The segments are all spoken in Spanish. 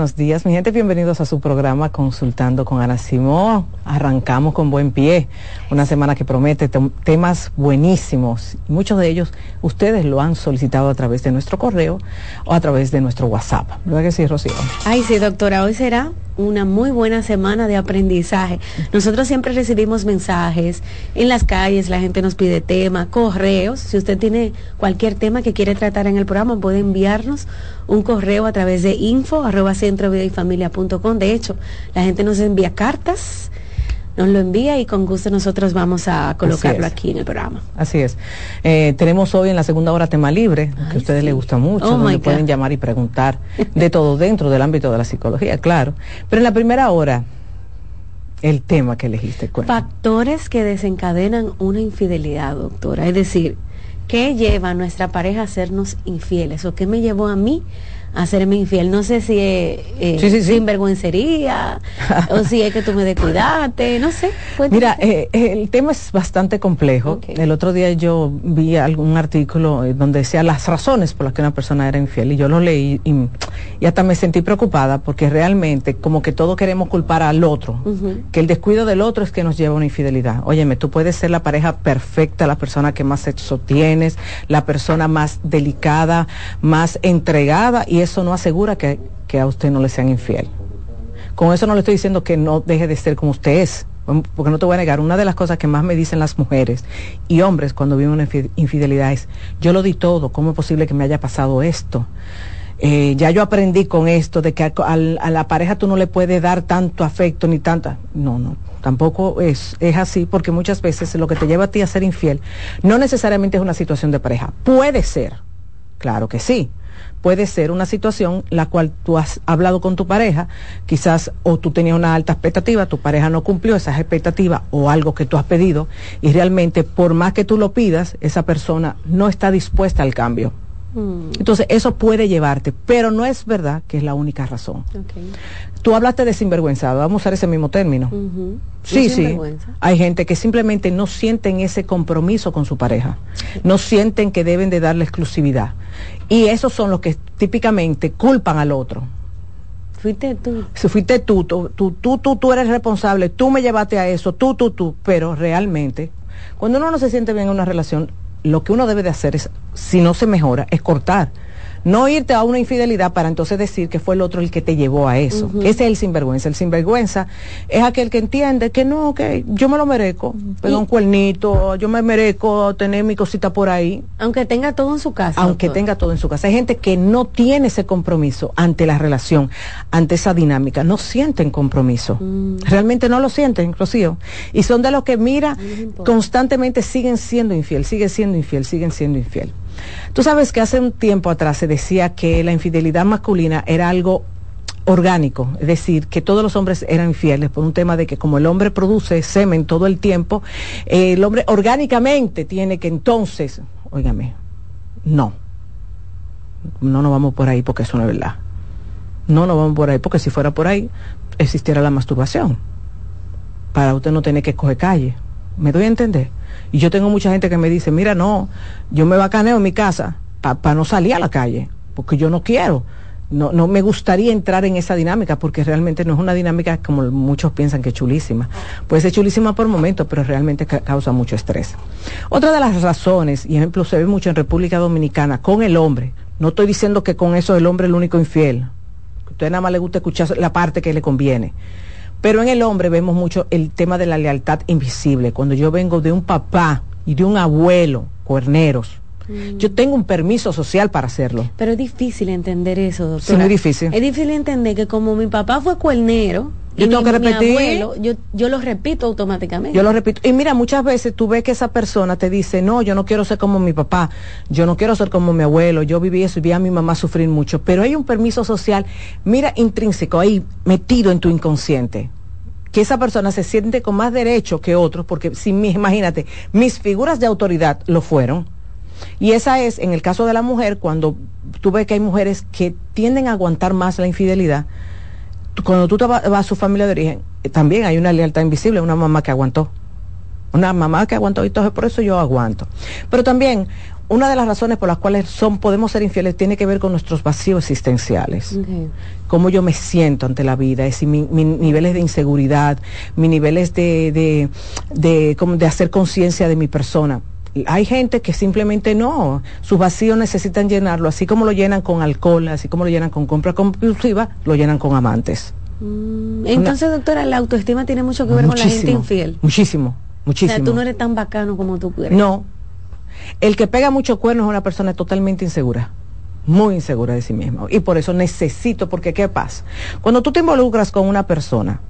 buenos días, mi gente. Bienvenidos a su programa Consultando con Ana Simón. Arrancamos con buen pie. Una semana que promete temas buenísimos. muchos de ellos ustedes lo han solicitado a través de nuestro correo o a través de nuestro WhatsApp. ¿Verdad que sí, Rocío? Ay, sí, doctora. Hoy será una muy buena semana de aprendizaje. Nosotros siempre recibimos mensajes en las calles, la gente nos pide temas, correos. Si usted tiene cualquier tema que quiere tratar en el programa, puede enviarnos un correo a través de info y. De hecho, la gente nos envía cartas nos lo envía y con gusto nosotros vamos a colocarlo aquí en el programa. Así es. Eh, tenemos hoy en la segunda hora tema libre, que a ustedes les gusta mucho, oh donde pueden llamar y preguntar de todo dentro del ámbito de la psicología, claro. Pero en la primera hora, el tema que elegiste. Factores que desencadenan una infidelidad, doctora. Es decir, ¿qué lleva a nuestra pareja a sernos infieles? ¿O qué me llevó a mí hacerme infiel. No sé si es eh, sinvergüencería o si es que tú me descuidaste, no sé. Mira, eh, el tema es bastante complejo. El otro día yo vi algún artículo eh, donde decía las razones por las que una persona era infiel y yo lo leí y, hasta me sentí preocupada porque realmente como que todos queremos culpar al otro, que el descuido del otro es que nos lleva a una infidelidad. Óyeme, tú puedes ser la pareja perfecta, la persona que más sexo tienes, la persona más delicada, más entregada y eso no asegura que, a usted no le sean infiel. Con eso no le estoy diciendo que no deje de ser como usted es, porque no te voy a negar, una de las cosas que más me dicen las mujeres y hombres cuando viven una infidelidad es, yo lo di todo, ¿cómo es posible que me haya pasado esto? Eh, ya yo aprendí con esto de que a, a, la pareja tú no le puedes dar tanto afecto ni tanta. No, no, tampoco es, es así porque muchas veces lo que te lleva a ti a ser infiel no necesariamente es una situación de pareja. Puede ser, claro que sí, puede ser una situación la cual tú has hablado con tu pareja, quizás o tú tenías una alta expectativa, tu pareja no cumplió esas expectativas o algo que tú has pedido y realmente por más que tú lo pidas, esa persona no está dispuesta al cambio. Mm. Entonces, eso puede llevarte, pero no es verdad que es la única razón. Tú hablaste de sinvergüenzado, vamos a usar ese mismo término. Sí, sí. Hay gente que simplemente no sienten ese compromiso con su pareja, no sienten que deben de darle exclusividad. Y esos son los que típicamente culpan al otro. Fuiste tú. Si fuiste tú, tú, tú, tú, tú, tú eres responsable, tú me llevaste a eso, tú, tú, tú. Pero realmente, cuando uno no se siente bien en una relación, lo que uno debe de hacer es, si no se mejora, es cortar no irte a una infidelidad para entonces decir que fue el otro el que te llevó a eso. Ese es el sinvergüenza. El sinvergüenza es aquel que entiende que no, que yo me lo merezco, pero un cuernito, yo me merezco tener mi cosita por ahí. Aunque tenga todo en su casa. Aunque tenga todo en su casa. Hay gente que no tiene ese compromiso ante la relación, ante esa dinámica. No sienten compromiso. Mm. Realmente no lo sienten, Rocío. Y son de los que, mira, constantemente siguen siendo infiel, siguen siendo infiel, siguen siendo infiel. Tú sabes que hace un tiempo atrás se decía que la infidelidad masculina era algo orgánico, es decir, que todos los hombres eran infieles por un tema de que como el hombre produce semen todo el tiempo, el hombre orgánicamente tiene que entonces, óigame, no, no nos vamos por ahí porque eso no es verdad. No nos vamos por ahí porque si fuera por ahí existiera la masturbación. Para usted no tener que coger calle. ¿Me doy a entender? Y yo tengo mucha gente que me dice, mira, no, yo me bacaneo en mi casa para no salir a la calle, porque yo no quiero. No, no me gustaría entrar en esa dinámica porque realmente no es una dinámica como muchos piensan que es chulísima. Puede ser chulísima por momentos, pero realmente causa mucho estrés. Otra de las razones, y ejemplo se ve mucho en República Dominicana, con el hombre, no estoy diciendo que con eso el hombre es el único infiel, a usted nada más le gusta escuchar la parte que le conviene pero en el hombre vemos mucho el tema de la lealtad invisible. Cuando yo vengo de un papá y de un abuelo cuerneros, mm. yo tengo un permiso social para hacerlo. Pero es difícil entender eso, doctora. Sí, muy difícil. Es difícil entender que como mi papá fue cuernero, yo tengo que repetir. yo, yo lo repito automáticamente. Yo lo repito. Y mira, muchas veces tú ves que esa persona te dice, no, yo no quiero ser como mi papá, yo no quiero ser como mi abuelo, yo viví eso y vi a mi mamá sufrir mucho. Pero hay un permiso social, mira, intrínseco ahí, metido en tu inconsciente que esa persona se siente con más derecho que otros, porque si imagínate, mis figuras de autoridad lo fueron. Y esa es, en el caso de la mujer, cuando tú ves que hay mujeres que tienden a aguantar más la infidelidad, cuando tú te vas, a su familia de origen, eh, también hay una lealtad invisible, una mamá que aguantó. Una mamá que aguantó y todo, por eso yo aguanto. Pero también una de las razones por las cuales son, podemos ser infieles tiene que ver con nuestros vacíos existenciales. Cómo yo me siento ante la vida, es mis niveles de inseguridad, mis niveles de, de, de, de hacer conciencia de mi persona. Hay gente que simplemente no, sus vacíos necesitan llenarlo, así como lo llenan con alcohol, así como lo llenan con compra compulsiva, lo llenan con amantes. Mm, entonces, doctora, la autoestima tiene mucho que ver con la gente infiel. Muchísimo, muchísimo. O sea, tú no eres tan bacano como tú quieres. No. El que pega mucho cuernos es una persona totalmente insegura muy insegura de sí mismo. Y por eso necesito, porque ¿qué pasa? Cuando tú te involucras con una persona,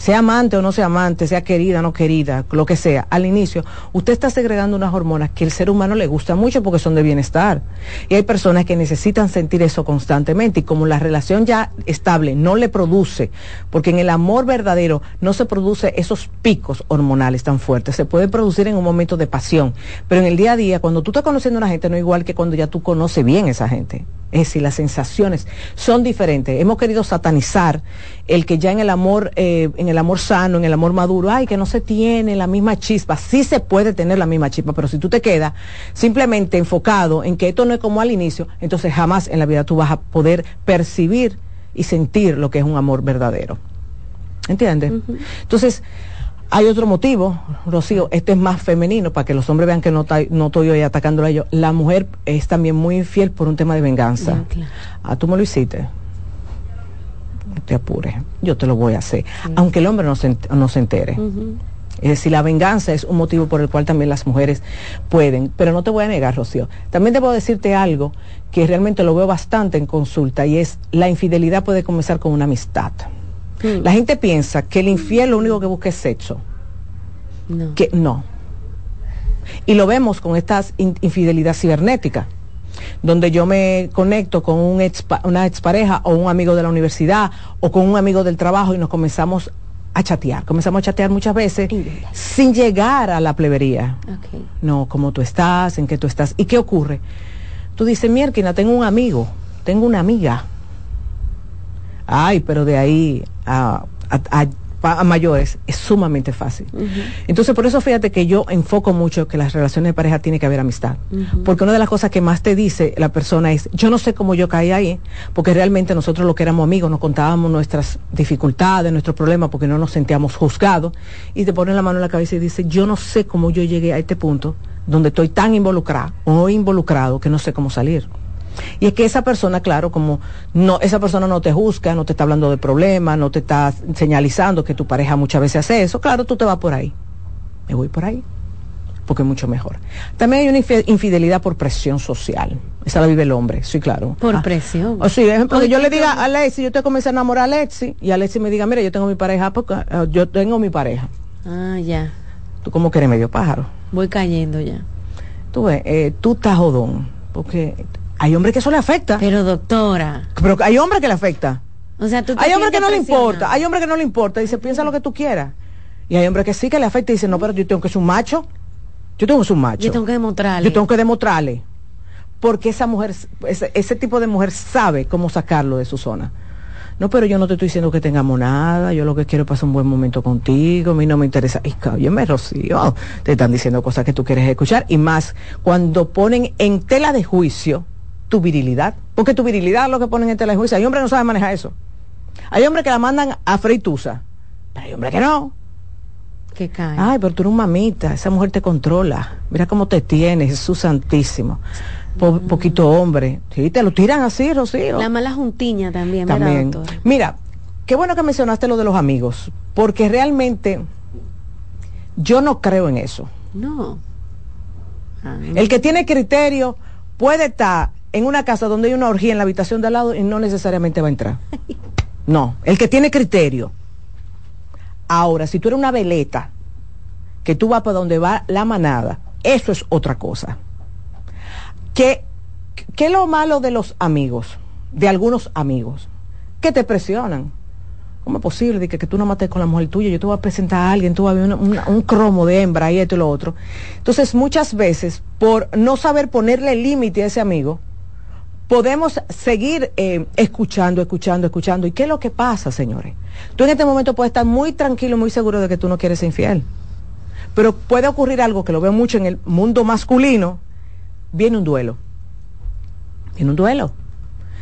sea amante o no sea amante, sea querida o no querida, lo que sea, al inicio, usted está segregando unas hormonas que el ser humano le gusta mucho porque son de bienestar. Y hay personas que necesitan sentir eso constantemente y como la relación ya estable no le produce, porque en el amor verdadero no se produce esos picos hormonales tan fuertes, se puede producir en un momento de pasión, pero en el día a día, cuando tú estás conociendo a una gente, no es igual que cuando ya tú conoces bien a esa gente. Es decir, las sensaciones son diferentes. Hemos querido satanizar el que ya en el amor, eh, en el amor sano, en el amor maduro, ay, que no se tiene la misma chispa. Sí se puede tener la misma chispa, pero si tú te quedas simplemente enfocado en que esto no es como al inicio, entonces jamás en la vida tú vas a poder percibir y sentir lo que es un amor verdadero. ¿Entiendes? Entonces, hay otro motivo, Rocío, este es más femenino, para que los hombres vean que no, no estoy hoy atacándolo a ellos. La mujer es también muy infiel por un tema de venganza. Ah, tú me lo hiciste. No te apures, yo te lo voy a hacer. Aunque el hombre no se, no se entere. Es decir, la venganza es un motivo por el cual también las mujeres pueden. Pero no te voy a negar, Rocío. También debo decirte algo que realmente lo veo bastante en consulta y es la infidelidad puede comenzar con una amistad. Mm. La gente piensa que el infiel lo único que busca es sexo. No. Que no. Y lo vemos con esta infidelidad cibernética, donde yo me conecto con un ex, una expareja o un amigo de la universidad o con un amigo del trabajo y nos comenzamos a chatear. Comenzamos a chatear muchas veces sin llegar a la plebería. No, cómo tú estás, en qué tú estás. ¿Y qué ocurre? Tú dices, Mierkina, tengo un amigo, tengo una amiga Ay, pero de ahí a, mayores es sumamente fácil. Entonces, por eso fíjate que yo enfoco mucho que las relaciones de pareja tiene que haber amistad. Porque una de las cosas que más te dice la persona es, yo no sé cómo yo caí ahí, porque realmente nosotros lo que éramos amigos, nos contábamos nuestras dificultades, nuestros problemas, porque no nos sentíamos juzgados, y te pone la mano en la cabeza y dice, yo no sé cómo yo llegué a este punto donde estoy tan involucrado o involucrado que no sé cómo salir. Y es que esa persona, claro, como no, esa persona no te juzga, no te está hablando de problemas, no te está señalizando que tu pareja muchas veces hace eso, claro, tú te vas por ahí. Me voy por ahí, porque es mucho mejor. También hay una infidelidad por presión social. Esa la vive el hombre, sí, claro. Por ah. presión. O sí, ejemplo, que yo le diga a Alexi, yo te comencé a enamorar a Alexi, y Alexi me diga, mira, yo tengo mi pareja, porque, eh, yo tengo mi pareja. Ah, ya. Tú como que eres medio pájaro. Voy cayendo ya. Tú ves, eh, tú estás jodón, porque hay hombres que eso le afecta. Pero doctora. Pero hay hombres que le afecta. O sea, ¿tú hay hombres que no le importa, hay hombres que no le importa, dice, piensa lo que tú quieras. Y hay hombres que sí que le afecta y dice, no, pero yo tengo que ser un macho. Yo tengo que ser un macho. Yo tengo que demostrarle. Yo tengo que demostrarle. Porque esa mujer, ese, ese tipo de mujer sabe cómo sacarlo de su zona. No, pero yo no te estoy diciendo que tengamos nada, yo lo que quiero es pasar un buen momento contigo, a mí no me interesa. Y me rocío, te están diciendo cosas que tú quieres escuchar y más cuando ponen en tela de juicio tu virilidad. Porque tu virilidad es lo que ponen en tela de juicio. Hay hombres que no saben manejar eso. Hay hombres que la mandan a freitusa. Pero hay hombres que no. Que cae. Ay, pero tú eres un mamita. Esa mujer te controla. Mira cómo te tienes, Jesús Santísimo. Mm. Poquito hombre. Sí, te lo tiran así, Rocío. La mala juntiña también, también. Mira, qué bueno que mencionaste lo de los amigos. Porque realmente yo no creo en eso. No. El que tiene criterio puede estar en una casa donde hay una orgía en la habitación de al lado y no necesariamente va a entrar. No, el que tiene criterio. Ahora, si tú eres una veleta, que tú vas para donde va la manada, eso es otra cosa. ¿Qué, qué es lo malo de los amigos, de algunos amigos? Que te presionan. ¿Cómo es posible que, que tú no mates con la mujer tuya? Yo te voy a presentar a alguien, tú vas a ver un cromo de hembra y esto y lo otro. Entonces, muchas veces, por no saber ponerle límite a ese amigo, podemos seguir eh, escuchando, escuchando, escuchando. ¿Y qué es lo que pasa, señores? Tú en este momento puedes estar muy tranquilo, muy seguro de que tú no quieres ser infiel. Pero puede ocurrir algo que lo veo mucho en el mundo masculino, viene un duelo. Viene un duelo.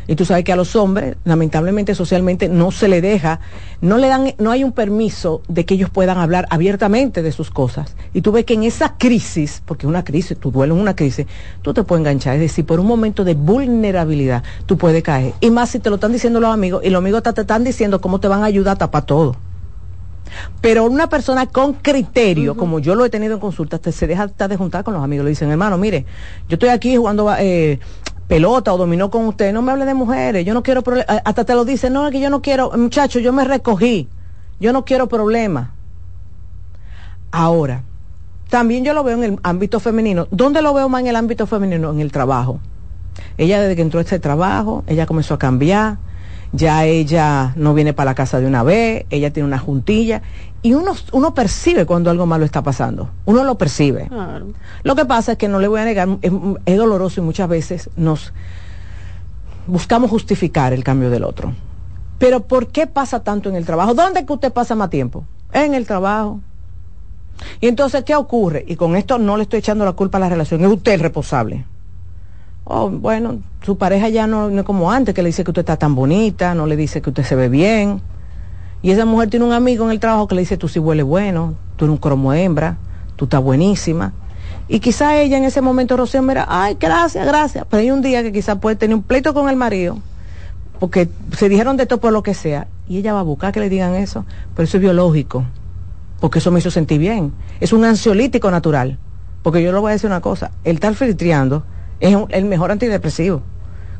Y tú sabes que a los hombres, lamentablemente socialmente, no se le deja, no le dan, no hay un permiso de que ellos puedan hablar abiertamente de sus cosas. Y tú ves que en esa crisis, porque una crisis, tu duelo es una crisis, tú te puedes enganchar. Es decir, por un momento de vulnerabilidad, tú puedes caer. Y más si te lo están diciendo los amigos, y los amigos te, están diciendo cómo te van a ayudar a tapar todo. Pero una persona con criterio, como yo lo he tenido en consultas, te, se deja de juntar con los amigos. Le dicen, hermano, mire, yo estoy aquí jugando eh, pelota o dominó con usted, no me hable de mujeres, yo no quiero problemas, hasta te lo dice, no, es que yo no quiero, muchacho, yo me recogí, yo no quiero problemas. Ahora, también yo lo veo en el ámbito femenino. ¿Dónde lo veo más en el ámbito femenino? En el trabajo. Ella desde que entró a este trabajo, ella comenzó a cambiar, ya ella no viene para la casa de una vez, ella tiene una juntilla y uno, uno percibe cuando algo malo está pasando, uno lo percibe. Lo que pasa es que no le voy a negar, es, doloroso y muchas veces nos buscamos justificar el cambio del otro. Pero ¿por qué pasa tanto en el trabajo? ¿Dónde que usted pasa más tiempo? En el trabajo. Y entonces, ¿qué ocurre? Y con esto no le estoy echando la culpa a la relación, es usted el responsable oh, bueno, su pareja ya no, es como antes, que le dice que usted está tan bonita, no le dice que usted se ve bien. Y esa mujer tiene un amigo en el trabajo que le dice, tú sí huele bueno, tú eres un cromo hembra, tú estás buenísima. Y quizá ella en ese momento, Rocío, mira, ay, gracias, gracias. Pero hay un día que quizá puede tener un pleito con el marido, porque se dijeron de todo por lo que sea, y ella va a buscar que le digan eso. Pero eso es biológico, porque eso me hizo sentir bien. Es un ansiolítico natural. Porque yo le voy a decir una cosa, el estar filtreando es el mejor antidepresivo.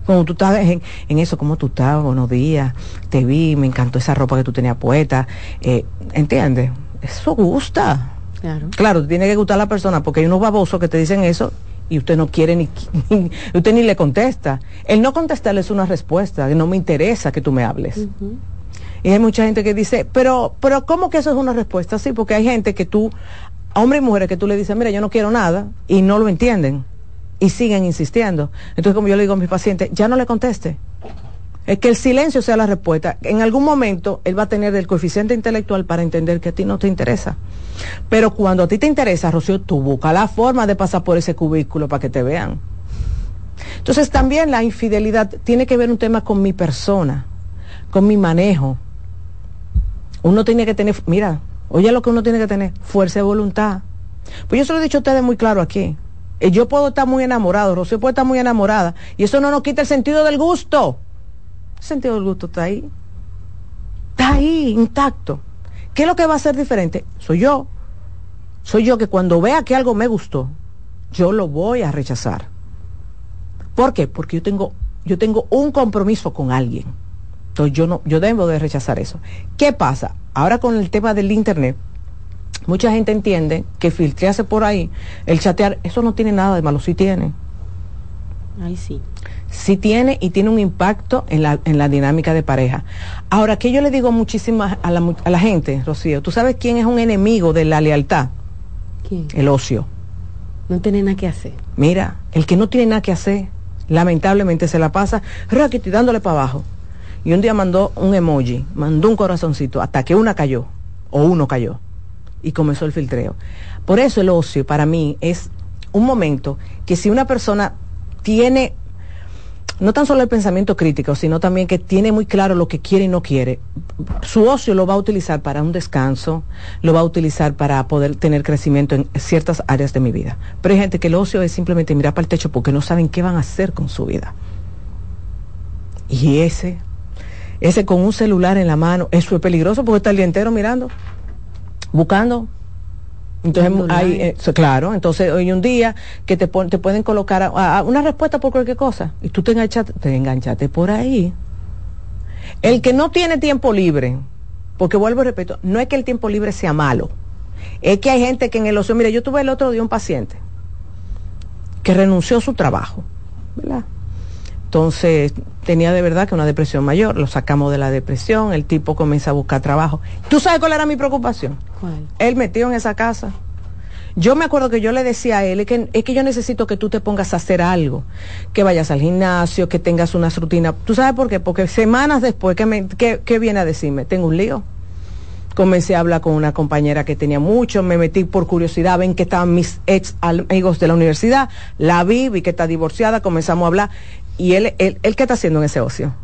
Como tú estás en, eso, como tú estás, buenos días, te vi, me encantó esa ropa que tú tenías puesta. Eh, ¿Entiendes? Eso gusta. Claro. Claro, tiene que gustar a la persona porque hay unos babosos que te dicen eso y usted no quiere ni, usted ni le contesta. El no contestarle es una respuesta, que no me interesa que tú me hables. Y hay mucha gente que dice, pero, pero ¿cómo que eso es una respuesta? Sí, porque hay gente que tú, hombres y mujeres que tú le dices, mira, yo no quiero nada, y no lo entienden y siguen insistiendo. Entonces, como yo le digo a mis pacientes, ya no le conteste. Es que el silencio sea la respuesta. En algún momento él va a tener el coeficiente intelectual para entender que a ti no te interesa. Pero cuando a ti te interesa, Rocío, tú busca la forma de pasar por ese cubículo para que te vean. Entonces también la infidelidad tiene que ver un tema con mi persona, con mi manejo. Uno tiene que tener, mira, oye lo que uno tiene que tener, fuerza de voluntad. Pues yo se lo he dicho a ustedes muy claro aquí. Eh, yo puedo estar muy enamorado, Rocío puede estar muy enamorada, y eso no nos quita el sentido del gusto. El sentido del gusto está ahí. Está ahí, intacto. ¿Qué es lo que va a ser diferente? Soy yo. Soy yo que cuando vea que algo me gustó, yo lo voy a rechazar. ¿Por qué? Porque yo tengo, yo tengo un compromiso con alguien. Entonces yo no, yo debo de rechazar eso. ¿Qué pasa? Ahora con el tema del internet, mucha gente entiende que filtrearse por ahí, el chatear, eso no tiene nada de malo, sí tiene. Ahí sí. Sí tiene y tiene un impacto en la, en la dinámica de pareja. Ahora, que yo le digo muchísimo a la, a la gente, Rocío, ¿tú sabes quién es un enemigo de la lealtad? ¿Quién? El ocio. No tiene nada que hacer. Mira, el que no tiene nada que hacer, lamentablemente se la pasa y dándole para abajo. Y un día mandó un emoji, mandó un corazoncito, hasta que una cayó, o uno cayó y comenzó el filtreo. Por eso el ocio para mí es un momento que si una persona tiene no tan solo el pensamiento crítico, sino también que tiene muy claro lo que quiere y no quiere. Su ocio lo va a utilizar para un descanso, lo va a utilizar para poder tener crecimiento en ciertas áreas de mi vida. Pero hay gente que el ocio es simplemente mirar para el techo porque no saben qué van a hacer con su vida. Y ese, ese con un celular en la mano, eso es peligroso porque está el día entero mirando buscando. Entonces, hay, eh, claro, entonces hoy un día que te, te pueden colocar una respuesta por cualquier cosa y tú te enganchaste, te enganchaste por ahí. El que no tiene tiempo libre, porque vuelvo y repito, no es que el tiempo libre sea malo, es que hay gente que en el ocio, mire, yo tuve el otro día un paciente que renunció a su trabajo, ¿verdad? Entonces tenía de verdad que una depresión mayor, lo sacamos de la depresión, el tipo comienza a buscar trabajo. ¿Tú sabes cuál era mi preocupación? ¿Cuál? Él metido en esa casa. Yo me acuerdo que yo le decía a él, es que, es que yo necesito que tú te pongas a hacer algo, que vayas al gimnasio, que tengas unas rutinas. ¿Tú sabes por qué? Porque semanas después, ¿qué, me, qué, qué viene a decirme? Tengo un lío comencé a hablar con una compañera que tenía mucho, me metí por curiosidad, ven que estaban mis ex amigos de la universidad, la vi, vi que está divorciada, comenzamos a hablar, y él, él, él ¿qué está haciendo en ese ocio?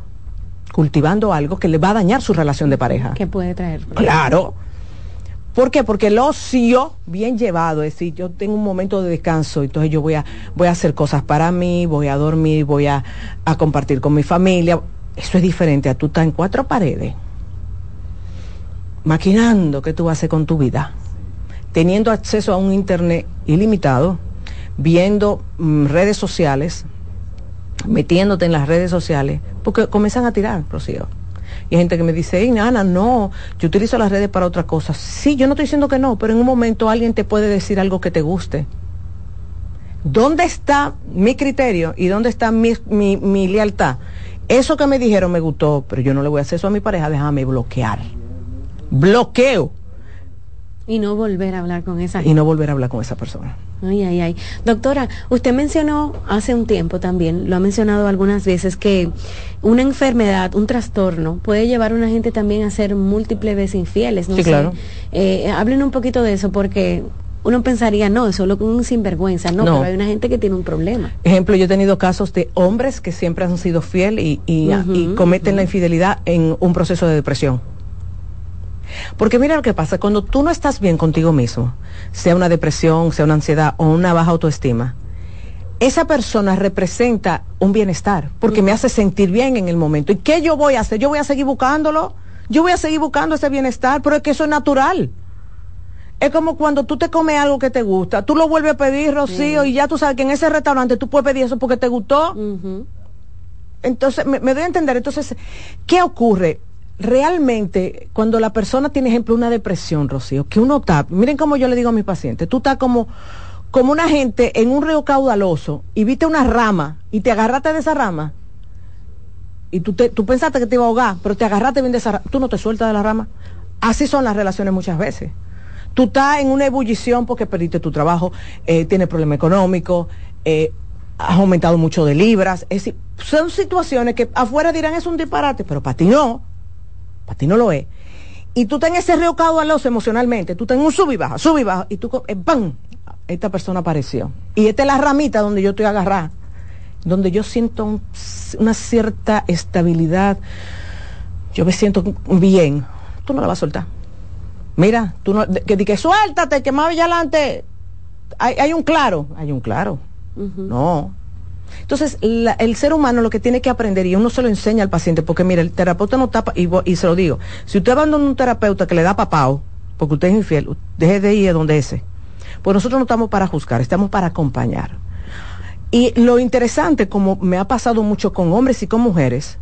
Cultivando algo que le va a dañar su relación de pareja. ¿Qué puede traer? Claro. ¿Por qué? Porque el ocio bien llevado, es decir, yo tengo un momento de descanso, entonces yo voy a, voy a hacer cosas para mí, voy a dormir, voy a, a compartir con mi familia. Eso es diferente a tú estar en cuatro paredes, maquinando qué tú vas a hacer con tu vida, teniendo acceso a un internet ilimitado, viendo mm, redes sociales, metiéndote en las redes sociales, porque comienzan a tirar, Rocío. Y hay gente que me dice, hey, Ana, no, yo utilizo las redes para otra cosa. Sí, yo no estoy diciendo que no, pero en un momento alguien te puede decir algo que te guste. ¿Dónde está mi criterio y dónde está mi, mi, mi lealtad? Eso que me dijeron me gustó, pero yo no le voy a hacer eso a mi pareja, déjame bloquear. Bloqueo. Y no volver a hablar con esa gente. Y no volver a hablar con esa persona. Ay, ay, ay. Doctora, usted mencionó hace un tiempo también, lo ha mencionado algunas veces, que una enfermedad, un trastorno, puede llevar a una gente también a ser múltiples veces infieles. sí, claro. Eh, hablen un poquito de eso, porque uno pensaría, no, es solo un sinvergüenza. No, pero hay una gente que tiene un problema. Ejemplo, yo he tenido casos de hombres que siempre han sido fieles y, y, cometen la infidelidad en un proceso de depresión. Porque mira lo que pasa, cuando tú no estás bien contigo mismo, sea una depresión, sea una ansiedad o una baja autoestima, esa persona representa un bienestar, porque me hace sentir bien en el momento. ¿Y qué yo voy a hacer? Yo voy a seguir buscándolo, yo voy a seguir buscando ese bienestar, pero es que eso es natural. Es como cuando tú te comes algo que te gusta, tú lo vuelves a pedir, Rocío, y ya tú sabes que en ese restaurante tú puedes pedir eso porque te gustó. Entonces, me, me doy a entender. Entonces, ¿qué ocurre? Realmente, cuando la persona tiene, ejemplo, una depresión, Rocío, que uno está, miren como yo le digo a mis pacientes, tú estás como, como una gente en un río caudaloso y viste una rama y te agarraste de esa rama y tú, te, tú pensaste que te iba a ahogar, pero te agarraste bien de esa rama, tú no te sueltas de la rama. Así son las relaciones muchas veces. Tú estás en una ebullición porque perdiste tu trabajo, eh, tienes problema económico, eh, has aumentado mucho de libras. Es decir, son situaciones que afuera dirán es un disparate, pero para ti no para ti no lo es. Y tú tenés ese río caudaloso emocionalmente, tú tenés un sub y baja, sub y baja, y tú, eh, ¡pam! Esta persona apareció. Y esta es la ramita donde yo estoy agarrada, donde yo siento una cierta estabilidad, yo me siento bien. Tú no la vas a soltar. Mira, tú no, que, que, suéltate, que más allá adelante hay, hay un claro, hay un claro. No, entonces, el ser humano lo que tiene que aprender, y uno se lo enseña al paciente, porque mira, el terapeuta no tapa, y, y se lo digo, si usted abandona un terapeuta que le da papao, porque usted es infiel, deje de ir a donde ese. Pues nosotros no estamos para juzgar, estamos para acompañar. Y lo interesante, como me ha pasado mucho con hombres y con mujeres,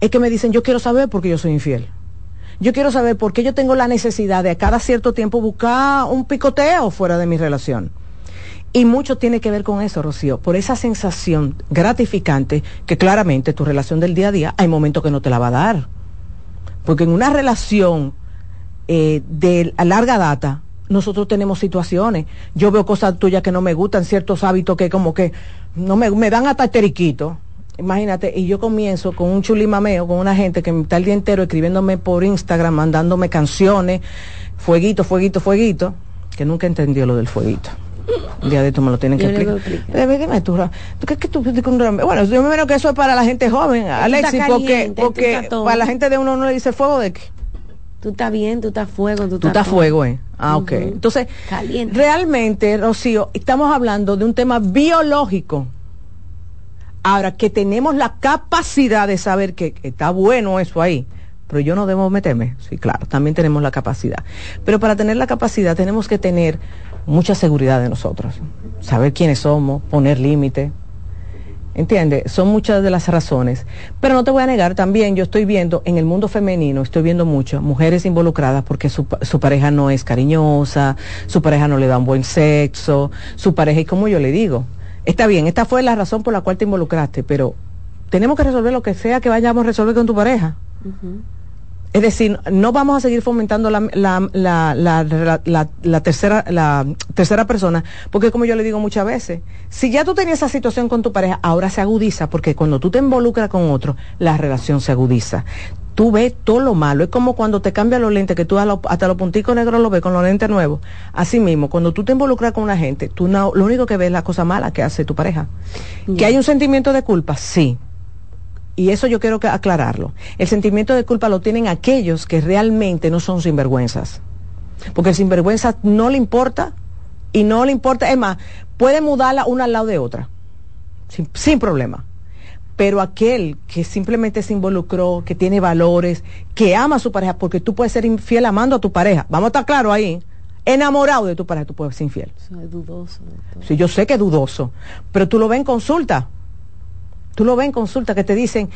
es que me dicen, yo quiero saber por qué yo soy infiel. Yo quiero saber por qué yo tengo la necesidad de a cada cierto tiempo buscar un picoteo fuera de mi relación. Y mucho tiene que ver con eso, Rocío, por esa sensación gratificante que claramente tu relación del día a día hay momentos que no te la va a dar. Porque en una relación eh, de larga data, nosotros tenemos situaciones. Yo veo cosas tuyas que no me gustan, ciertos hábitos que como que no me, me dan hasta esteriquito. Imagínate, y yo comienzo con un chulimameo, con una gente que está el día entero escribiéndome por Instagram, mandándome canciones, fueguito, fueguito, fueguito, que nunca entendió lo del fueguito. Un día de esto me lo tienen que explicar. Dime tú, ¿tú que tú, bueno, yo me imagino que eso es para la gente joven, Alexis, porque, porque para la gente de uno no le dice fuego de qué. Tú estás bien, tú estás fuego, tú, estás fuego, eh. Ah, ok. Entonces, realmente, Rocío, estamos hablando de un tema biológico. Ahora, que tenemos la capacidad de saber que está bueno eso ahí, pero yo no debo meterme. Sí, claro, también tenemos la capacidad. Pero para tener la capacidad tenemos que tener mucha seguridad de nosotros, saber quiénes somos, poner límite. ¿Entiendes? Son muchas de las razones. Pero no te voy a negar, también yo estoy viendo en el mundo femenino, estoy viendo mucho mujeres involucradas porque su, su pareja no es cariñosa, su pareja no le da un buen sexo, su pareja, y como yo le digo, está bien, esta fue la razón por la cual te involucraste, pero tenemos que resolver lo que sea que vayamos a resolver con tu pareja. Es decir, no vamos a seguir fomentando la, la, tercera, la tercera persona, porque como yo le digo muchas veces, si ya tú tenías esa situación con tu pareja, ahora se agudiza, porque cuando tú te involucras con otro, la relación se agudiza. tú ves todo lo malo. Es como cuando te cambian los lentes, que tú hasta los punticos negros lo ves con los lentes nuevos. Así mismo, cuando tú te involucras con una gente, tú no, lo único que ves es la cosa mala que hace tu pareja. ¿Que hay un sentimiento de culpa? Sí. Y eso yo quiero que aclararlo. El sentimiento de culpa lo tienen aquellos que realmente no son sinvergüenzas. Porque el sinvergüenza no le importa y no le importa. Es más, puede mudarla una al lado de otra. sin problema pero aquel que simplemente se involucró, que tiene valores, que ama a su pareja, porque tú puedes ser infiel amando a tu pareja, vamos a estar claro ahí, enamorado de tu pareja, tú puedes ser infiel. es dudoso. Sí, yo sé que es dudoso, pero tú lo ves en consulta. Tú lo ves en consulta que te dicen,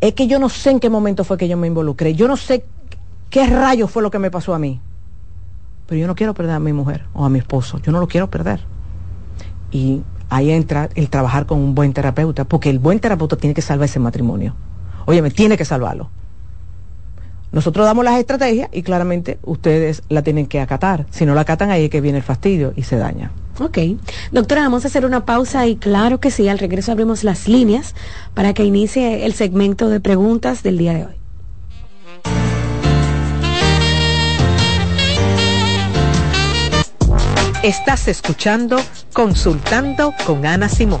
es que yo no sé en qué momento fue que yo me involucré, yo no sé qué rayo fue lo que me pasó a mí, pero yo no quiero perder a mi mujer o a mi esposo, yo no lo quiero perder. Y ahí entra el trabajar con un buen terapeuta, porque el buen terapeuta tiene que salvar ese matrimonio. Óyeme, tiene que salvarlo. Nosotros damos las estrategias y claramente ustedes la tienen que acatar. Si no la acatan, ahí es que viene el fastidio y se daña. Ok. Doctora, vamos a hacer una pausa y claro que sí, al regreso abrimos las líneas para que inicie el segmento de preguntas del día de hoy. Estás escuchando Consultando con Ana Simón.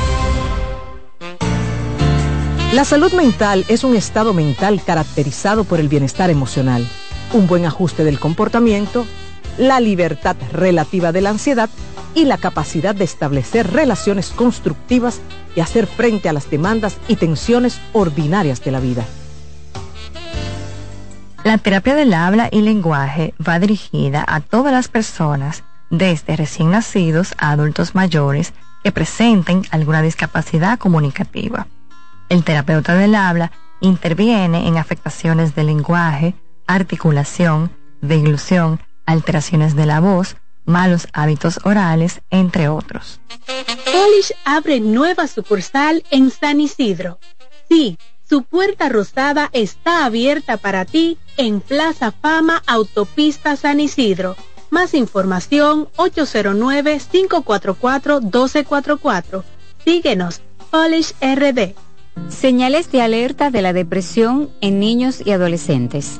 La salud mental es un estado mental caracterizado por el bienestar emocional, un buen ajuste del comportamiento, la libertad relativa de la ansiedad y la capacidad de establecer relaciones constructivas y hacer frente a las demandas y tensiones ordinarias de la vida. La terapia del habla y lenguaje va dirigida a todas las personas desde recién nacidos a adultos mayores que presenten alguna discapacidad comunicativa. El terapeuta del habla interviene en afectaciones del lenguaje, articulación, deglución, alteraciones de la voz, malos hábitos orales, entre otros. Polish abre nueva sucursal en San Isidro. Sí, su puerta rosada está abierta para ti en Plaza Fama Autopista San Isidro más información 809-544-1244. Síguenos, Polish RD. Señales de alerta de la depresión en niños y adolescentes.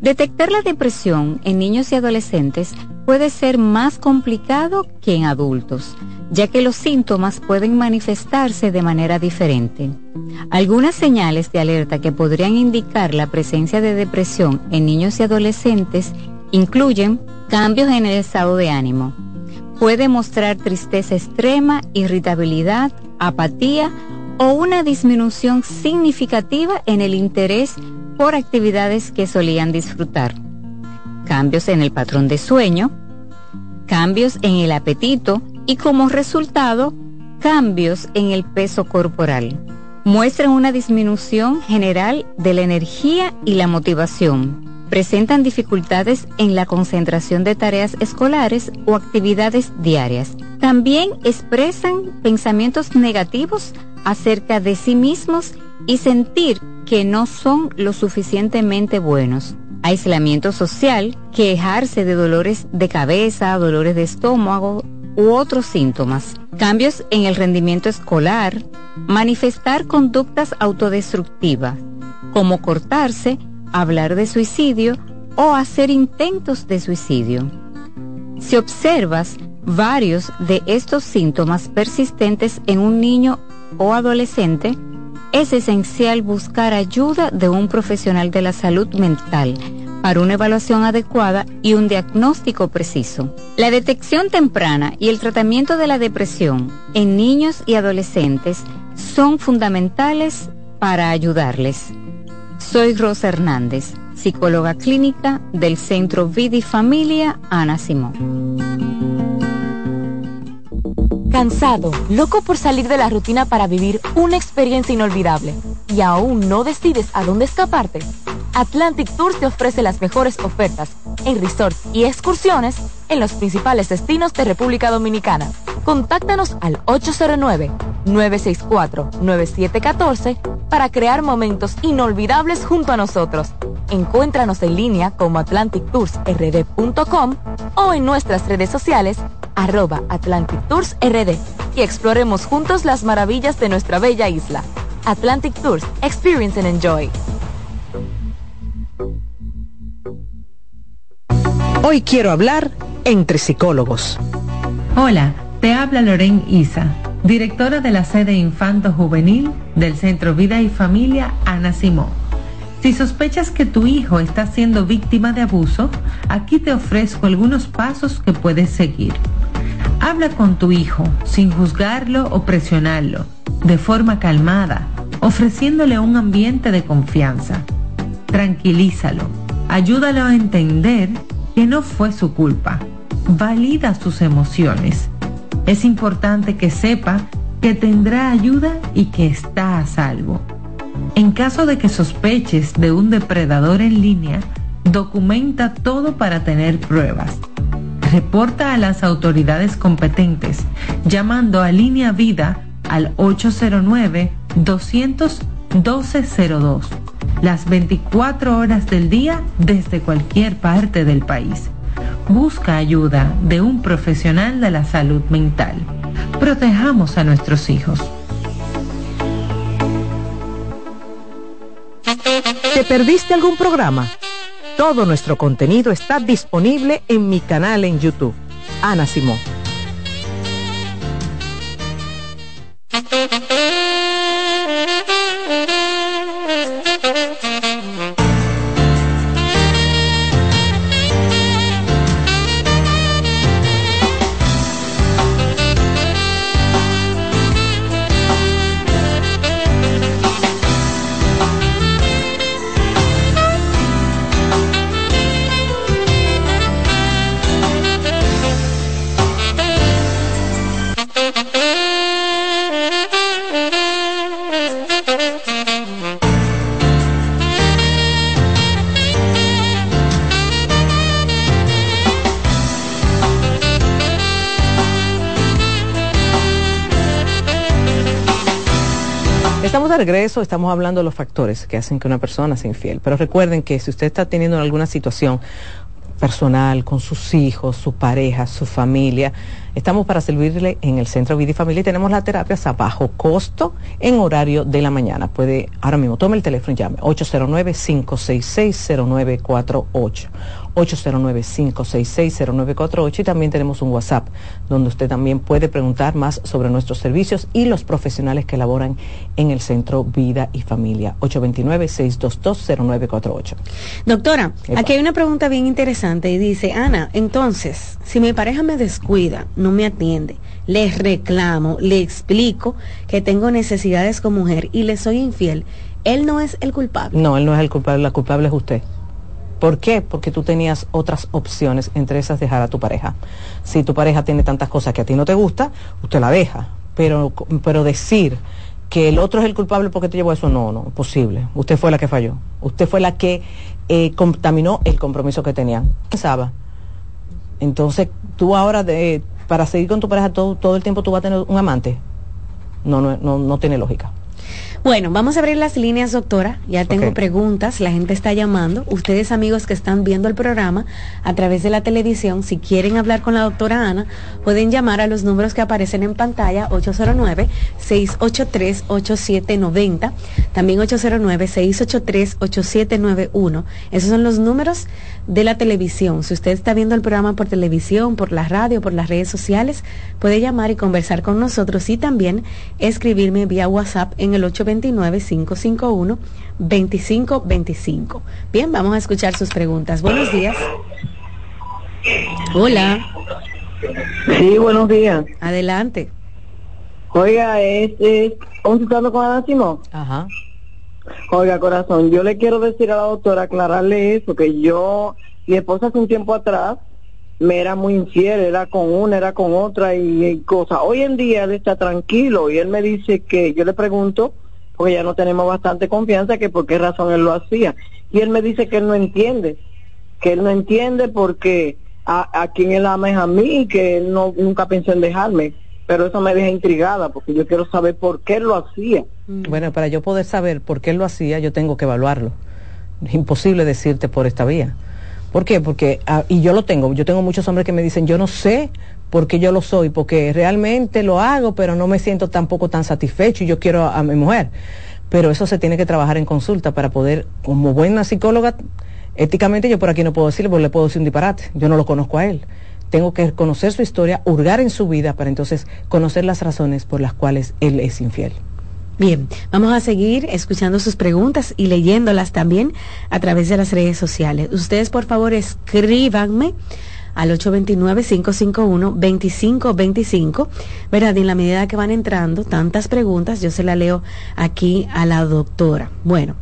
Detectar la depresión en niños y adolescentes puede ser más complicado que en adultos, ya que los síntomas pueden manifestarse de manera diferente. Algunas señales de alerta que podrían indicar la presencia de depresión en niños y adolescentes incluyen cambios en el estado de ánimo. Puede mostrar tristeza extrema, irritabilidad, apatía o una disminución significativa en el interés por actividades que solían disfrutar. Cambios en el patrón de sueño, cambios en el apetito y como resultado, cambios en el peso corporal. Muestran una disminución general de la energía y la motivación presentan dificultades en la concentración de tareas escolares o actividades diarias. También expresan pensamientos negativos acerca de sí mismos y sentir que no son lo suficientemente buenos. Aislamiento social, quejarse de dolores de cabeza, dolores de estómago u otros síntomas. Cambios en el rendimiento escolar, manifestar conductas autodestructivas, como cortarse hablar de suicidio o hacer intentos de suicidio. Si observas varios de estos síntomas persistentes en un niño o adolescente, es esencial buscar ayuda de un profesional de la salud mental para una evaluación adecuada y un diagnóstico preciso. La detección temprana y el tratamiento de la depresión en niños y adolescentes son fundamentales para ayudarles. Soy Rosa Hernández, psicóloga clínica del Centro Vidi Familia Ana Simón. Cansado, loco por salir de la rutina para vivir una experiencia inolvidable y aún no decides a dónde escaparte. Atlantic Tour te ofrece las mejores ofertas en resorts y excursiones en los principales destinos de República Dominicana. Contáctanos al 809-964-9714 para crear momentos inolvidables junto a nosotros. Encuéntranos en línea como atlantictoursrd.com o en nuestras redes sociales arroba Atlantic Tours RD y exploremos juntos las maravillas de nuestra bella isla. Atlantic Tours, Experience and Enjoy. Hoy quiero hablar entre psicólogos. Hola, te habla Loren Isa, directora de la sede Infanto Juvenil del Centro Vida y Familia Ana Simón. Si sospechas que tu hijo está siendo víctima de abuso, aquí te ofrezco algunos pasos que puedes seguir. Habla con tu hijo sin juzgarlo o presionarlo, de forma calmada, ofreciéndole un ambiente de confianza. Tranquilízalo, ayúdalo a entender que no fue su culpa. Valida sus emociones. Es importante que sepa que tendrá ayuda y que está a salvo. En caso de que sospeches de un depredador en línea, documenta todo para tener pruebas. Reporta a las autoridades competentes llamando a Línea Vida al 809-200-1202 las 24 horas del día desde cualquier parte del país. Busca ayuda de un profesional de la salud mental. Protejamos a nuestros hijos. ¿Te perdiste algún programa? Todo nuestro contenido está disponible en mi canal en YouTube. Ana Simón. Regreso estamos hablando de los factores que hacen que una persona sea infiel. Pero recuerden que si usted está teniendo alguna situación personal, con sus hijos, su pareja, su familia. Estamos para servirle en el Centro Vida y Familia y tenemos las terapias a bajo costo en horario de la mañana. Puede, ahora mismo, tome el teléfono y llame 809-566-0948. 809-566-0948 y también tenemos un WhatsApp donde usted también puede preguntar más sobre nuestros servicios y los profesionales que laboran en el Centro Vida y Familia. 829-622-0948. Doctora, aquí hay una pregunta bien interesante y dice, Ana, entonces, si mi pareja me descuida, no me atiende, le reclamo, le explico que tengo necesidades como mujer y le soy infiel, él no es el culpable. No, él no es el culpable, la culpable es usted. ¿Por qué? Porque tú tenías otras opciones, entre esas dejar a tu pareja. Si tu pareja tiene tantas cosas que a ti no te gusta, usted la deja. Pero, pero decir que el otro es el culpable porque te llevó a eso, no, no, posible. Usted fue la que falló. Usted fue la que eh, contaminó el compromiso que tenían. Pensaba. Entonces, tú ahora, de, para seguir con tu pareja todo, todo el tiempo, tú vas a tener un amante. No, no, no, no tiene lógica. Bueno, vamos a abrir las líneas, doctora. Ya tengo preguntas, la gente está llamando. Ustedes, amigos que están viendo el programa a través de la televisión, si quieren hablar con la doctora Ana, pueden llamar a los números que aparecen en pantalla, 809-683-8790, también 809-683-8791. Esos son los números de la televisión. Si usted está viendo el programa por televisión, por la radio, por las redes sociales, puede llamar y conversar con nosotros y también escribirme vía WhatsApp en el 8 829-551-2525. Bien, vamos a escuchar sus preguntas. Buenos días. Hola. Sí, buenos días. Adelante. Oiga, es, es con Ana Simón. Ajá. Oiga, corazón, yo le quiero decir a la doctora, aclararle eso, que yo, mi esposa hace un tiempo atrás, me era muy infiel, era con una, era con otra y, y cosas. Hoy en día él está tranquilo y él me dice que, yo le pregunto, porque ya no tenemos bastante confianza, que por qué razón él lo hacía. Y él me dice que él no entiende, que él no entiende porque a, a quien él ama es a mí y que él no, nunca pensó en dejarme. Pero eso me deja intrigada porque yo quiero saber por qué él lo hacía. Bueno, para yo poder saber por qué él lo hacía, yo tengo que evaluarlo. Es imposible decirte por esta vía. ¿Por qué? Porque, ah, y yo lo tengo, yo tengo muchos hombres que me dicen, yo no sé por qué yo lo soy, porque realmente lo hago, pero no me siento tampoco tan satisfecho y yo quiero a, a mi mujer. Pero eso se tiene que trabajar en consulta para poder, como buena psicóloga, éticamente yo por aquí no puedo decirle, porque le puedo decir un disparate, yo no lo conozco a él. Tengo que conocer su historia, hurgar en su vida para entonces conocer las razones por las cuales él es infiel. Bien, vamos a seguir escuchando sus preguntas y leyéndolas también a través de las redes sociales. Ustedes, por favor, escríbanme al 829-551-2525, ¿verdad? Y en la medida que van entrando tantas preguntas, yo se la leo aquí a la doctora. Bueno,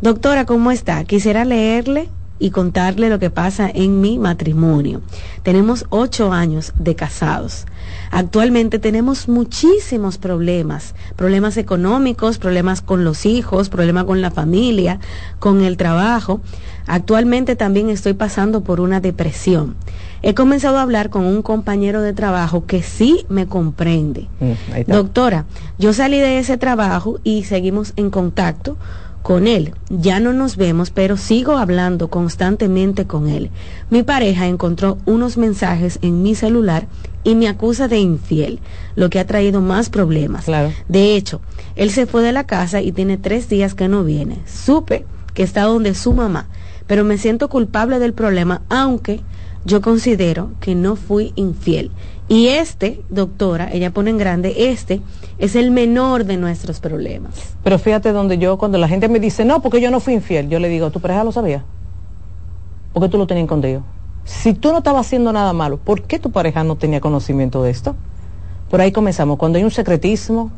doctora, ¿cómo está? Quisiera leerle y contarle lo que pasa en mi matrimonio. Tenemos ocho años de casados. Actualmente tenemos muchísimos problemas, problemas económicos, problemas con los hijos, problemas con la familia, con el trabajo. Actualmente también estoy pasando por una depresión. He comenzado a hablar con un compañero de trabajo que sí me comprende. Mm, Doctora, yo salí de ese trabajo y seguimos en contacto con él. Ya no nos vemos, pero sigo hablando constantemente con él. Mi pareja encontró unos mensajes en mi celular y me acusa de infiel, lo que ha traído más problemas. De hecho, él se fue de la casa y tiene tres días que no viene. Supe que está donde su mamá, pero me siento culpable del problema, aunque yo considero que no fui infiel. Y este, doctora, ella pone en grande, este es el menor de nuestros problemas. Pero fíjate donde yo, cuando la gente me dice, no, porque yo no fui infiel, yo le digo, ¿tu pareja lo sabía? Porque tú lo tenías escondido. Si tú no estabas haciendo nada malo, ¿por qué tu pareja no tenía conocimiento de esto? Por ahí comenzamos. Cuando hay un secretismo,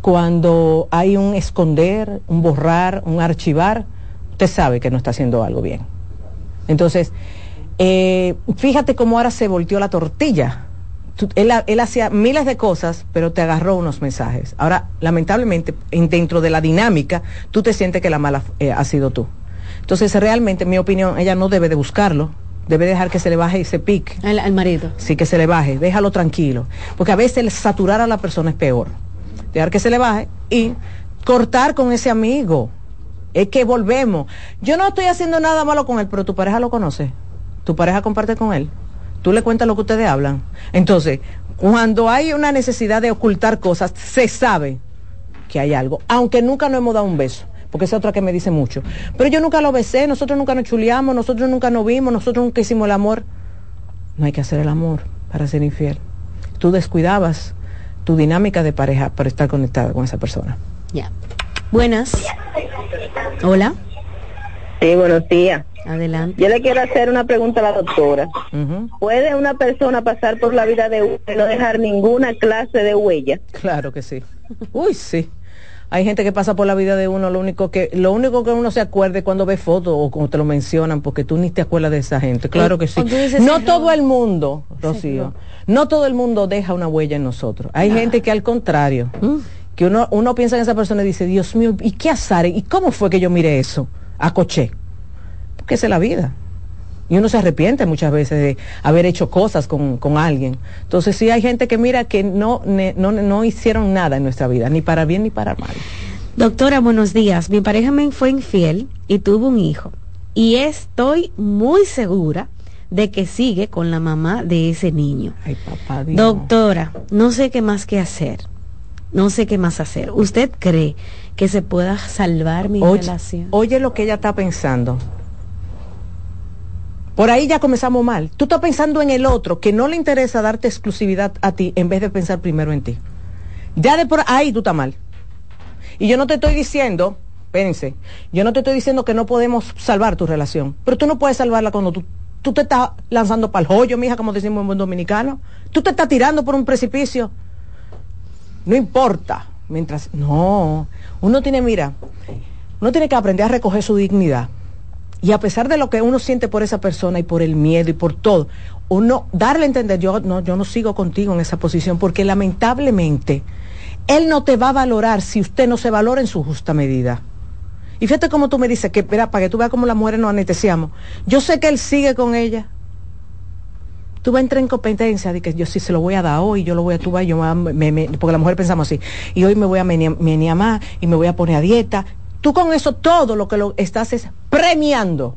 cuando hay un esconder, un borrar, un archivar, usted sabe que no está haciendo algo bien. Entonces, eh, fíjate cómo ahora se volteó la tortilla. Él, él, hacía miles de cosas, pero te agarró unos mensajes. Ahora, lamentablemente, dentro de la dinámica, tú te sientes que la mala eh, ha sido tú. Entonces, realmente, en mi opinión, ella no debe de buscarlo. Debe dejar que se le baje ese pic. Al, al marido. Sí, que se le baje. Déjalo tranquilo. Porque a veces el saturar a la persona es peor. Dejar que se le baje y cortar con ese amigo. Es que volvemos. Yo no estoy haciendo nada malo con él, pero tu pareja lo conoce tu pareja comparte con él, tú le cuentas lo que ustedes hablan. Entonces, cuando hay una necesidad de ocultar cosas, se sabe que hay algo, aunque nunca nos hemos dado un beso, porque esa es otra que me dice mucho. Pero yo nunca lo besé, nosotros nunca nos chuleamos, nosotros nunca nos vimos, nosotros nunca hicimos el amor. No hay que hacer el amor para ser infiel. Tú descuidabas tu dinámica de pareja para estar conectada con esa persona. Ya. Buenas. Hola. Sí, buenos días. Adelante. Yo le quiero hacer una pregunta a la doctora. ¿Puede una persona pasar por la vida de uno y no dejar ninguna clase de huella? Claro que sí. Uy, sí. Hay gente que pasa por la vida de uno, lo único que lo único que uno se acuerde cuando ve fotos o cuando te lo mencionan, porque tú ni te acuerdas de esa gente. Claro que sí. No todo el mundo, Rocío, no todo el mundo deja una huella en nosotros. Hay gente que al contrario, que uno, uno piensa en esa persona y dice, Dios mío, ¿y qué azar? ¿Y cómo fue que yo miré eso? Acoché que es la vida. Y uno se arrepiente muchas veces de haber hecho cosas con, alguien. Entonces sí hay gente que mira que no, no, no hicieron nada en nuestra vida, ni para bien ni para mal. Doctora, buenos días. Mi pareja me fue infiel y tuvo un hijo. Y estoy muy segura de que sigue con la mamá de ese niño. Ay, papá, Doctora, no sé qué más que hacer. No sé qué más hacer. ¿Usted cree que se pueda salvar mi relación? Oye lo que ella está pensando. Por ahí ya comenzamos mal. Tú estás pensando en el otro, que no le interesa darte exclusividad a ti en vez de pensar primero en ti. Ya de por ahí tú estás mal. Y yo no te estoy diciendo, espérense, yo no te estoy diciendo que no podemos salvar tu relación, pero tú no puedes salvarla cuando tú, tú te estás lanzando para el hoyo, mija, como decimos en buen dominicano. Tú te estás tirando por un precipicio. No importa. Mientras, no, uno tiene, mira, uno tiene que aprender a recoger su dignidad y a pesar de lo que uno siente por esa persona y por el miedo y por todo, uno darle a entender, yo no, yo no sigo contigo en esa posición, porque lamentablemente él no te va a valorar si usted no se valora en su justa medida. Y fíjate cómo tú me dices que, espera, para que tú veas cómo las mujeres nos anestesiamos. Yo sé que él sigue con ella. Tú vas a entrar en competencia de que yo sí se lo voy a dar hoy, yo lo voy a, vas, yo me, me, porque la mujer pensamos así, y hoy me voy a menear más y me voy a poner a dieta. Tú con eso todo lo que lo estás es premiando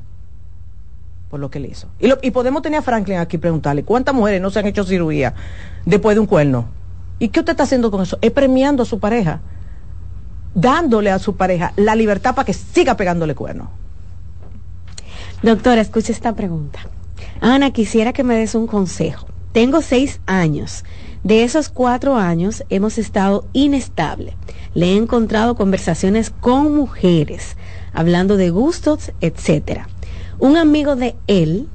por lo que le hizo. Y, y podemos tener a Franklin aquí preguntarle, ¿cuántas mujeres no se han hecho cirugía después de un cuerno? ¿Y qué usted está haciendo con eso? Es premiando a su pareja, dándole a su pareja la libertad para que siga pegándole cuerno. Doctora, escuche esta pregunta. Ana, quisiera que me des un consejo. Tengo seis años. De esos cuatro años hemos estado inestable. Le he encontrado conversaciones con mujeres, hablando de gustos, etcétera. Un amigo de él,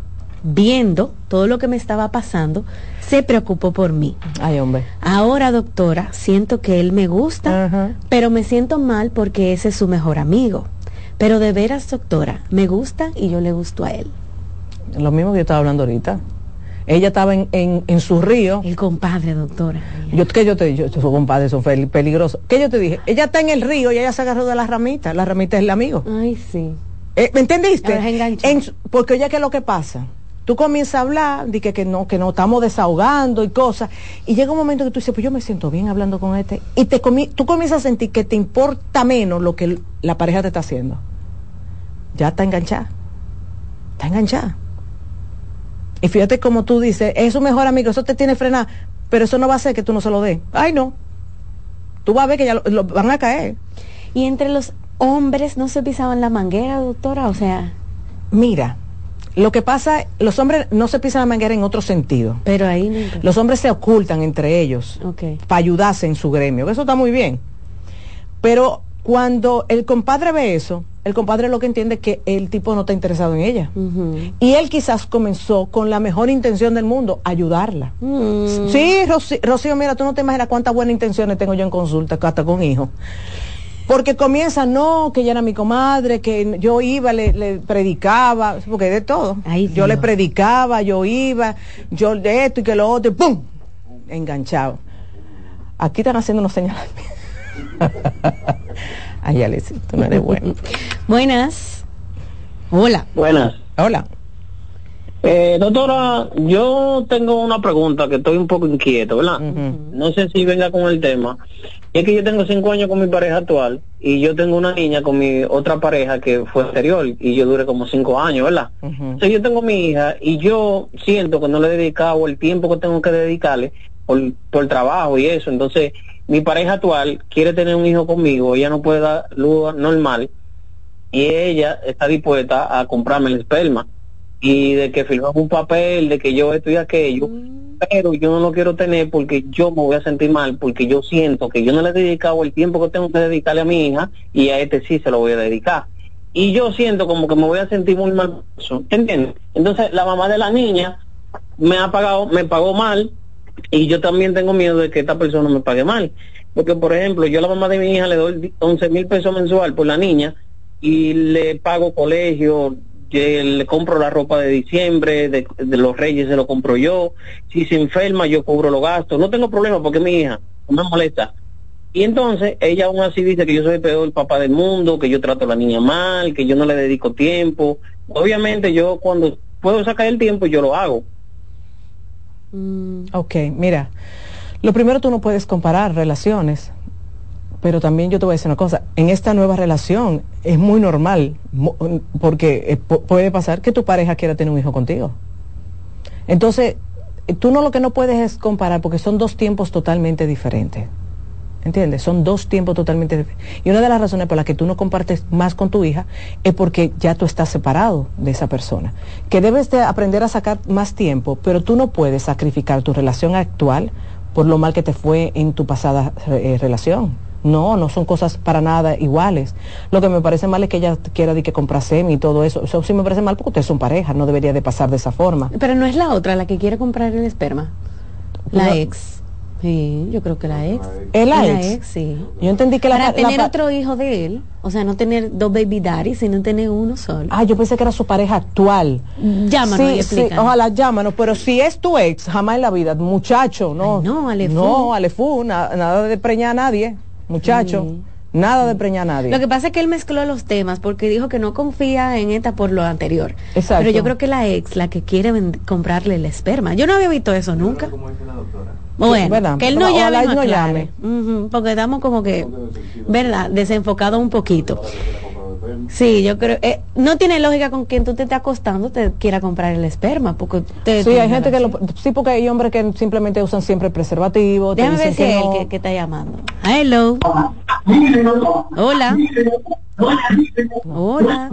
viendo todo lo que me estaba pasando, se preocupó por mí. Ay, hombre. Ahora, doctora, siento que él me gusta, pero me siento mal porque ese es su mejor amigo. Pero de veras, doctora, me gusta y yo le gusto a él. Lo mismo que yo estaba hablando ahorita. Ella estaba en, en, su río. El compadre, doctora. Yo, ¿Qué yo te dije? Su compadre son peligrosos. ¿Qué yo te dije? Ella está en el río y ella se agarró de las ramitas. La ramita es el amigo. Ay, sí. Eh, ¿Me entendiste? porque oye, ¿qué es lo que pasa? Tú comienzas a hablar, de que, que no, que no estamos desahogando y cosas, y llega un momento que tú dices, pues yo me siento bien hablando con este, y te tú comienzas a sentir que te importa menos lo que la pareja te está haciendo. Ya está enganchada. Está enganchada. Y fíjate como tú dices, es un mejor amigo, eso te tiene frenada, pero eso no va a hacer que tú no se lo des. Ay, no. Tú vas a ver que ya lo, van a caer. Y entre los hombres no se pisaban la manguera, doctora, o sea. Mira, lo que pasa, los hombres no se pisan la manguera en otro sentido. Pero ahí Los hombres se ocultan entre ellos para ayudarse en su gremio, eso está muy bien. Pero cuando el compadre ve eso, el compadre lo que entiende es que el tipo no está interesado en ella. Y él quizás comenzó con la mejor intención del mundo, ayudarla. Mm. Sí, Rocío, mira, tú no te imaginas cuántas buenas intenciones tengo yo en consulta, hasta con hijos. Porque comienza, no, que ella era mi comadre, que yo iba, le, predicaba, porque de todo. yo le predicaba, yo iba, yo de esto y que lo otro, ¡pum! Enganchado. Aquí están haciendo unos señalamientos. Ay, Alex, tú no eres bueno. Buenas. Hola. Buenas. Hola. Eh, doctora, yo tengo una pregunta que estoy un poco inquieto, ¿verdad? No sé si venga con el tema. Es que yo tengo cinco años con mi pareja actual y yo tengo una niña con mi otra pareja que fue anterior y yo duré como cinco años, ¿verdad? Entonces yo tengo mi hija y yo siento que no le he dedicado el tiempo que tengo que dedicarle por, por el trabajo y eso. Entonces mi pareja actual quiere tener un hijo conmigo, ella no puede dar luz normal y ella está dispuesta a comprarme el esperma y de que firmamos un papel de que yo esto y aquello, mm. pero yo no lo quiero tener porque yo me voy a sentir mal, porque yo siento que yo no le he dedicado el tiempo que tengo que dedicarle a mi hija y a este sí se lo voy a dedicar. Y yo siento como que me voy a sentir muy mal, ¿entiendes? Entonces la mamá de la niña me ha pagado, me pagó mal y yo también tengo miedo de que esta persona me pague mal. Porque, por ejemplo, yo a la mamá de mi hija le doy 11 mil pesos mensual por la niña y le pago colegio, le compro la ropa de diciembre, de, los reyes se lo compro yo. Si se enferma, yo cobro los gastos. No tengo problema porque mi hija no me molesta. Y entonces ella aún así dice que yo soy el peor papá del mundo, que yo trato a la niña mal, que yo no le dedico tiempo. Obviamente yo cuando puedo sacar el tiempo yo lo hago. Mm. Ok, mira, lo primero tú no puedes comparar relaciones, pero también yo te voy a decir una cosa, en esta nueva relación es muy normal, porque eh, puede pasar que tu pareja quiera tener un hijo contigo. Entonces, tú no lo que no puedes es comparar, porque son dos tiempos totalmente diferentes. ¿Entiendes? Son dos tiempos totalmente diferentes. Y una de las razones por las que tú no compartes más con tu hija es porque ya tú estás separado de esa persona. Que debes de aprender a sacar más tiempo, pero tú no puedes sacrificar tu relación actual por lo mal que te fue en tu pasada eh, relación. No, no son cosas para nada iguales. Lo que me parece mal es que ella quiera de que semi y todo eso. Eso sí me parece mal porque ustedes son pareja, no debería de pasar de esa forma. Pero no es la otra la que quiere comprar el esperma. La ex. Sí, yo creo que la ex. ¿El la, ex? Sí. Yo entendí que la Para tener otro hijo de él, o sea, no tener dos baby daddies, sino tener uno solo. Ah, yo pensé que era su pareja actual. Llámanos sí, sí, ojalá llámanos, pero si es tu ex, jamás en la vida, muchacho, no. no, Alefu. No, Alefu, nada de preñar a nadie, muchacho. Nada de preñar a nadie. Lo que pasa es que él mezcló los temas porque dijo que no confía en esta por lo anterior. Exacto. Pero yo creo que la ex, la que quiere comprarle el esperma. Yo no había visto eso nunca. Bueno, que él no llame, no llame. porque estamos como que, ¿verdad? Desenfocado un poquito. Sí, yo creo, eh, no tiene lógica con quien tú te estés acostando te quiera comprar el esperma, porque Sí, hay gente que lo, sí, porque hay hombres que simplemente usan siempre preservativo. Déjame ver si es él que, está llamando. Hello. Hola. Hola.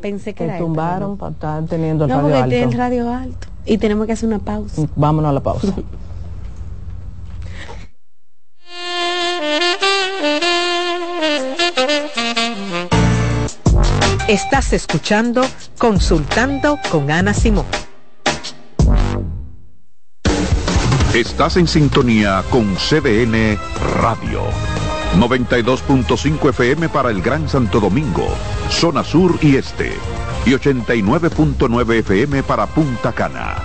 Pensé que era tumbaron para estar teniendo el no, radio alto. el radio alto. Y tenemos que hacer una pausa. Vámonos a la pausa. Estás escuchando Consultando con Ana Simón. Estás en sintonía con CDN Radio. 92.5 FM para el Gran Santo Domingo, zona sur y este. Y 89.9 FM para Punta Cana.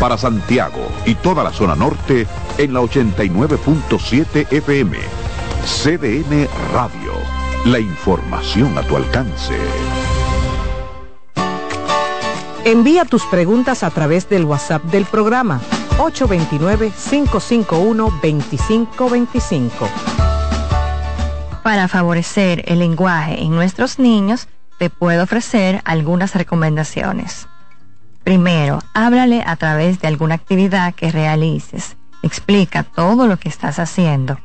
Para Santiago y toda la zona norte en la 89.7 FM. CDN Radio la información a tu alcance. Envía tus preguntas a través del WhatsApp del programa 829-551-2525. Para favorecer el lenguaje en nuestros niños, te puedo ofrecer algunas recomendaciones. Primero, háblale a través de alguna actividad que realices. Explica todo lo que estás haciendo.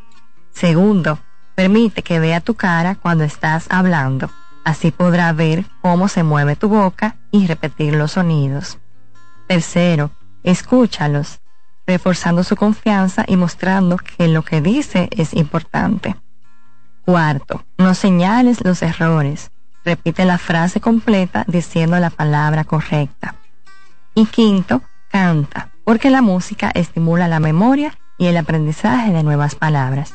Segundo, Permite que vea tu cara cuando estás hablando. Así podrá ver cómo se mueve tu boca y repetir los sonidos. Tercero, escúchalos, reforzando su confianza y mostrando que lo que dice es importante. Cuarto, no señales los errores. Repite la frase completa diciendo la palabra correcta. Y quinto, canta, porque la música estimula la memoria y el aprendizaje de nuevas palabras.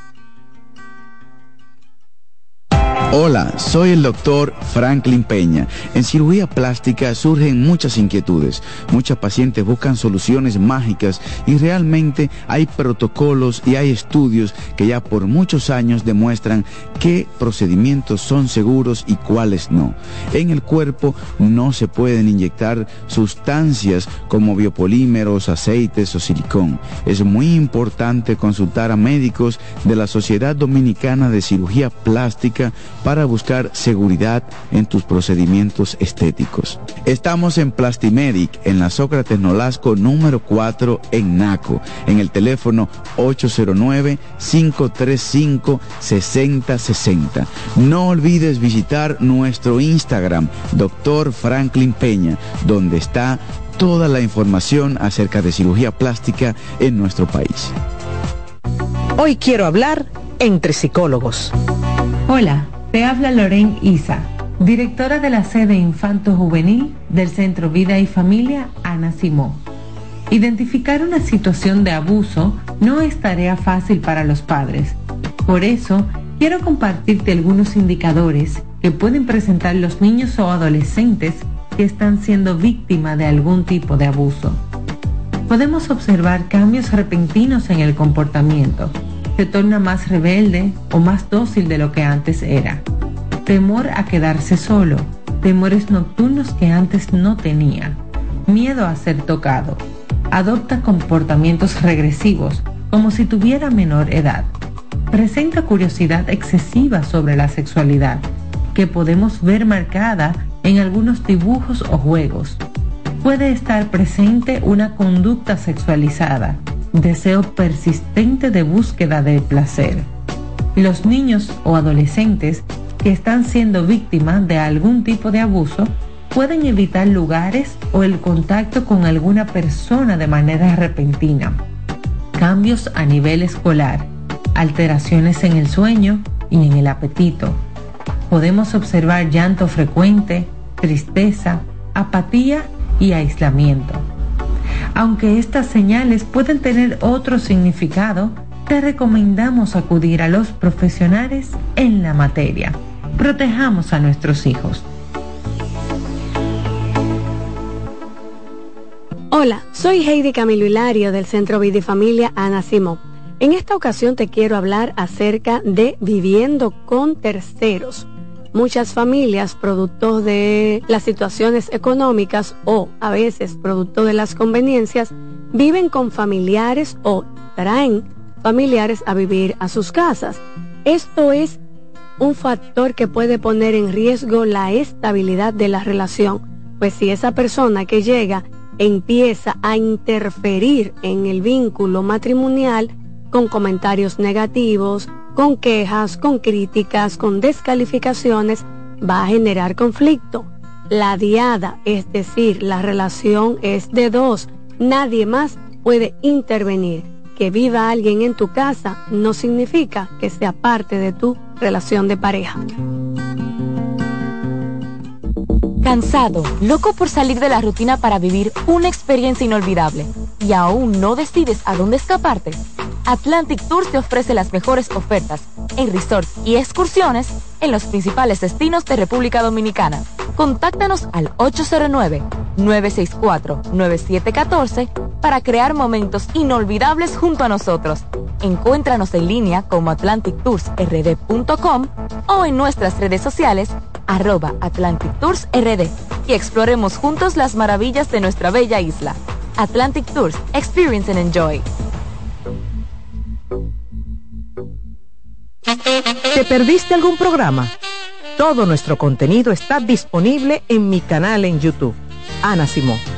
Hola, soy el doctor Franklin Peña. En cirugía plástica surgen muchas inquietudes. Muchas pacientes buscan soluciones mágicas y realmente hay protocolos y hay estudios que ya por muchos años demuestran qué procedimientos son seguros y cuáles no. En el cuerpo no se pueden inyectar sustancias como biopolímeros, aceites o silicón. Es muy importante consultar a médicos de la Sociedad Dominicana de Cirugía Plástica para buscar seguridad en tus procedimientos estéticos. Estamos en Plastimedic, en la Sócrates Nolasco número 4 en Naco, en el teléfono 809-535-6060. No olvides visitar nuestro Instagram, Dr. Franklin Peña, donde está toda la información acerca de cirugía plástica en nuestro país. Hoy quiero hablar entre psicólogos. Hola. Te habla Loren Isa, directora de la sede Infanto Juvenil del Centro Vida y Familia Ana Simón. Identificar una situación de abuso no es tarea fácil para los padres. Por eso, quiero compartirte algunos indicadores que pueden presentar los niños o adolescentes que están siendo víctimas de algún tipo de abuso. Podemos observar cambios repentinos en el comportamiento, se torna más rebelde o más dócil de lo que antes era. Temor a quedarse solo, temores nocturnos que antes no tenía, miedo a ser tocado. Adopta comportamientos regresivos, como si tuviera menor edad. Presenta curiosidad excesiva sobre la sexualidad, que podemos ver marcada en algunos dibujos o juegos. Puede estar presente una conducta sexualizada, deseo persistente de búsqueda de placer. Los niños o adolescentes que están siendo víctimas de algún tipo de abuso pueden evitar lugares o el contacto con alguna persona de manera repentina. Cambios a nivel escolar, alteraciones en el sueño y en el apetito. Podemos observar llanto frecuente, tristeza, apatía y aislamiento. Aunque estas señales pueden tener otro significado, te recomendamos acudir a los profesionales en la materia. Protejamos a nuestros hijos. Hola, soy Heidi Camilo Hilario del Centro Vida y Familia Ana Simón En esta ocasión te quiero hablar acerca de viviendo con terceros. Muchas familias, producto de las situaciones económicas o a veces producto de las conveniencias, viven con familiares o traen familiares a vivir a sus casas. Esto es un factor que puede poner en riesgo la estabilidad de la relación, pues si esa persona que llega empieza a interferir en el vínculo matrimonial con comentarios negativos, con quejas, con críticas, con descalificaciones, va a generar conflicto. La diada, es decir, la relación es de dos, nadie más puede intervenir. Que viva alguien en tu casa no significa que sea parte de tu relación de pareja. Cansado, loco por salir de la rutina para vivir una experiencia inolvidable y aún no decides a dónde escaparte. Atlantic Tours te ofrece las mejores ofertas en resorts y excursiones en los principales destinos de República Dominicana. Contáctanos al 809-964-9714 para crear momentos inolvidables junto a nosotros. Encuéntranos en línea como atlantictoursrd.com o en nuestras redes sociales arroba Atlantic Tours RD y exploremos juntos las maravillas de nuestra bella isla. Atlantic Tours, Experience and Enjoy. ¿Te perdiste algún programa? Todo nuestro contenido está disponible en mi canal en YouTube. Ana Simón.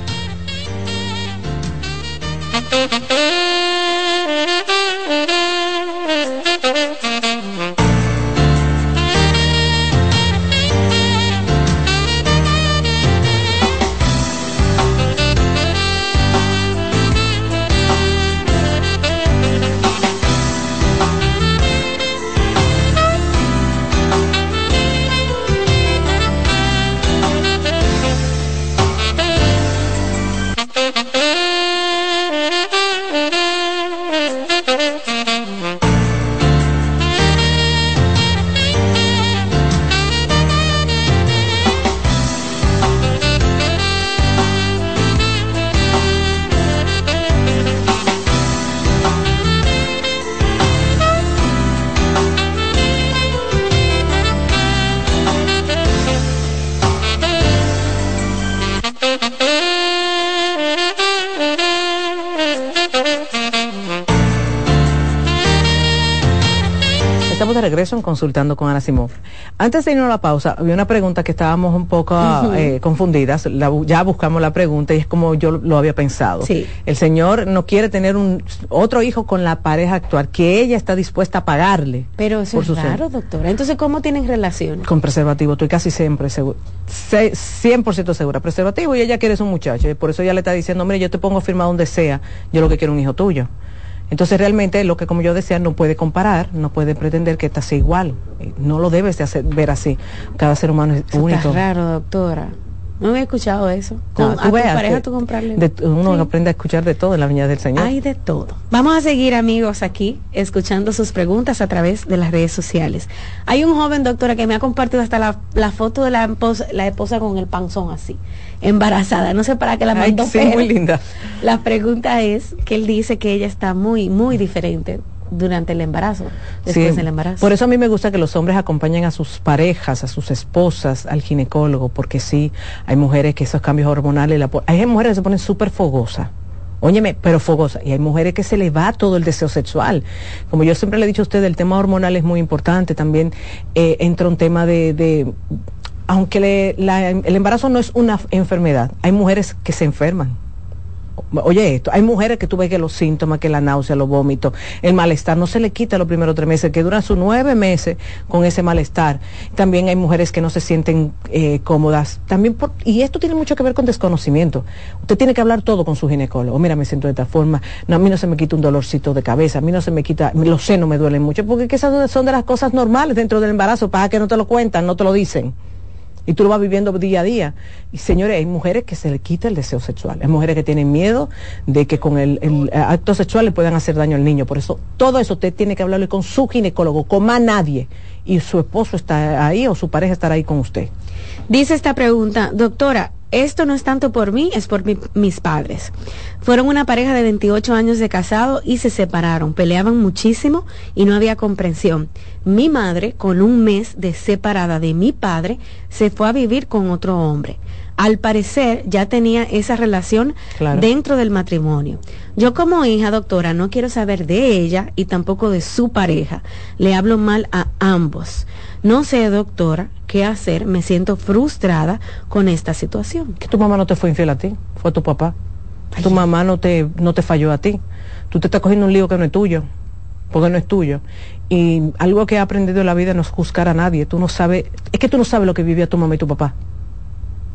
Consultando con Ana Simón. Antes de irnos a la pausa, había una pregunta que estábamos un poco eh, confundidas. ya buscamos la pregunta y es como yo lo había pensado. El señor no quiere tener un otro hijo con la pareja actual, que ella está dispuesta a pagarle. Pero eso es raro, doctora. Entonces, ¿cómo tienen relaciones? Con preservativo, estoy casi siempre seguro. 100% segura. Preservativo y ella quiere un muchacho. Y por eso ella le está diciendo, hombre, yo te pongo firma donde sea. Yo lo que quiero un hijo tuyo. Entonces realmente lo que como yo decía no puede comparar, no puede pretender que esta sea igual, no lo debes de hacer, ver así. Cada ser humano es único. Está raro, doctora. No había escuchado eso. a tu pareja tú comprarle. uno aprende a escuchar de todo en la viña del Señor. Hay de todo. Vamos a seguir, amigos, aquí, escuchando sus preguntas a través de las redes sociales. Hay un joven, doctora, que me ha compartido hasta la, foto de la esposa, la esposa con el panzón así, embarazada. No sé para qué la mandó. sí, muy linda. La pregunta es que él dice que ella está muy, muy diferente durante el embarazo, después del embarazo. Por eso a mí me gusta que los hombres acompañen a sus parejas, a sus esposas, al ginecólogo, porque sí, hay mujeres que esos cambios hormonales, hay mujeres que se ponen súper fogosas. Óyeme, pero fogosa. Y hay mujeres que se le va todo el deseo sexual. Como yo siempre le he dicho a usted, el tema hormonal es muy importante. También eh, entra un tema de, aunque el embarazo no es una enfermedad, hay mujeres que se enferman Oye, esto, hay mujeres que tú ves que los síntomas, que la náusea, los vómitos, el malestar no se le quita los primeros tres meses, que duran sus nueve meses con ese malestar. También hay mujeres que no se sienten eh, cómodas. También y esto tiene mucho que ver con desconocimiento. Usted tiene que hablar todo con su ginecólogo. Mira, me siento de esta forma. No, a mí no se me quita un dolorcito de cabeza. A mí no se me quita, los senos me duelen mucho, porque esas son de las cosas normales dentro del embarazo. Para que no te lo cuentan, no te lo dicen y tú lo vas viviendo día a día. Y señores, hay mujeres que se le quita el deseo sexual, hay mujeres que tienen miedo de que con el, acto sexual le puedan hacer daño al niño. Por eso, todo eso usted tiene que hablarle con su ginecólogo, con más nadie. Y su esposo está ahí o su pareja estará ahí con usted. Dice esta pregunta, doctora, esto no es tanto por mí, es por mis padres. Fueron una pareja de 28 años de casado y se separaron. Peleaban muchísimo y no había comprensión. Mi madre, con un mes de separada de mi padre, se fue a vivir con otro hombre. Al parecer ya tenía esa relación dentro del matrimonio. Yo como hija, doctora, no quiero saber de ella y tampoco de su pareja. Le hablo mal a ambos. No sé, doctora, qué hacer, me siento frustrada con esta situación. Que tu mamá no te fue infiel a ti, fue tu papá. Tu mamá no te, no te falló a ti. Tú te estás cogiendo un lío que no es tuyo, porque no es tuyo. Y algo que he aprendido en la vida no es juzgar a nadie. Tú no sabes, es que tú no sabes lo que vivía tu mamá y tu papá.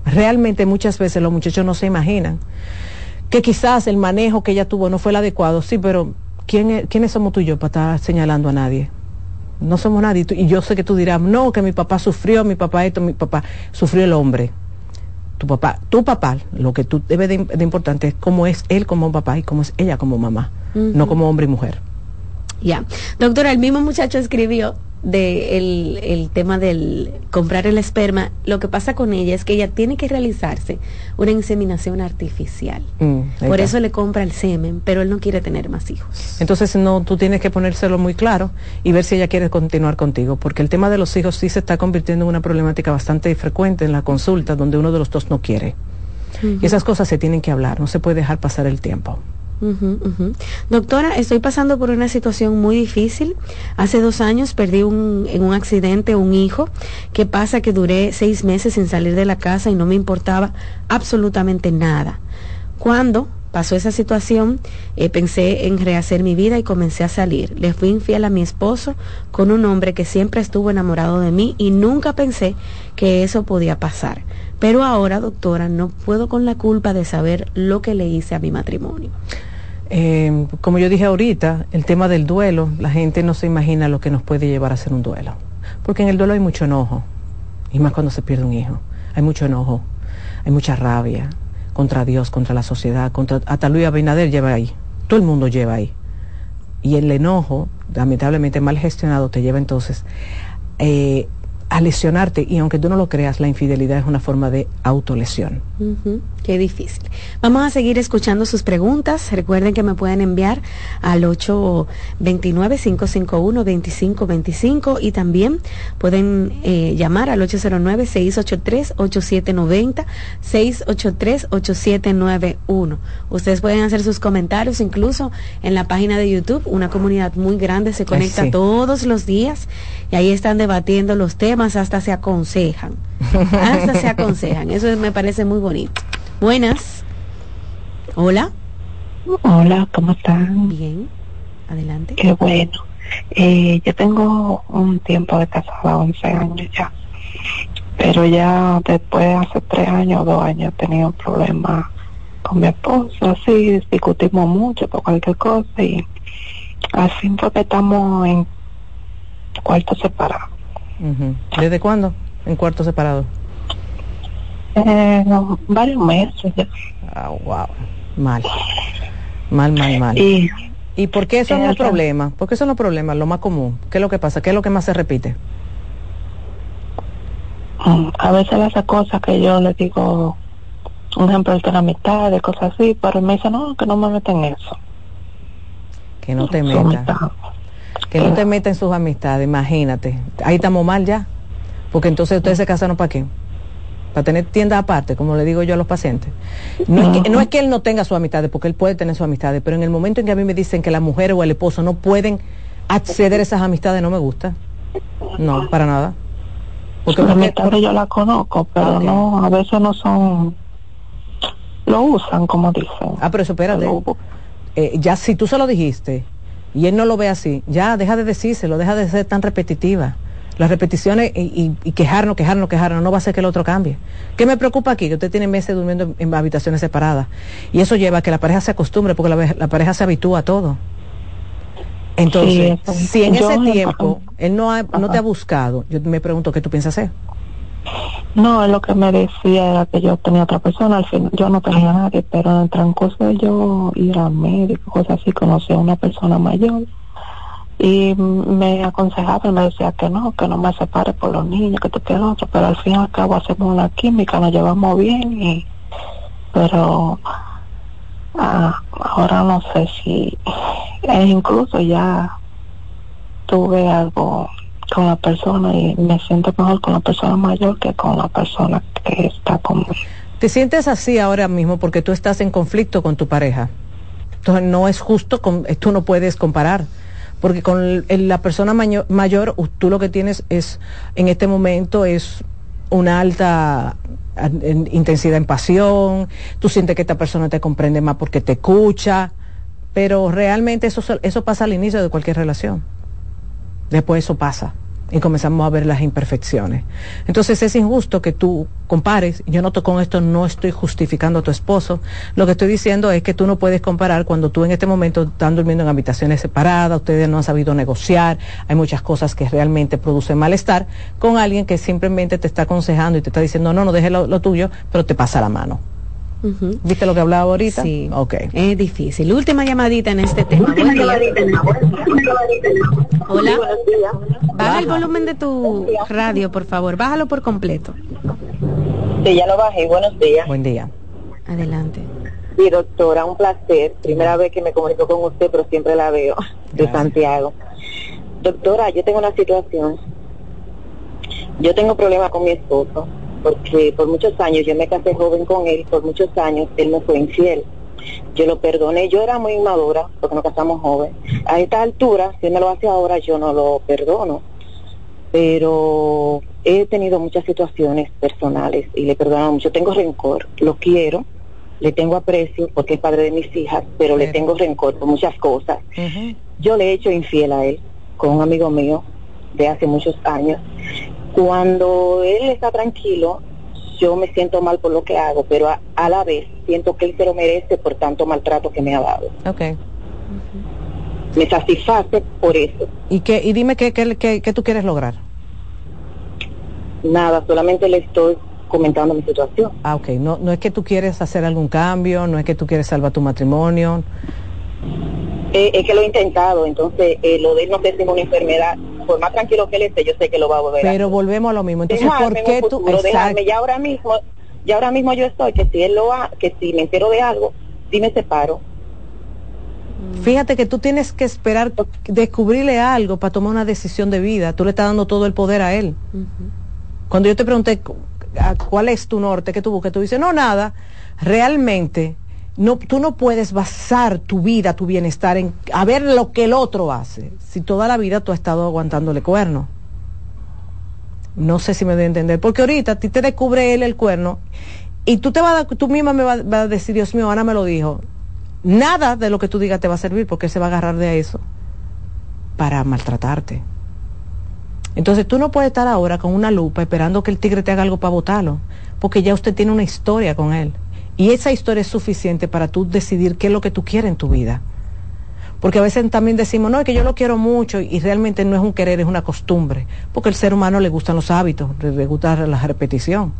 Realmente muchas veces los muchachos no se imaginan que quizás el manejo que ella tuvo no fue el adecuado, sí, pero ¿quién ¿quiénes somos tú y yo para estar señalando a nadie? No somos nadie. Y yo sé que tú dirás, no, que mi papá sufrió, mi papá esto, mi papá sufrió el hombre. Tu papá, tu papá, lo que tú debes de, importante es cómo es él como papá y cómo es ella como mamá, no como hombre y mujer. Ya. Doctora, el mismo muchacho escribió de el, tema del comprar el esperma, lo que pasa con ella es que ella tiene que realizarse una inseminación artificial. Mm, Por eso le compra el semen, pero él no quiere tener más hijos. Entonces no, tú tienes que ponérselo muy claro y ver si ella quiere continuar contigo, porque el tema de los hijos sí se está convirtiendo en una problemática bastante frecuente en la consulta, donde uno de los dos no quiere. Y esas cosas se tienen que hablar, no se puede dejar pasar el tiempo. Doctora, estoy pasando por una situación muy difícil. Hace dos años perdí un, en un accidente un hijo. ¿Qué pasa? Que duré seis meses sin salir de la casa y no me importaba absolutamente nada. Cuando pasó esa situación, eh, pensé en rehacer mi vida y comencé a salir. Le fui infiel a mi esposo con un hombre que siempre estuvo enamorado de mí y nunca pensé que eso podía pasar. Pero ahora, doctora, no puedo con la culpa de saber lo que le hice a mi matrimonio. Eh, como yo dije ahorita, el tema del duelo, la gente no se imagina lo que nos puede llevar a hacer un duelo. Porque en el duelo hay mucho enojo, y más cuando se pierde un hijo. Hay mucho enojo, hay mucha rabia contra Dios, contra la sociedad, contra hasta Luis Abinader lleva ahí. Todo el mundo lleva ahí. Y el enojo, lamentablemente mal gestionado, te lleva entonces eh, a lesionarte y aunque tú no lo creas, la infidelidad es una forma de autolesión. Qué difícil. Vamos a seguir escuchando sus preguntas. Recuerden que me pueden enviar al 829-551-2525 y también pueden eh, llamar al 809-683-8790, 683-8791. Ustedes pueden hacer sus comentarios incluso en la página de YouTube. Una comunidad muy grande se conecta todos los días y ahí están debatiendo los temas, hasta se aconsejan. Hasta se aconsejan. Eso me parece muy bonito. Buenas. Hola. Hola, ¿cómo están? Bien. Adelante. Qué bueno. Eh, yo tengo un tiempo de casada, 11 años ya. Pero ya después, hace tres años o dos años, he tenido problemas con mi esposo, así, discutimos mucho por cualquier cosa y al fin porque estamos en cuarto separado. ¿Desde cuándo? En cuarto separado. Eh, varios meses. Ah, wow. Mal. Mal, mal, mal. Y, ¿Y por qué son los problemas? ¿Por qué son los problemas? Lo más común. ¿Qué es lo que pasa? ¿Qué es lo que más se repite? Mm, a veces hace cosas que yo le digo, un ejemplo, de la mitad, de cosas así, pero él me dice, no, que no me meta en eso. Que no te meta. Que no te meta en sus amistades, imagínate. Ahí estamos mal ya. Porque entonces ustedes se casaron para qué? Para tener tienda aparte, como le digo yo a los pacientes. No, es que, no es que él no tenga sus amistades, porque él puede tener sus amistades, pero en el momento en que a mí me dicen que la mujer o el esposo no pueden acceder a esas amistades, no me gusta. No, para nada. Porque, las amistades yo la conozco, pero no, a veces no son... Lo usan, como dicen. Ah, pero eso espérate. Eh, ya si tú se lo dijiste y él no lo ve así, ya deja de decírselo, deja de ser tan repetitiva. Las repeticiones y, quejarnos, quejarnos, quejarnos, no va a hacer que el otro cambie. ¿Qué me preocupa aquí? Que usted tiene meses durmiendo en, habitaciones separadas. Y eso lleva a que la pareja se acostumbre, porque la, pareja se habitúa a todo. Entonces, si en ese tiempo él no, no te ha buscado, yo me pregunto, ¿qué tú piensas hacer? No, lo que me decía era que yo tenía otra persona, al final yo no tenía nadie, pero en el transcurso de yo ir al médico, cosas así, conocí a una persona mayor y me aconsejaba y me decía que no, que no me separe por los niños, que te quedas otro, pero al fin y al cabo hacemos una química, nos llevamos bien y pero ah, ahora no sé si e incluso ya tuve algo con la persona y me siento mejor con la persona mayor que con la persona que está conmigo. ¿Te sientes así ahora mismo porque tú estás en conflicto con tu pareja? Entonces no es justo, con, tú no puedes comparar porque con la persona mayor, tú lo que tienes es, en este momento, es una alta intensidad en pasión, tú sientes que esta persona te comprende más porque te escucha, pero realmente eso, eso pasa al inicio de cualquier relación. Después eso pasa y comenzamos a ver las imperfecciones. Entonces es injusto que tú compares, yo no con esto no estoy justificando a tu esposo, lo que estoy diciendo es que tú no puedes comparar cuando tú en este momento están durmiendo en habitaciones separadas, ustedes no han sabido negociar, hay muchas cosas que realmente producen malestar, con alguien que simplemente te está aconsejando y te está diciendo, no, no dejes lo, lo tuyo, pero te pasa la mano. ¿Viste lo que hablaba ahorita? Sí. Ok. Es difícil. Última llamadita en este tema. Última llamadita en Hola. Baja el volumen de tu radio, por favor. Bájalo por completo. Sí, ya lo bajé. Buenos días. Buen día. Adelante. Sí, doctora, un placer. Primera vez que me comunico con usted, pero siempre la veo de Santiago. Doctora, yo tengo una situación. Yo tengo problemas con mi esposo porque por muchos años yo me casé joven con él, por muchos años él me fue infiel. Yo lo perdoné, yo era muy inmadura porque nos casamos joven. A esta altura, si él me lo hace ahora, yo no lo perdono. Pero he tenido muchas situaciones personales y le perdono mucho. Tengo rencor, lo quiero, le tengo aprecio porque es padre de mis hijas, pero le tengo rencor por muchas cosas. Yo le he hecho infiel a él con un amigo mío de hace muchos años cuando él está tranquilo, yo me siento mal por lo que hago, pero a, la vez siento que él se lo merece por tanto maltrato que me ha dado. Ok. Me satisface por eso. ¿Y, qué, y dime qué, qué, qué, tú quieres lograr? Nada, solamente le estoy comentando mi situación. Ah, ok. No, no es que tú quieres hacer algún cambio, no es que tú quieres salvar tu matrimonio. Eh, es que lo he intentado, entonces eh, lo de él no sé si es una enfermedad por más tranquilo que él esté, yo sé que lo va a volver Pero volvemos a lo mismo. Entonces, ¿por qué tú...? Dejarme, ya ahora mismo, ya ahora mismo yo estoy, que si él lo ha, que si me entero de algo, sí me separo. Fíjate que tú tienes que esperar descubrirle algo para tomar una decisión de vida. Tú le estás dando todo el poder a él. Cuando yo te pregunté cuál es tu norte, que tú buscas, tú dices, no, nada. Realmente no, tú no puedes basar tu vida, tu bienestar en a ver lo que el otro hace. Si toda la vida tú has estado aguantándole cuerno. No sé si me doy a entender. Porque ahorita ti te descubre él el cuerno y tú te vas a, tú misma me vas, a decir, Dios mío, Ana me lo dijo. Nada de lo que tú digas te va a servir porque él se va a agarrar de eso para maltratarte. Entonces tú no puedes estar ahora con una lupa esperando que el tigre te haga algo para botarlo, porque ya usted tiene una historia con él. Y esa historia es suficiente para tú decidir qué es lo que tú quieres en tu vida. Porque a veces también decimos, no, es que yo lo quiero mucho y realmente no es un querer, es una costumbre. Porque al ser humano le gustan los hábitos, le gusta la repetición.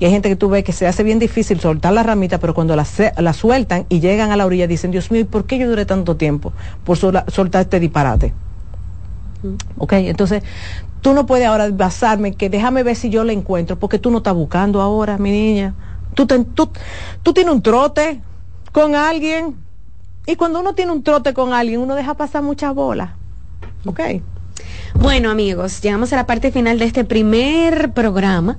Y hay gente que tú ves que se hace bien difícil soltar la ramita, pero cuando la, la sueltan y llegan a la orilla dicen, Dios mío, ¿y por qué yo duré tanto tiempo por soltar este disparate? Ok, entonces tú no puedes ahora basarme que déjame ver si yo le encuentro, porque tú no estás buscando ahora, mi niña. Tú, tú, tienes un trote con alguien y cuando uno tiene un trote con alguien uno deja pasar muchas bolas. ¿Ok? Bueno amigos, llegamos a la parte final de este primer programa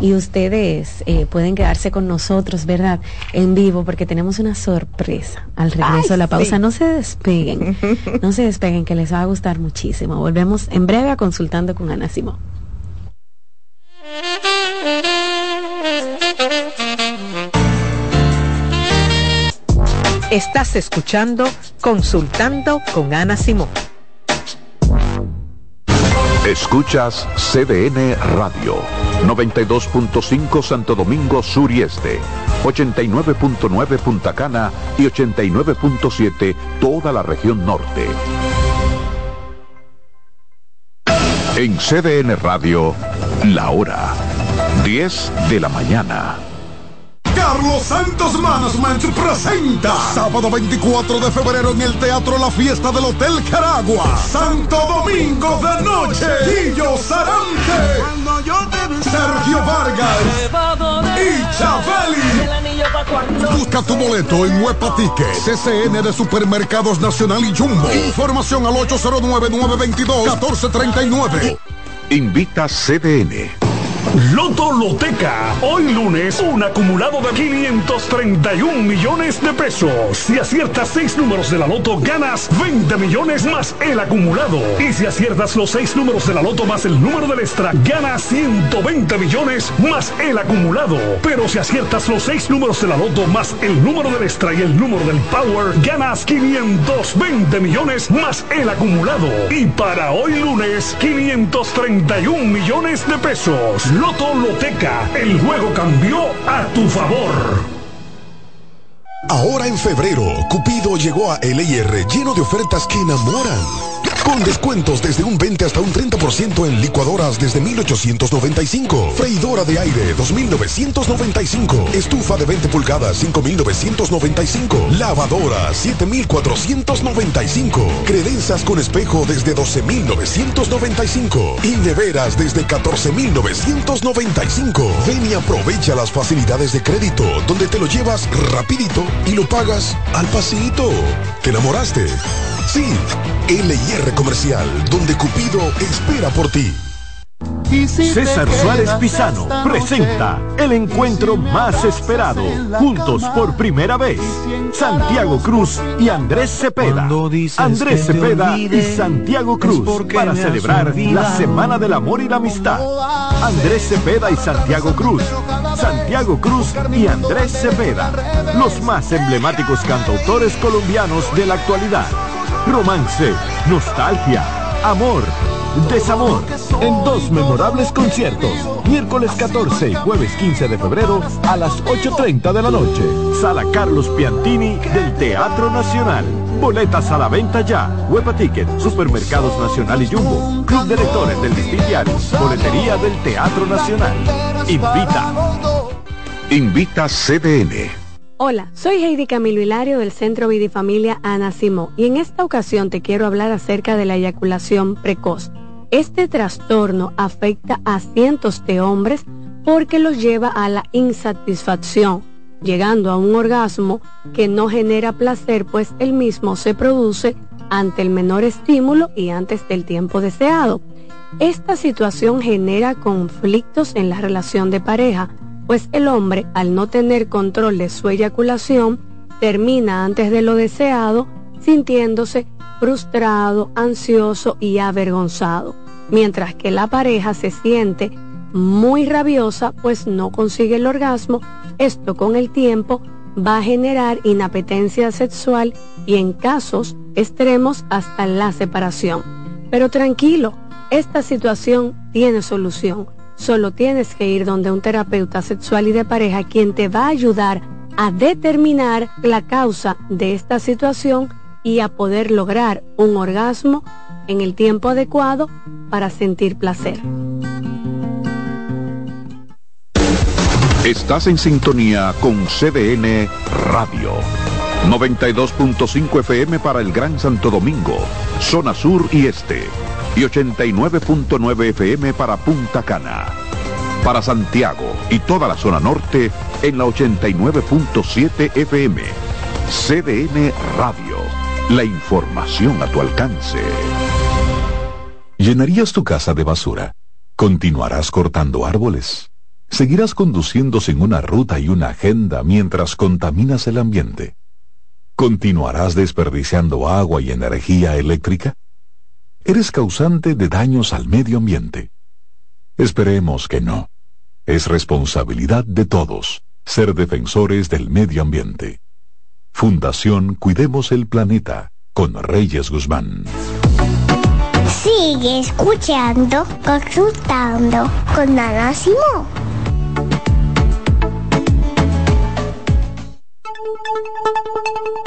y ustedes eh, pueden quedarse con nosotros, ¿verdad? En vivo porque tenemos una sorpresa al regreso de la pausa. No se despeguen, no se despeguen que les va a gustar muchísimo. Volvemos en breve a consultando con Ana Simón. Estás escuchando Consultando con Ana Simón. Escuchas CDN Radio, 92.5 Santo Domingo Sur y Este, 89.9 Punta Cana y 89.7 toda la región norte. En CDN Radio, la hora 10 de la mañana. Carlos Santos Management presenta sábado 24 de febrero en el Teatro La Fiesta del Hotel Caragua. Santo Domingo de Noche. Guillo Sarante. Sergio Vargas. Y Chabeli. Busca tu boleto en Huepa Ticket. CCN de Supermercados Nacional y Jumbo. Información al 809-922-1439. Invita CDN. Loto Loteca. Hoy lunes, un acumulado de 531 millones de pesos. Si aciertas seis números de la Loto, ganas 20 millones más el acumulado. Y si aciertas los seis números de la Loto más el número del extra, ganas 120 millones más el acumulado. Pero si aciertas los seis números de la Loto más el número del extra y el número del Power, ganas 520 millones más el acumulado. Y para hoy lunes, 531 millones de pesos. Loto Loteca, el juego cambió a tu favor. Ahora en febrero, Cupido llegó a LIR lleno de ofertas que enamoran. Con descuentos desde un 20 hasta un 30% en licuadoras desde 1895. Freidora de aire 2995. Estufa de 20 pulgadas 5995. Lavadora 7495. Credenzas con espejo desde 12995. Y neveras desde 14995. Ven y aprovecha las facilidades de crédito donde te lo llevas rapidito y lo pagas al pasito. ¿Te enamoraste? Sí, LIR Comercial, donde Cupido espera por ti. César Suárez Pisano presenta el encuentro más esperado, juntos por primera vez, Santiago Cruz y Andrés Cepeda. Andrés Cepeda y Santiago Cruz para celebrar la Semana del Amor y la Amistad. Andrés Cepeda y Santiago Cruz. Santiago Cruz y Andrés Cepeda, los más emblemáticos cantautores colombianos de la actualidad. Romance, nostalgia, amor Desamor, en dos memorables conciertos, miércoles 14 y jueves 15 de febrero a las 8.30 de la noche. Sala Carlos Piantini del Teatro Nacional. Boletas a la venta ya. Huepa Ticket, Supermercados Nacional y Jumbo. Club de Lectores del Diario. Boletería del Teatro Nacional. Invita. Invita CDN. Hola, soy Heidi Camilo Hilario del Centro Vidifamilia Ana Simó y en esta ocasión te quiero hablar acerca de la eyaculación precoz. Este trastorno afecta a cientos de hombres porque los lleva a la insatisfacción, llegando a un orgasmo que no genera placer pues el mismo se produce ante el menor estímulo y antes del tiempo deseado. Esta situación genera conflictos en la relación de pareja, pues el hombre, al no tener control de su eyaculación, termina antes de lo deseado sintiéndose frustrado, ansioso y avergonzado, mientras que la pareja se siente muy rabiosa pues no consigue el orgasmo, esto con el tiempo va a generar inapetencia sexual y en casos extremos hasta la separación. Pero tranquilo, esta situación tiene solución. Solo tienes que ir donde un terapeuta sexual y de pareja quien te va a ayudar a determinar la causa de esta situación y a poder lograr un orgasmo en el tiempo adecuado para sentir placer. Estás en sintonía con CDN Radio. 92.5 FM para el Gran Santo Domingo, zona sur y este. Y 89.9 FM para Punta Cana. Para Santiago y toda la zona norte en la 89.7 FM. CDN Radio la información a tu alcance. ¿Llenarías tu casa de basura? ¿Continuarás cortando árboles? ¿Seguirás conduciendo sin una ruta y una agenda mientras contaminas el ambiente? ¿Continuarás desperdiciando agua y energía eléctrica? Eres causante de daños al medio ambiente. Esperemos que no. Es responsabilidad de todos ser defensores del medio ambiente. Fundación Cuidemos el Planeta con Reyes Guzmán. Sigue escuchando, consultando con Ana Simón.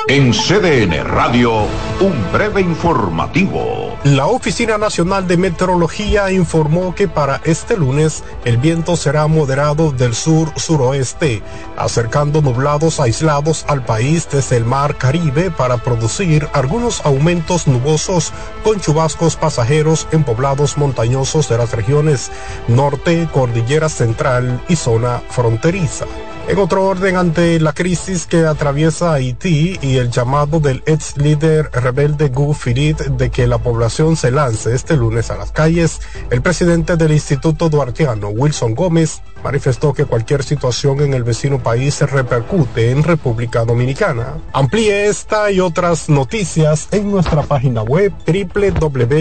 En CDN Radio, un breve informativo. La Oficina Nacional de Meteorología informó que para este lunes el viento será moderado del sur-suroeste, acercando nublados aislados al país desde el mar Caribe para producir algunos aumentos nubosos con chubascos pasajeros en poblados montañosos de las regiones norte, cordillera central y zona fronteriza. En otro orden, ante la crisis que atraviesa Haití y el llamado del ex líder rebelde Gu Firit de que la población se lance este lunes a las calles, el presidente del Instituto Duartiano, Wilson Gómez, manifestó que cualquier situación en el vecino país se repercute en República Dominicana. Amplíe esta y otras noticias en nuestra página web www.cdn.com.do.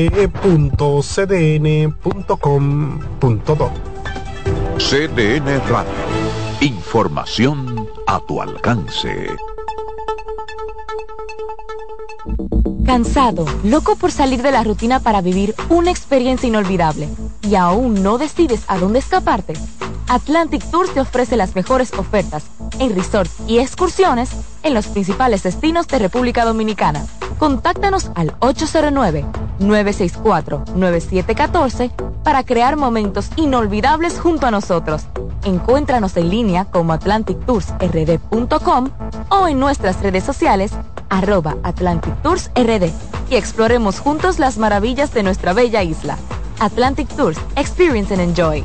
CDN Radio Información a tu alcance. Cansado, loco por salir de la rutina para vivir una experiencia inolvidable y aún no decides a dónde escaparte. Atlantic Tours te ofrece las mejores ofertas en resorts y excursiones en los principales destinos de República Dominicana. Contáctanos al 809-964-9714 para crear momentos inolvidables junto a nosotros. Encuéntranos en línea como atlantictoursrd.com o en nuestras redes sociales arroba Atlantic Tours RD y exploremos juntos las maravillas de nuestra bella isla. Atlantic Tours, Experience and Enjoy.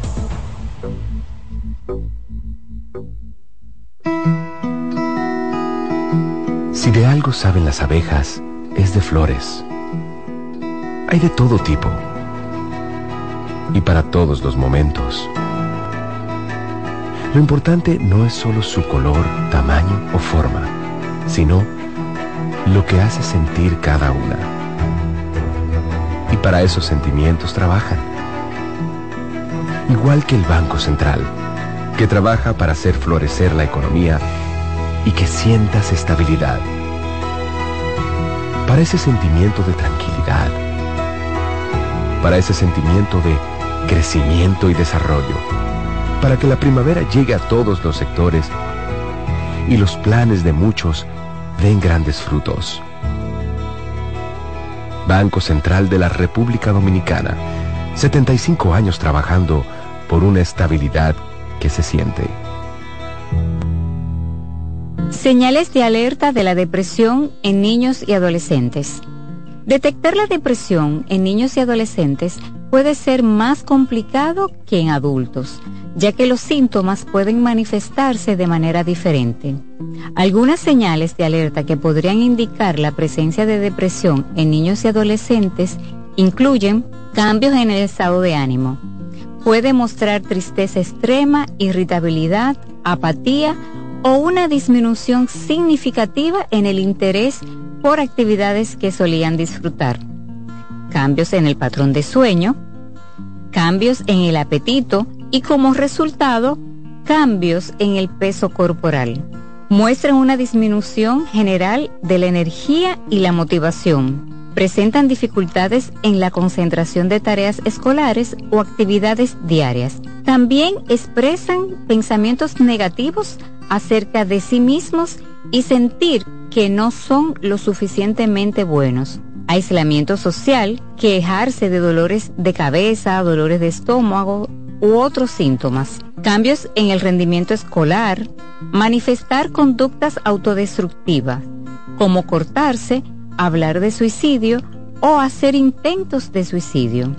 Si de algo saben las abejas, es de flores. Hay de todo tipo y para todos los momentos. Lo importante no es solo su color, tamaño o forma, sino lo que hace sentir cada una. Y para esos sentimientos trabajan. Igual que el Banco Central, que trabaja para hacer florecer la economía y que sientas estabilidad. Para ese sentimiento de tranquilidad. Para ese sentimiento de crecimiento y desarrollo. Para que la primavera llegue a todos los sectores y los planes de muchos den grandes frutos. Banco Central de la República Dominicana. 75 años trabajando por una estabilidad se siente. Señales de alerta de la depresión en niños y adolescentes. Detectar la depresión en niños y adolescentes puede ser más complicado que en adultos, ya que los síntomas pueden manifestarse de manera diferente. Algunas señales de alerta que podrían indicar la presencia de depresión en niños y adolescentes incluyen cambios en el estado de ánimo. Puede mostrar tristeza extrema, irritabilidad, apatía o una disminución significativa en el interés por actividades que solían disfrutar. Cambios en el patrón de sueño, cambios en el apetito y como resultado, cambios en el peso corporal. Muestran una disminución general de la energía y la motivación. Presentan dificultades en la concentración de tareas escolares o actividades diarias. También expresan pensamientos negativos acerca de sí mismos y sentir que no son lo suficientemente buenos. Aislamiento social, quejarse de dolores de cabeza, dolores de estómago u otros síntomas. Cambios en el rendimiento escolar, manifestar conductas autodestructivas, como cortarse, hablar de suicidio o hacer intentos de suicidio.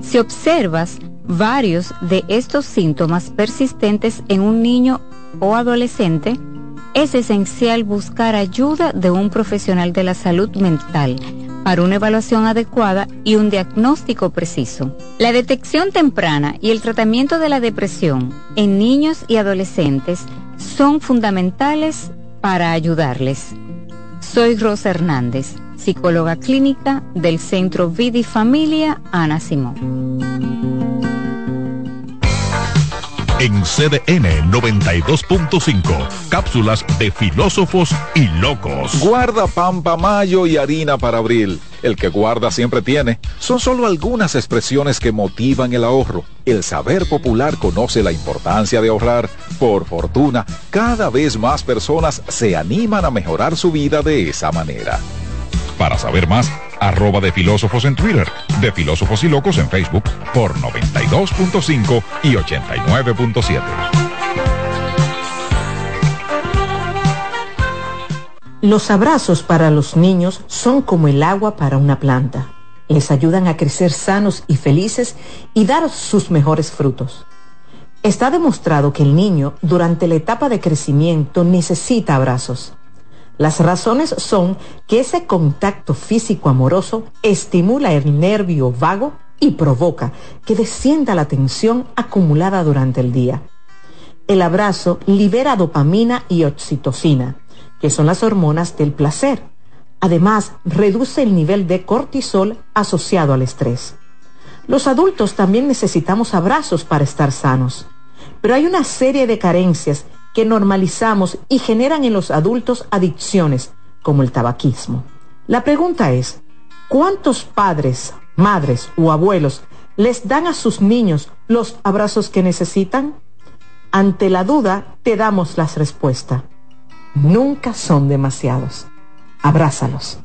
Si observas varios de estos síntomas persistentes en un niño o adolescente, es esencial buscar ayuda de un profesional de la salud mental para una evaluación adecuada y un diagnóstico preciso. La detección temprana y el tratamiento de la depresión en niños y adolescentes son fundamentales para ayudarles. Soy Rosa Hernández, psicóloga clínica del Centro Vida y Familia Ana Simón. En CDN 92.5, cápsulas de filósofos y locos. Guarda pampa mayo y harina para abril. El que guarda siempre tiene. Son solo algunas expresiones que motivan el ahorro. El saber popular conoce la importancia de ahorrar. Por fortuna, cada vez más personas se animan a mejorar su vida de esa manera. Para saber más, arroba de filósofos en Twitter, de filósofos y locos en Facebook por 92.5 y 89.7. Los abrazos para los niños son como el agua para una planta. Les ayudan a crecer sanos y felices y dar sus mejores frutos. Está demostrado que el niño durante la etapa de crecimiento necesita abrazos. Las razones son que ese contacto físico amoroso estimula el nervio vago y provoca que descienda la tensión acumulada durante el día. El abrazo libera dopamina y oxitocina, que son las hormonas del placer. Además, reduce el nivel de cortisol asociado al estrés. Los adultos también necesitamos abrazos para estar sanos, pero hay una serie de carencias que normalizamos y generan en los adultos adicciones como el tabaquismo. La pregunta es, ¿cuántos padres, madres o abuelos les dan a sus niños los abrazos que necesitan? Ante la duda, te damos las respuestas. Nunca son demasiados. Abrázalos.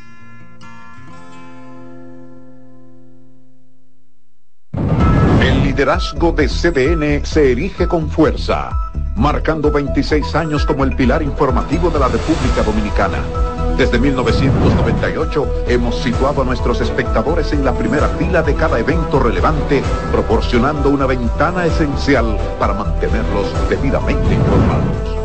El liderazgo de CDN se erige con fuerza marcando 26 años como el pilar informativo de la República Dominicana. Desde 1998 hemos situado a nuestros espectadores en la primera fila de cada evento relevante, proporcionando una ventana esencial para mantenerlos debidamente informados.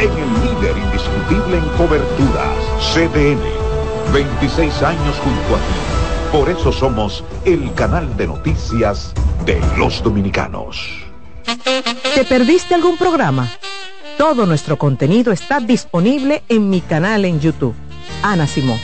en el líder indiscutible en coberturas, CDN. 26 años junto a ti. Por eso somos el canal de noticias de los dominicanos. ¿Te perdiste algún programa? Todo nuestro contenido está disponible en mi canal en YouTube. Ana Simón.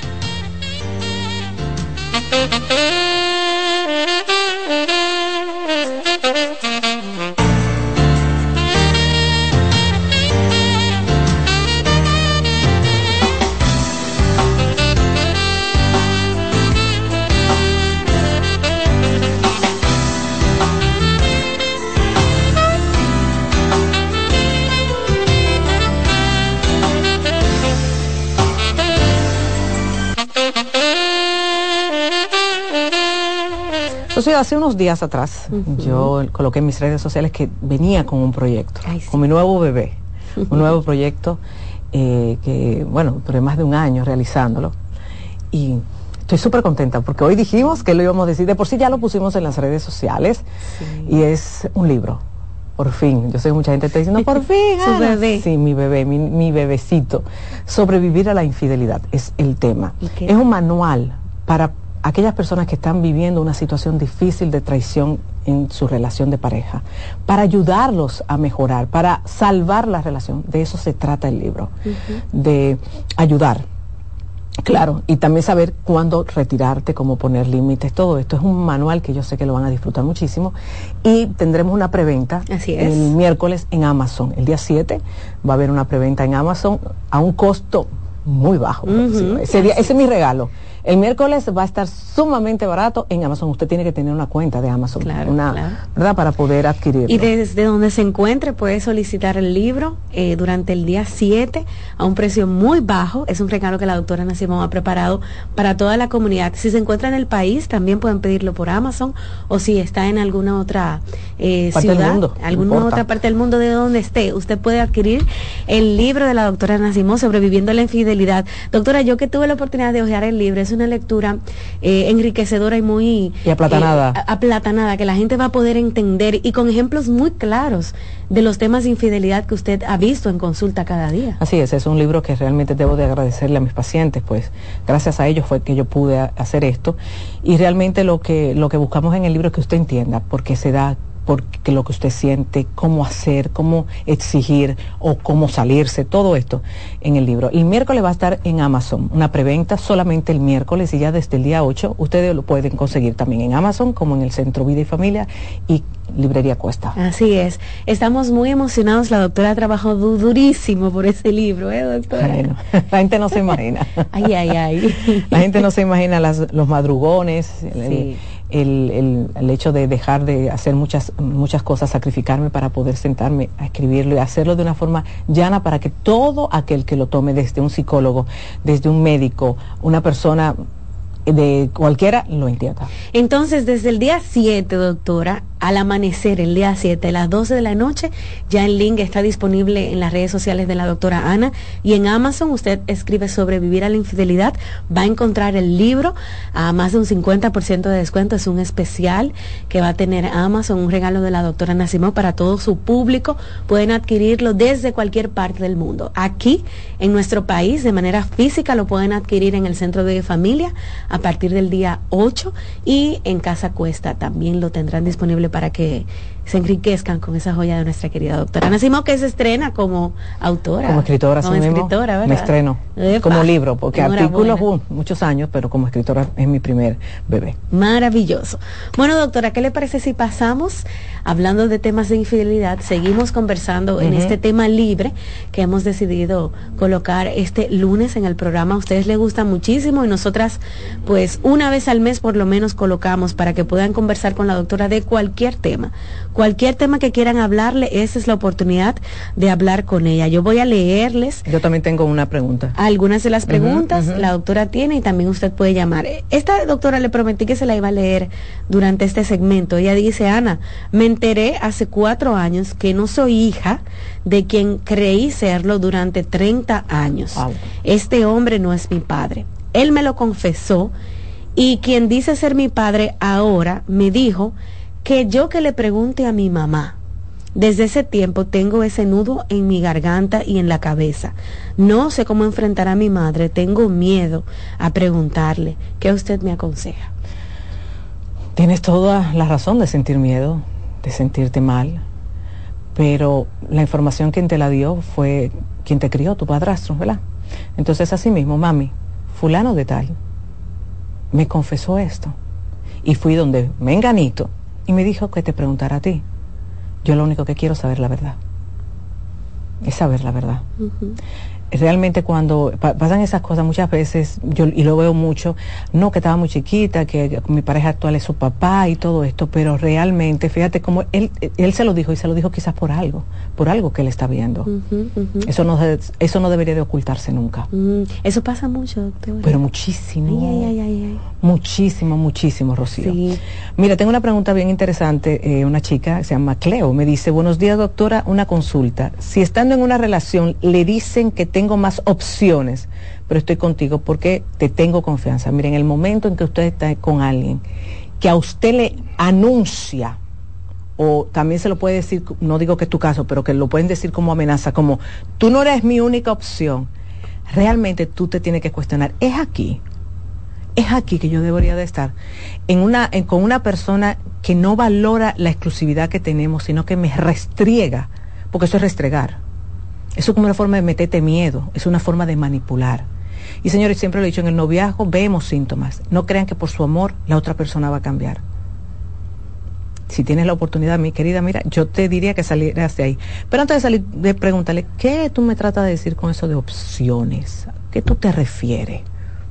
Hace unos días atrás, yo coloqué en mis redes sociales que venía con un proyecto, con mi nuevo bebé, un nuevo proyecto eh, que, bueno, duré más de un año realizándolo. Y estoy súper contenta porque hoy dijimos que lo íbamos a decir, de por sí ya lo pusimos en las redes sociales y es un libro. Por fin, yo sé que mucha gente está diciendo, por fin, Su bebé. Sí, mi bebé, mi, mi bebecito. Sobrevivir a la infidelidad es el tema. Es un manual para aquellas personas que están viviendo una situación difícil de traición en su relación de pareja, para ayudarlos a mejorar, para salvar la relación. De eso se trata el libro, de ayudar. Claro, y también saber cuándo retirarte, cómo poner límites, todo esto es un manual que yo sé que lo van a disfrutar muchísimo y tendremos una preventa Así es. el miércoles en Amazon. El día 7 va a haber una preventa en Amazon a un costo muy bajo. ese, día, ese es mi regalo. El miércoles va a estar sumamente barato en Amazon. Usted tiene que tener una cuenta de Amazon, una, ¿verdad? Para poder adquirirlo. Y desde donde se encuentre puede solicitar el libro eh, durante el día 7 a un precio muy bajo. Es un regalo que la doctora Ana Simón ha preparado para toda la comunidad. Si se encuentra en el país, también pueden pedirlo por Amazon o si está en alguna otra eh, Parte del ciudad, mundo, alguna importa. otra parte del mundo de donde esté, usted puede adquirir el libro de la doctora Ana Simón, Sobreviviendo a la Infidelidad. Doctora, yo que tuve la oportunidad de hojear el libro, es una lectura eh, enriquecedora y muy... Y aplatanada. Eh, aplatanada, que la gente va a poder entender y con ejemplos muy claros de los temas de infidelidad que usted ha visto en consulta cada día. Así es, es un libro que realmente debo de agradecerle a mis pacientes, pues gracias a ellos fue que yo pude hacer esto y realmente lo que, lo que buscamos en el libro es que usted entienda por qué se da porque lo que usted siente, cómo hacer, cómo exigir o cómo salirse, todo esto en el libro. El miércoles va a estar en Amazon, una preventa solamente el miércoles y ya desde el día 8 ustedes lo pueden conseguir también en Amazon como en el Centro Vida y Familia y Librería Cuesta. Así es. Estamos muy emocionados. La doctora trabajó durísimo por ese libro, ¿eh, doctora? Bueno, la gente no se imagina. ay, ay, ay. La gente no se imagina las, los madrugones. Sí el, el, hecho de dejar de hacer muchas, muchas cosas, sacrificarme para poder sentarme a escribirlo y hacerlo de una forma llana para que todo aquel que lo tome desde un psicólogo, desde un médico, una persona de cualquiera lo entienda. Entonces, desde el día 7, doctora, al amanecer, el día 7, a las 12 de la noche, ya el link está disponible en las redes sociales de la doctora Ana y en Amazon usted escribe sobrevivir a la infidelidad, va a encontrar el libro a más de un 50% de descuento, es un especial que va a tener Amazon, un regalo de la doctora Nacimó para todo su público, pueden adquirirlo desde cualquier parte del mundo. Aquí, en nuestro país, de manera física, lo pueden adquirir en el Centro de Familia a partir del día 8 y en Casa Cuesta también lo tendrán disponible para que se enriquezcan con esa joya de nuestra querida doctora Nacimo, que se estrena como autora. Como escritora, como escritora, ¿verdad? Me estreno como libro, porque artículos uh, muchos años, pero como escritora es mi primer bebé. Maravilloso. Bueno, doctora, ¿qué le parece si pasamos, hablando de temas de infidelidad, seguimos conversando en este tema libre que hemos decidido colocar este lunes en el programa? A ustedes les gusta muchísimo y nosotras, pues, una vez al mes por lo menos colocamos para que puedan conversar con la doctora de cualquier tema Cualquier tema que quieran hablarle, esa es la oportunidad de hablar con ella. Yo voy a leerles. Yo también tengo una pregunta. Algunas de las preguntas la doctora tiene y también usted puede llamar. Esta doctora le prometí que se la iba a leer durante este segmento. Ella dice, Ana, me enteré hace cuatro años que no soy hija de quien creí serlo durante 30 años. Este hombre no es mi padre. Él me lo confesó y quien dice ser mi padre ahora me dijo que yo que le pregunte a mi mamá. Desde ese tiempo tengo ese nudo en mi garganta y en la cabeza. No sé cómo enfrentar a mi madre, tengo miedo a preguntarle. ¿Qué usted me aconseja? Tienes toda la razón de sentir miedo, de sentirte mal, pero la información quien te la dio fue quien te crió, tu padrastro, ¿verdad? Entonces así mismo, mami, fulano de tal, me confesó esto. Y fui donde me enganito y me dijo que te preguntara a ti. Yo lo único que quiero es saber la verdad. Es saber la verdad realmente cuando pasan esas cosas muchas veces, yo y lo veo mucho, no que estaba muy chiquita, que mi pareja actual es su papá y todo esto, pero realmente, fíjate cómo él, él se lo dijo y se lo dijo quizás por algo, por algo que él está viendo. Eso no eso no debería de ocultarse nunca. Mm, eso pasa mucho, doctor. Pero muchísimo. muchísimo, muchísimo, Rocío. Mira, tengo una pregunta bien interesante, eh, una chica se llama Cleo, me dice, buenos días doctora, una consulta. Si estando en una relación le dicen que te tengo más opciones, pero estoy contigo porque te tengo confianza. Miren, el momento en que usted está con alguien que a usted le anuncia, o también se lo puede decir, no digo que es tu caso, pero que lo pueden decir como amenaza, como tú no eres mi única opción, realmente tú te tienes que cuestionar, es aquí, es aquí que yo debería de estar, en una, con una persona que no valora la exclusividad que tenemos, sino que me restriega, porque eso es restregar eso es como una forma de meterte miedo, es una forma de manipular. Y señores, siempre lo he dicho, en el noviazgo vemos síntomas. No crean que por su amor la otra persona va a cambiar. Si tienes la oportunidad, mi querida, mira, yo te diría que salieras de ahí. Pero antes de salir, de pregúntale, ¿qué tú me tratas de decir con eso de opciones? ¿Qué tú te refieres?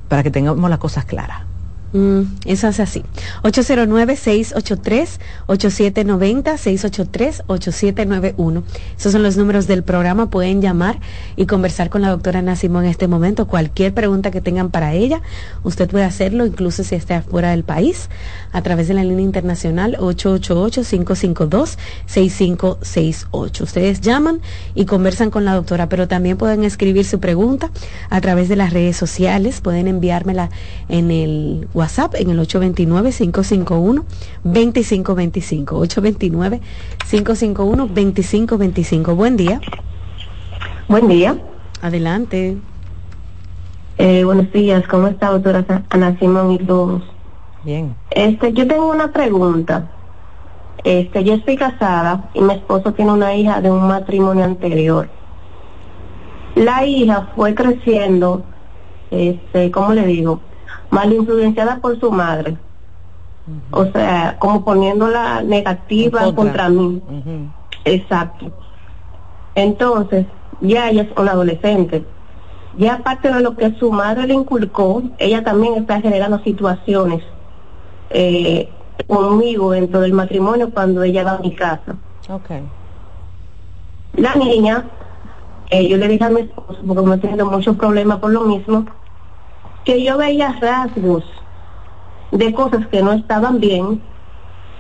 Para que tengamos las cosas claras. Mm, eso hace así. 809-683-8790, 683-8791. Esos son los números del programa. Pueden llamar y conversar con la doctora Ana en este momento. Cualquier pregunta que tengan para ella, usted puede hacerlo, incluso si está fuera del país, a través de la línea internacional 888-552-6568. Ustedes llaman y conversan con la doctora, pero también pueden escribir su pregunta a través de las redes sociales. Pueden enviármela en el WhatsApp en el 829-551-2525. 829-551-2525. Buen día. Buen día. Adelante. Eh, buenos días, ¿cómo está, doctora Ana Simón y todos? Bien. Este, yo tengo una pregunta. Este, yo estoy casada y mi esposo tiene una hija de un matrimonio anterior. La hija fue creciendo, este, ¿cómo le digo? Mal influenciada por su madre. O sea, como poniéndola negativa contra. mí. Exacto. Entonces, ya ella es una adolescente. Ya aparte de lo que su madre le inculcó, ella también está generando situaciones eh, conmigo dentro del matrimonio cuando ella va a mi casa. Okay. La niña, eh, yo le dije a mi esposo, porque me teniendo muchos problemas por lo mismo, que yo veía rasgos de cosas que no estaban bien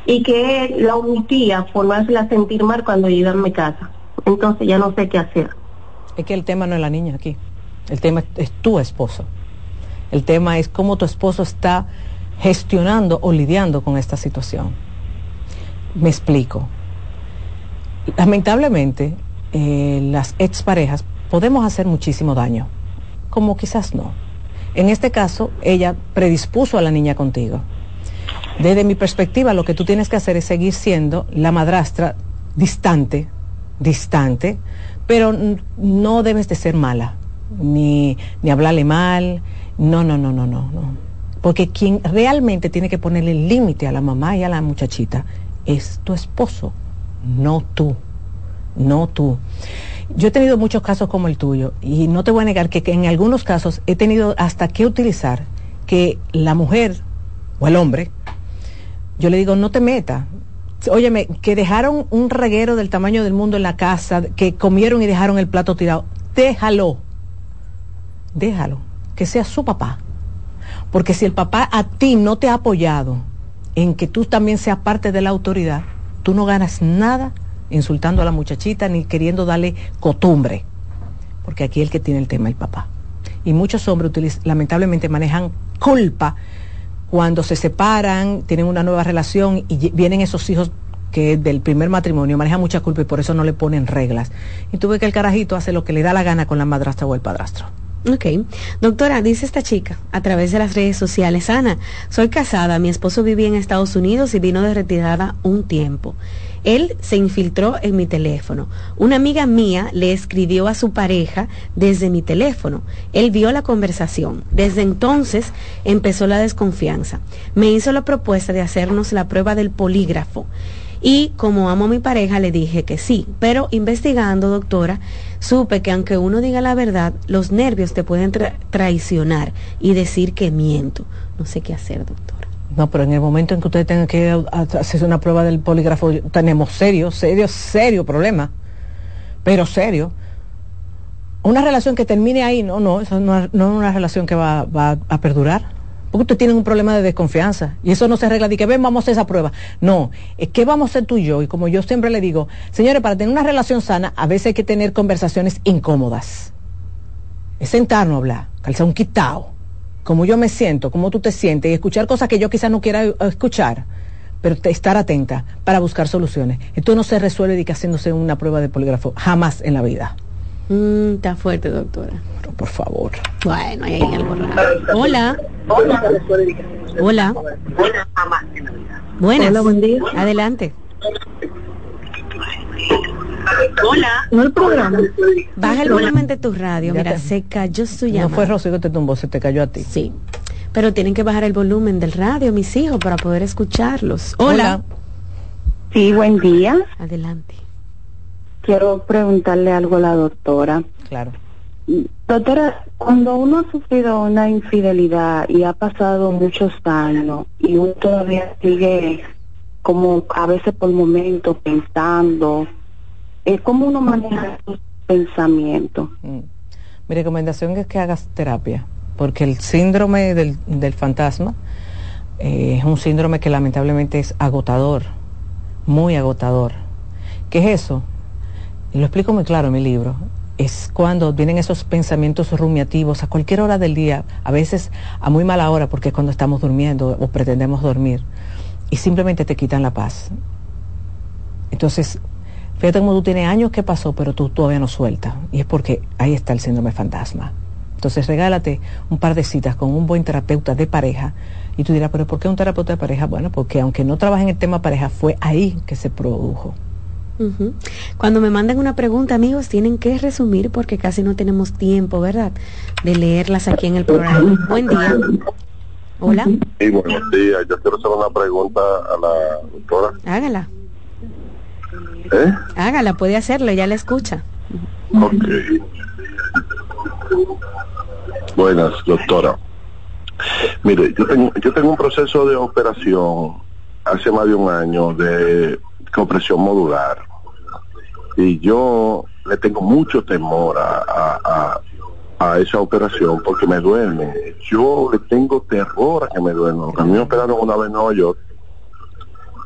y que él la omitía por no hacerla sentir mal cuando iba a mi casa. Entonces ya no sé qué hacer. Es que el tema no es la niña aquí, el tema es tu esposo. El tema es cómo tu esposo está gestionando o lidiando con esta situación. Me explico. Lamentablemente, eh, las exparejas podemos hacer muchísimo daño, como quizás no en este caso, ella predispuso a la niña contigo. Desde mi perspectiva, lo que tú tienes que hacer es seguir siendo la madrastra distante, distante, pero no debes de ser mala, ni, ni hablarle mal, no, no, no, no, no, no. Porque quien realmente tiene que ponerle límite a la mamá y a la muchachita es tu esposo, no tú, no tú. Yo he tenido muchos casos como el tuyo y no te voy a negar que, en algunos casos he tenido hasta que utilizar que la mujer o el hombre, yo le digo, no te metas. Óyeme, que dejaron un reguero del tamaño del mundo en la casa, que comieron y dejaron el plato tirado. Déjalo. Déjalo. Que sea su papá. Porque si el papá a ti no te ha apoyado en que tú también seas parte de la autoridad, tú no ganas nada insultando a la muchachita ni queriendo darle costumbre, porque aquí el que tiene el tema es el papá. Y muchos hombres lamentablemente manejan culpa cuando se separan, tienen una nueva relación y vienen esos hijos que del primer matrimonio manejan mucha culpa y por eso no le ponen reglas. Y tú que el carajito hace lo que le da la gana con la madrastra o el padrastro. Ok. Doctora, dice esta chica a través de las redes sociales, Ana, soy casada, mi esposo vivía en Estados Unidos y vino de retirada un tiempo. Él se infiltró en mi teléfono. Una amiga mía le escribió a su pareja desde mi teléfono. Él vio la conversación. Desde entonces empezó la desconfianza. Me hizo la propuesta de hacernos la prueba del polígrafo. Y como amo a mi pareja, le dije que sí. Pero investigando, doctora, supe que aunque uno diga la verdad, los nervios te pueden traicionar y decir que miento. No sé qué hacer, doctora. No, pero en el momento en que ustedes tengan que hacer una prueba del polígrafo, tenemos serio, serio, serio problema. Pero serio. Una relación que termine ahí, no, no, eso no, es una relación que va, a perdurar. Porque ustedes tienen un problema de desconfianza. Y eso no se arregla de que ven, vamos a hacer esa prueba. No, es que vamos a ser tú y yo. Y como yo siempre le digo, señores, para tener una relación sana, a veces hay que tener conversaciones incómodas. Es sentarnos a hablar, calzar un quitado cómo yo me siento, cómo tú te sientes y escuchar cosas que yo quizás no quiera escuchar, pero estar atenta para buscar soluciones. Esto no se resuelve de que haciéndose una prueba de polígrafo, jamás en la vida. Mm, está fuerte, doctora. Pero por favor. Bueno, hay algo raro. Hola. Hola. Hola. Buenas. Hola, buen día. Adelante. Hola. No el programa. Baja el volumen de tu radio. Mira, se cayó su llamada. No fue Rocío que te tumbó, se te cayó a ti. Sí. Pero tienen que bajar el volumen del radio, mis hijos, para poder escucharlos. Hola. Sí, buen día. Adelante. Quiero preguntarle algo a la doctora. Claro. Doctora, cuando uno ha sufrido una infidelidad y ha pasado muchos años y uno todavía sigue como a veces por momentos pensando, es como uno maneja sus pensamientos. Mm. Mi recomendación es que hagas terapia, porque el síndrome del, del fantasma eh, es un síndrome que lamentablemente es agotador, muy agotador. ¿Qué es eso? Lo explico muy claro en mi libro. Es cuando vienen esos pensamientos rumiativos a cualquier hora del día, a veces a muy mala hora porque es cuando estamos durmiendo o pretendemos dormir, y simplemente te quitan la paz. Entonces, fíjate cómo tú tienes años que pasó, pero tú todavía no sueltas. Y es porque ahí está el síndrome fantasma. Entonces regálate un par de citas con un buen terapeuta de pareja y tú dirás, pero ¿por qué un terapeuta de pareja? Bueno, porque aunque no trabaja en el tema pareja, fue ahí que se produjo. Cuando me mandan una pregunta, amigos, tienen que resumir porque casi no tenemos tiempo, ¿verdad? De leerlas aquí en el programa. Buen día. Hola. Sí, buenos días. Yo quiero hacer una pregunta a la doctora. Hágala. ¿Eh? Hágala, puede hacerlo, ya la escucha. Ok. Buenas, doctora. Mire, yo tengo, yo tengo un proceso de operación hace más de un año de compresión modular y yo le tengo mucho temor a, a, a, esa operación porque me duele. Yo le tengo terror a que me duele. A mí me operaron una vez en Nueva York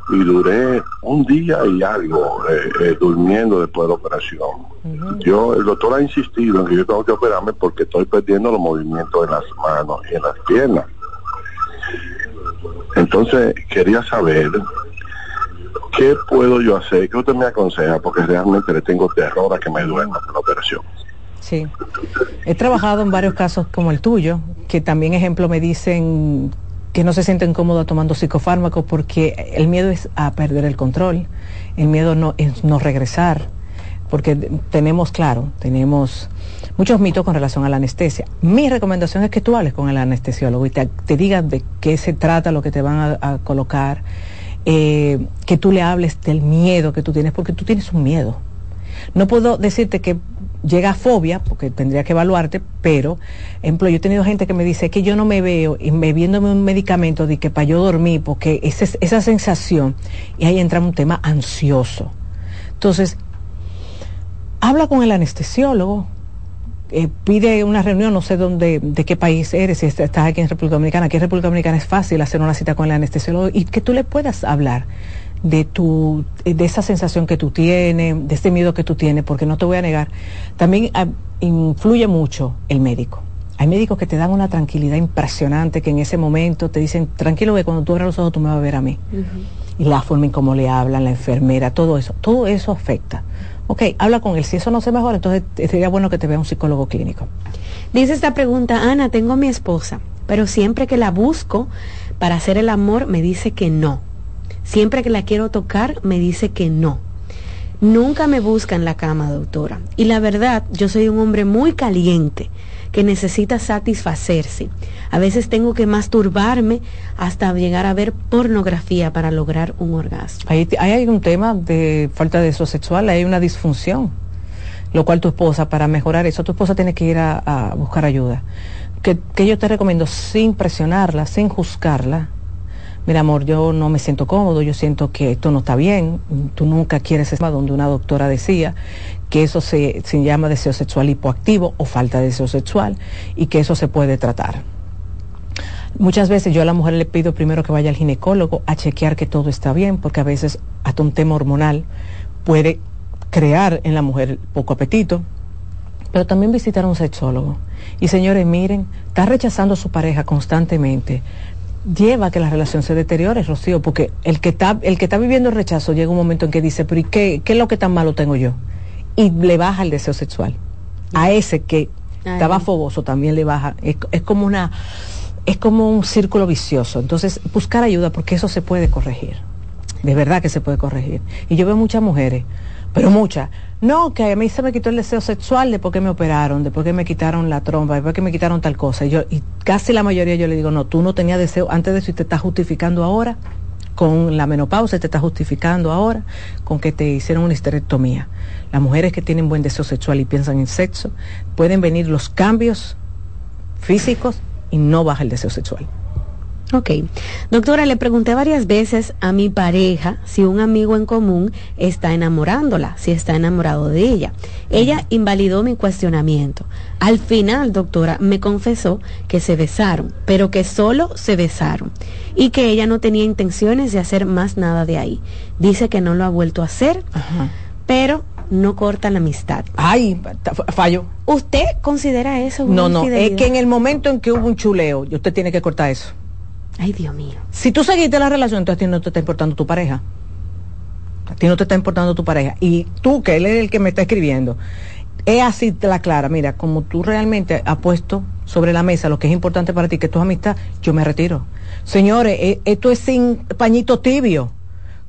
y duré un día y algo eh, eh, durmiendo después de la operación. Yo, el doctor ha insistido en que yo tengo que operarme porque estoy perdiendo los movimientos en las manos y en las piernas. Entonces, quería saber qué puedo yo hacer, qué usted me aconseja, porque realmente le tengo terror a que me duerma con la operación. Sí. He trabajado en varios casos como el tuyo, que también ejemplo me dicen que no se sienten cómodos tomando psicofármacos porque el miedo es a perder el control, el miedo no es no regresar, porque tenemos, claro, tenemos muchos mitos con relación a la anestesia. Mi recomendación es que tú hables con el anestesiólogo y te, te digas de qué se trata lo que te van a, colocar, eh, que tú le hables del miedo que tú tienes, porque tú tienes un miedo. No puedo decirte que llega fobia, porque tendría que evaluarte, pero, ejemplo, yo he tenido gente que me dice que yo no me veo y me viéndome un medicamento de que para yo dormir, porque esa, esa sensación, y ahí entra un tema ansioso. Entonces, habla con el anestesiólogo, eh, pide una reunión, no sé dónde, de qué país eres, si estás aquí en República Dominicana, aquí en República Dominicana es fácil hacer una cita con el anestesiólogo y que tú le puedas hablar de tu de esa sensación que tú tienes, de ese miedo que tú tienes, porque no te voy a negar, también ah, influye mucho el médico. Hay médicos que te dan una tranquilidad impresionante, que en ese momento te dicen, tranquilo que cuando tú abras los ojos tú me vas a ver a mí. Y la forma en cómo le hablan, la enfermera, todo eso, todo eso afecta. Ok, habla con él. Si eso no se mejora, entonces sería bueno que te vea un psicólogo clínico. Dice esta pregunta, Ana, tengo a mi esposa, pero siempre que la busco para hacer el amor me dice que no. Siempre que la quiero tocar, me dice que no. Nunca me busca en la cama, doctora. Y la verdad, yo soy un hombre muy caliente que necesita satisfacerse. A veces tengo que masturbarme hasta llegar a ver pornografía para lograr un orgasmo. Ahí, hay un tema de falta de deseo sexual, hay una disfunción, lo cual tu esposa, para mejorar eso, tu esposa tiene que ir a, a buscar ayuda. Que, que yo te recomiendo sin presionarla, sin juzgarla, mira amor, yo no me siento cómodo, yo siento que esto no está bien, tú nunca quieres estar donde una doctora decía que eso se, se llama deseo sexual hipoactivo o falta de deseo sexual y que eso se puede tratar. Muchas veces yo a la mujer le pido primero que vaya al ginecólogo a chequear que todo está bien, porque a veces hasta un tema hormonal puede crear en la mujer poco apetito, pero también visitar a un sexólogo. Y señores, miren, está rechazando a su pareja constantemente, lleva a que la relación se deteriore, Rocío, porque el que está, el que está viviendo el rechazo llega un momento en que dice, pero ¿y qué, qué es lo que tan malo tengo yo? Y le baja el deseo sexual. A ese que estaba fogoso también le baja. Es, es, como una, es como un círculo vicioso. Entonces, buscar ayuda porque eso se puede corregir. De verdad que se puede corregir. Y yo veo muchas mujeres, pero muchas, no, que a mí se me quitó el deseo sexual después que me operaron, después que me quitaron la trompa, después que me quitaron tal cosa. Y, yo, y casi la mayoría yo le digo, no, tú no tenías deseo antes de eso y te estás justificando ahora. con la menopausia te está justificando ahora con que te hicieron una histerectomía. Las mujeres que tienen buen deseo sexual y piensan en sexo, pueden venir los cambios físicos y no baja el deseo sexual. Ok. Doctora, le pregunté varias veces a mi pareja si un amigo en común está enamorándola, si está enamorado de ella. Ella invalidó mi cuestionamiento. Al final, doctora, me confesó que se besaron, pero que solo se besaron y que ella no tenía intenciones de hacer más nada de ahí. Dice que no lo ha vuelto a hacer, pero no corta la amistad. Ay, fallo. ¿Usted considera eso? no, no, es que en el momento en que hubo un chuleo, usted tiene que cortar eso. Ay, Dios mío. Si tú seguiste la relación, entonces a ti no te está importando tu pareja. A ti no te está importando tu pareja. Y tú, que él es el que me está escribiendo, es así te la clara. Mira, como tú realmente has puesto sobre la mesa lo que es importante para ti, que tu amistad, yo me retiro. Señores, e, esto es sin pañito tibio.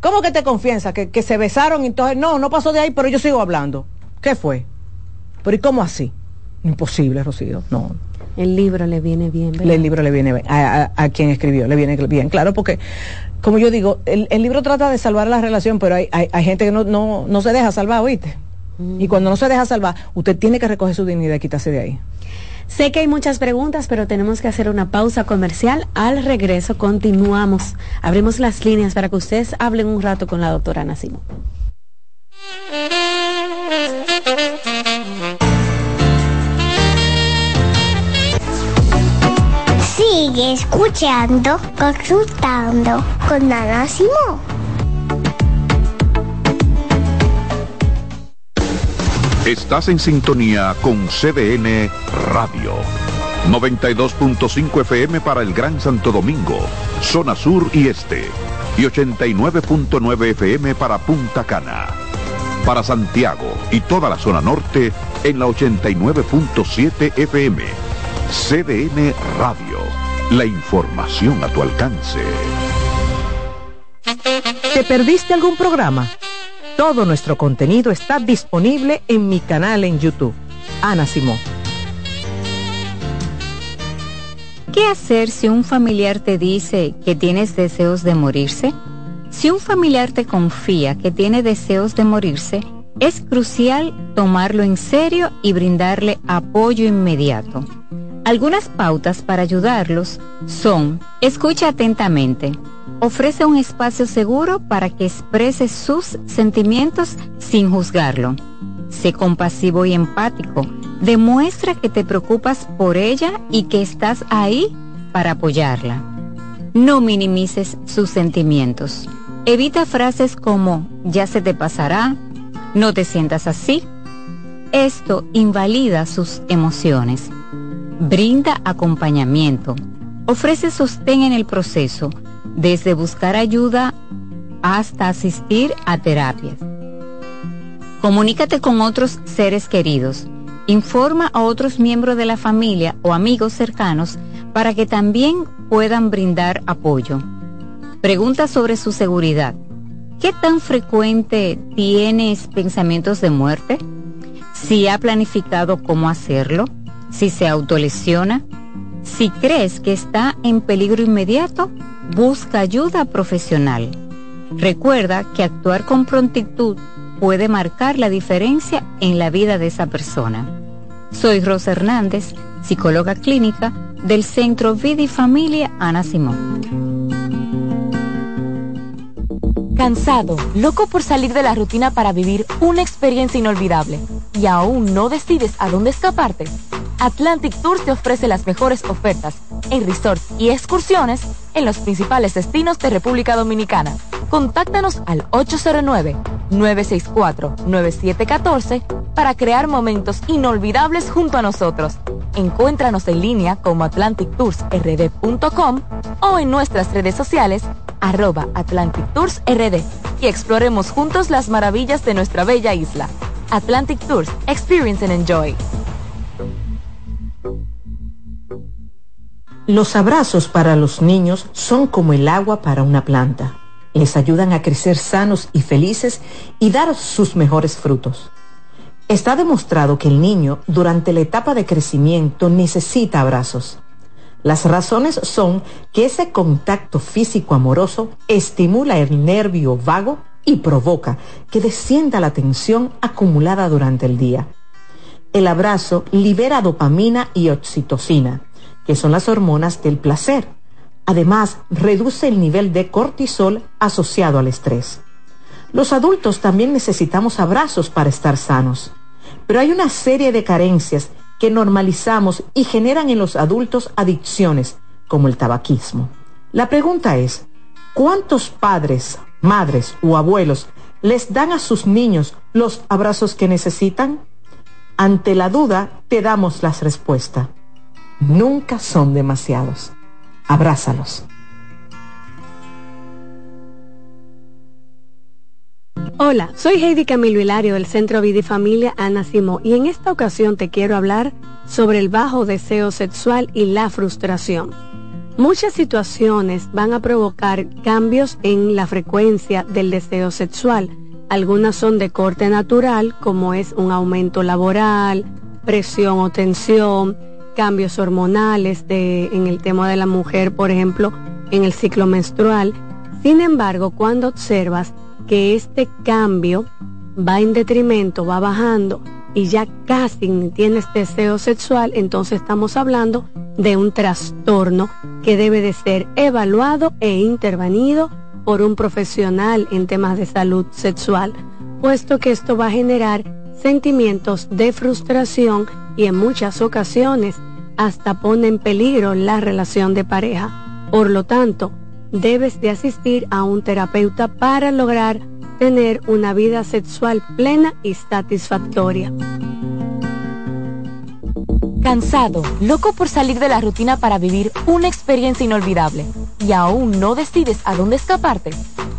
¿Cómo que te confianza? Que, que se besaron y entonces, no, no pasó de ahí, pero yo sigo hablando. ¿Qué fue? Pero ¿y cómo así? Imposible, Rocío. No. El libro le viene bien, ¿verdad? El libro le viene bien, a, quien escribió, le viene bien, claro, porque, como yo digo, el, libro trata de salvar la relación, pero hay, hay, gente que no, no, no, se deja salvar, ¿oíste? Mm. Y cuando no se deja salvar, usted tiene que recoger su dignidad y quitarse de ahí. Sé que hay muchas preguntas, pero tenemos que hacer una pausa comercial. Al regreso continuamos. Abrimos las líneas para que ustedes hablen un rato con la doctora Nacimo. Sigue escuchando, consultando con Ana Simón. Estás en sintonía con CDN Radio. 92.5 FM para el Gran Santo Domingo, zona sur y este. Y 89.9 FM para Punta Cana. Para Santiago y toda la zona norte en la 89.7 FM. CDN Radio la información a tu alcance. ¿Te perdiste algún programa? Todo nuestro contenido está disponible en mi canal en YouTube. Ana Simón. ¿Qué hacer si un familiar te dice que tienes deseos de morirse? Si un familiar te confía que tiene deseos de morirse, es crucial tomarlo en serio y brindarle apoyo inmediato. Algunas pautas para ayudarlos son, escucha atentamente, ofrece un espacio seguro para que exprese sus sentimientos sin juzgarlo. Sé compasivo y empático, demuestra que te preocupas por ella y que estás ahí para apoyarla. No minimices sus sentimientos. Evita frases como ya se te pasará, no te sientas así. Esto invalida sus emociones brinda acompañamiento, ofrece sostén en el proceso, desde buscar ayuda hasta asistir a terapias. Comunícate con otros seres queridos. Informa a otros miembros de la familia o amigos cercanos para que también puedan brindar apoyo. Pregunta sobre su seguridad. ¿Qué tan frecuente tienes pensamientos de muerte? Si ha planificado cómo hacerlo si se autolesiona, si crees que está en peligro inmediato, busca ayuda profesional. Recuerda que actuar con prontitud puede marcar la diferencia en la vida de esa persona. Soy Rosa Hernández, psicóloga clínica del Centro Vida y Familia Ana Simón. Cansado, loco por salir de la rutina para vivir una experiencia inolvidable y aún no decides a dónde escaparte. Atlantic Tour te ofrece las mejores ofertas en resorts y excursiones en los principales destinos de República Dominicana. Contáctanos al 809-964-9714 para crear momentos inolvidables junto a nosotros. Encuéntranos en línea como atlantictoursrd.com o en nuestras redes sociales arroba Atlantic Tours RD y exploremos juntos las maravillas de nuestra bella isla. Atlantic Tours, Experience and Enjoy. Los abrazos para los niños son como el agua para una planta. Les ayudan a crecer sanos y felices y dar sus mejores frutos. Está demostrado que el niño durante la etapa de crecimiento necesita abrazos. Las razones son que ese contacto físico amoroso estimula el nervio vago y provoca que descienda la tensión acumulada durante el día. El abrazo libera dopamina y oxitocina, que son las hormonas del placer. Además, reduce el nivel de cortisol asociado al estrés. Los adultos también necesitamos abrazos para estar sanos, pero hay una serie de carencias que normalizamos y generan en los adultos adicciones, como el tabaquismo. La pregunta es, ¿cuántos padres, madres o abuelos les dan a sus niños los abrazos que necesitan? Ante la duda, te damos las respuestas. Nunca son demasiados. Abrázalos. Hola, soy Heidi Camilo Hilario del Centro Vida y Familia Ana Simó y en esta ocasión te quiero hablar sobre el bajo deseo sexual y la frustración. Muchas situaciones van a provocar cambios en la frecuencia del deseo sexual. Algunas son de corte natural, como es un aumento laboral, presión o tensión, cambios hormonales de, en el tema de la mujer, por ejemplo, en el ciclo menstrual. Sin embargo, cuando observas que este cambio va en detrimento, va bajando y ya casi tienes deseo sexual, entonces estamos hablando de un trastorno que debe de ser evaluado e intervenido por un profesional en temas de salud sexual, puesto que esto va a generar sentimientos de frustración y en muchas ocasiones hasta pone en peligro la relación de pareja. Por lo tanto, debes de asistir a un terapeuta para lograr tener una vida sexual plena y satisfactoria. Cansado, loco por salir de la rutina para vivir una experiencia inolvidable y aún no decides a dónde escaparte.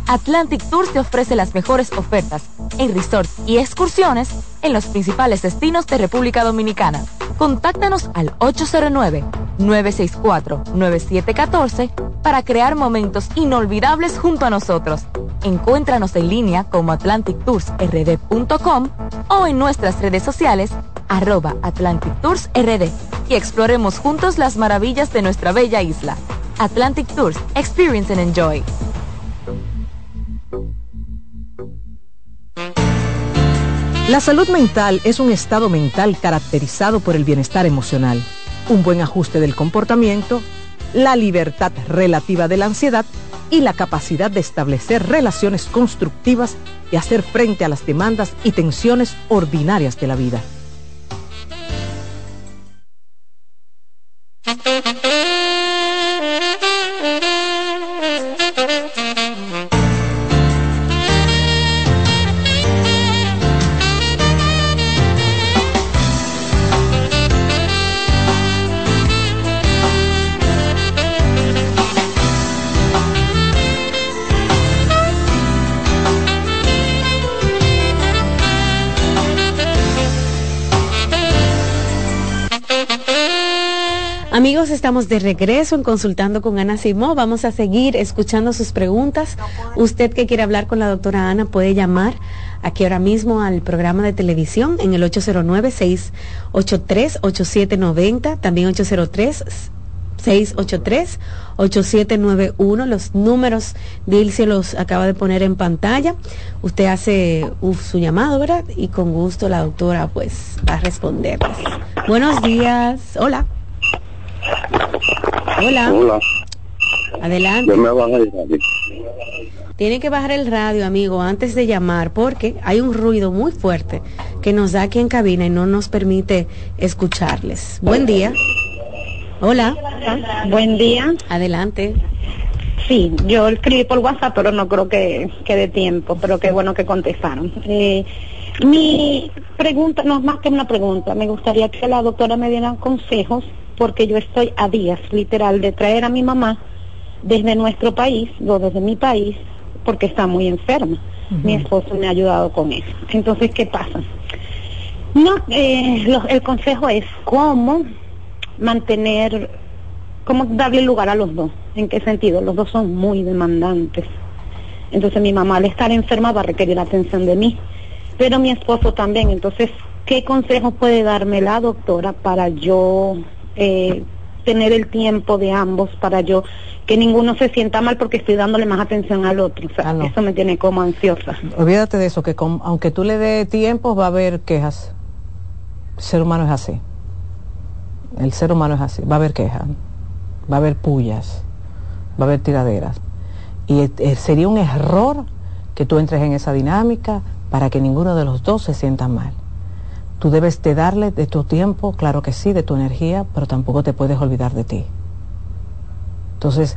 Atlantic Tours te ofrece las mejores ofertas en resorts y excursiones en los principales destinos de República Dominicana. Contáctanos al 809-964-9714 para crear momentos inolvidables junto a nosotros. Encuéntranos en línea como atlantictoursrd.com o en nuestras redes sociales arroba Atlantic Y exploremos juntos las maravillas de nuestra bella isla. Atlantic Tours, Experience and Enjoy. La salud mental es un estado mental caracterizado por el bienestar emocional, un buen ajuste del comportamiento, la libertad relativa de la ansiedad y la capacidad de establecer relaciones constructivas y hacer frente a las demandas y tensiones ordinarias de la vida. Estamos de regreso en Consultando con Ana Simó. Vamos a seguir escuchando sus preguntas. Usted que quiere hablar con la doctora Ana puede llamar aquí ahora mismo al programa de televisión en el 809-683-8790, también 803. 683-8791. Los números Dilce los acaba de poner en pantalla. Usted hace su llamado, ¿verdad? Y con gusto la doctora pues va a responderles. Buenos días. Hola. Hola. Hola. Adelante. Yo me bajo el radio. Tiene que bajar el radio, amigo, antes de llamar, porque hay un ruido muy fuerte que nos da aquí en cabina y no nos permite escucharles. Buen día. Hola. Buen día. Adelante. Sí, yo escribí por WhatsApp, pero no creo que quede tiempo, pero qué bueno que contestaron. Eh, mi pregunta, no es más que una pregunta, me gustaría que la doctora me diera consejos, porque yo estoy a días, literal, de traer a mi mamá desde nuestro país, o desde mi país, porque está muy enferma. Mi esposo me ha ayudado con eso. Entonces, ¿qué pasa? No, eh, lo- el consejo es cómo mantener, cómo darle lugar a los dos. ¿En qué sentido? Los dos son muy demandantes. Entonces mi mamá al estar enferma va a requerir atención de mí, pero mi esposo también. Entonces, ¿qué consejo puede darme la doctora para yo eh, tener el tiempo de ambos para yo que ninguno se sienta mal porque estoy dándole más atención al otro. O sea, Ah, no. eso me tiene como ansiosa. Olvídate de eso, que con- aunque tú le des tiempo, va a haber quejas. El ser humano es así. El ser humano es así. Va a haber quejas, va a haber pullas, va a haber tiraderas. Y eh, sería un error que tú entres en esa dinámica para que ninguno de los dos se sienta mal. Tú debes de darle de tu tiempo, claro que sí, de tu energía, pero tampoco te puedes olvidar de ti. Entonces,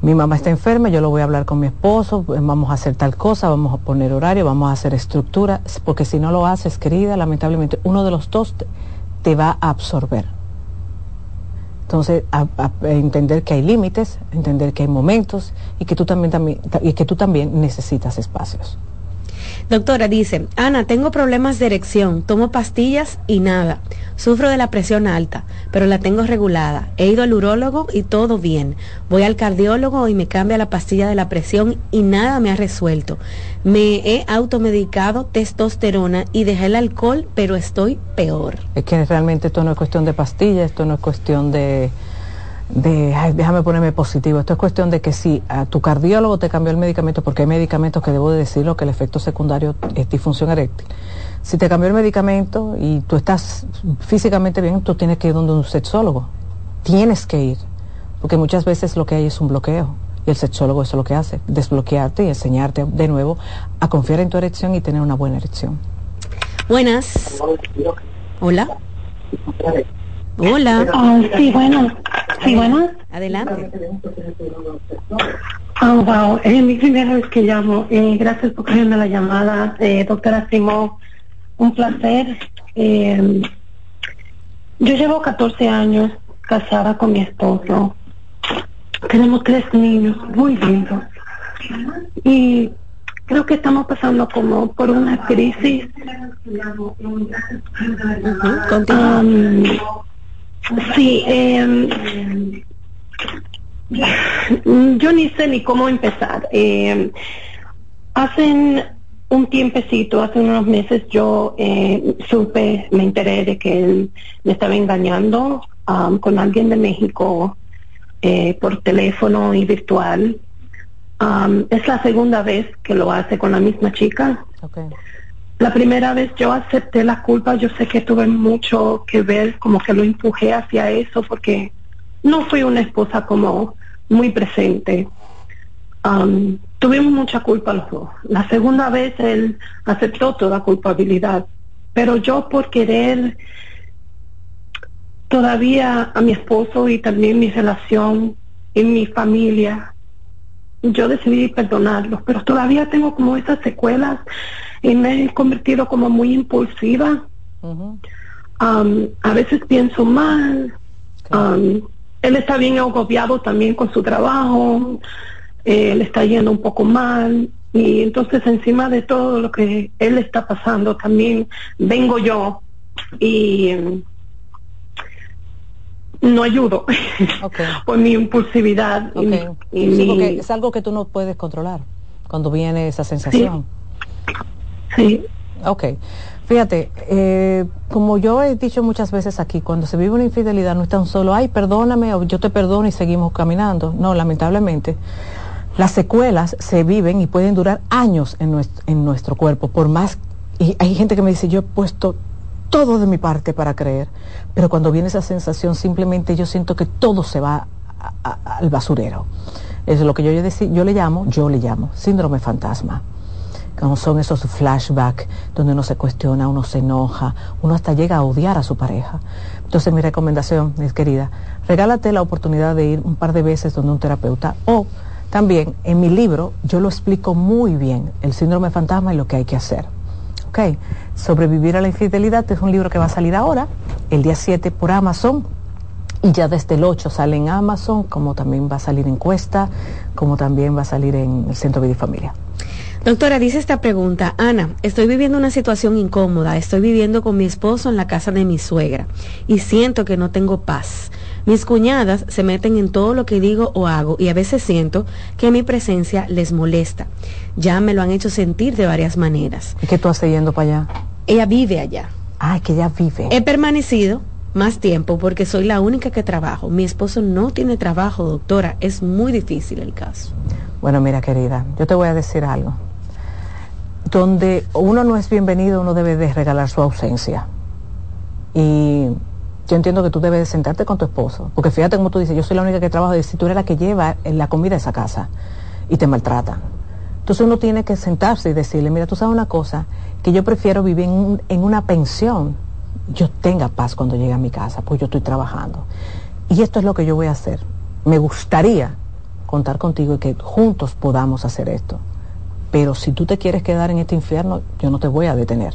mi mamá está enferma, yo lo voy a hablar con mi esposo, pues, vamos a hacer tal cosa, vamos a poner horario, vamos a hacer estructura, porque si no lo haces, querida, lamentablemente uno de los dos te, va a absorber. Entonces, entender que hay límites, entender que hay momentos y que tú también, también y que tú también necesitas espacios. Doctora dice, Ana, tengo problemas de erección, tomo pastillas y nada. Sufro de la presión alta, pero la tengo regulada. He ido al urólogo y todo bien. Voy al cardiólogo y me cambia la pastilla de la presión y nada me ha resuelto. Me he automedicado testosterona y dejé el alcohol, pero estoy peor. Es que realmente esto no es cuestión de pastillas, esto no es cuestión de, de ay, déjame ponerme positivo, esto es cuestión de que si a tu cardiólogo te cambió el medicamento, porque hay medicamentos que debo de decirlo que el efecto secundario es disfunción eréctil. Si te cambió el medicamento y tú estás físicamente bien, tú tienes que ir donde un sexólogo. Tienes que ir, porque muchas veces lo que hay es un bloqueo. Y el sexólogo eso es lo que hace, desbloquearte y enseñarte de nuevo a confiar en tu erección y tener una buena erección. Buenas. Hola. Hola. Ah, sí, bueno. Sí, bueno. Adelante. Ah, wow, es mi primera vez que llamo. Eh, gracias por cogerme la llamada. Eh, doctora Simón, un placer. Eh, yo llevo 14 años casada con mi esposo. Tenemos tres niños muy lindos. Y creo que estamos pasando como por una crisis. Um, sí, eh, yo ni sé ni cómo empezar. Eh, hacen un tiempecito, hace unos meses, yo eh, supe, me enteré de que él me estaba engañando um, con alguien de México eh, por teléfono y virtual. Um, es la segunda vez que lo hace con la misma chica. La primera vez yo acepté la culpa, yo sé que tuve mucho que ver, como que lo empujé hacia eso porque no fui una esposa como muy presente. Um, tuvimos mucha culpa los dos. La segunda vez él aceptó toda culpabilidad, pero yo por querer todavía a mi esposo y también mi relación y mi familia, yo decidí perdonarlos, pero todavía tengo como esas secuelas y me he convertido como muy impulsiva. Um, a veces pienso mal. Um, él está bien agobiado también con su trabajo. eh, le está yendo un poco mal. Y entonces encima de todo lo que él está pasando, también vengo yo y mm, no ayudo por mi impulsividad. y- Ok. y Sí, mi- es algo que tú no puedes controlar cuando viene esa sensación. Sí. Ok. Fíjate, eh, como yo he dicho muchas veces aquí, cuando se vive una infidelidad no es tan solo, ay, perdóname, o yo te perdono y seguimos caminando. No, lamentablemente, las secuelas se viven y pueden durar años en nuestro, en nuestro cuerpo, por más, y hay gente que me dice, yo he puesto todo de mi parte para creer, pero cuando viene esa sensación simplemente yo siento que todo se va a- al basurero. Es lo que yo, yo, yo le llamo, yo le llamo, síndrome fantasma como son esos flashbacks donde uno se cuestiona, uno se enoja, uno hasta llega a odiar a su pareja. Entonces mi recomendación, mis querida, regálate la oportunidad de ir un par de veces donde un terapeuta o también en mi libro yo lo explico muy bien, el síndrome fantasma y lo que hay que hacer. ¿Ok? Sobrevivir a la infidelidad es un libro que va a salir ahora, el día 7 por Amazon. Y ya desde el 8 sale en Amazon, como también va a salir en Cuesta, como también va a salir en el Centro Vida y Familia. Doctora, dice esta pregunta, Ana, estoy viviendo una situación incómoda, estoy viviendo con mi esposo en la casa de mi suegra y siento que no tengo paz. Mis cuñadas se meten en todo lo que digo o hago y a veces siento que mi presencia les molesta. Ya me lo han hecho sentir de varias maneras. ¿Y qué tú haces yendo para allá? Ella vive allá. Ah, que ella vive. He permanecido más tiempo porque soy la única que trabajo. Mi esposo no tiene trabajo, doctora. Es muy difícil el caso. Bueno, mira, querida, yo te voy a decir algo. Donde uno no es bienvenido, uno debe de regalar su ausencia. Y yo entiendo que tú debes de sentarte con tu esposo, porque fíjate como tú dices, yo soy la única que trabajo, y si tú eres la que lleva la comida a esa casa y te maltratan. Entonces uno tiene que sentarse y decirle, mira, tú sabes una cosa, que yo prefiero vivir en, en una pensión, yo tenga paz cuando llegue a mi casa, pues yo estoy trabajando. Y esto es lo que yo voy a hacer. Me gustaría contar contigo y que juntos podamos hacer esto. Pero si tú te quieres quedar en este infierno, yo no te voy a detener.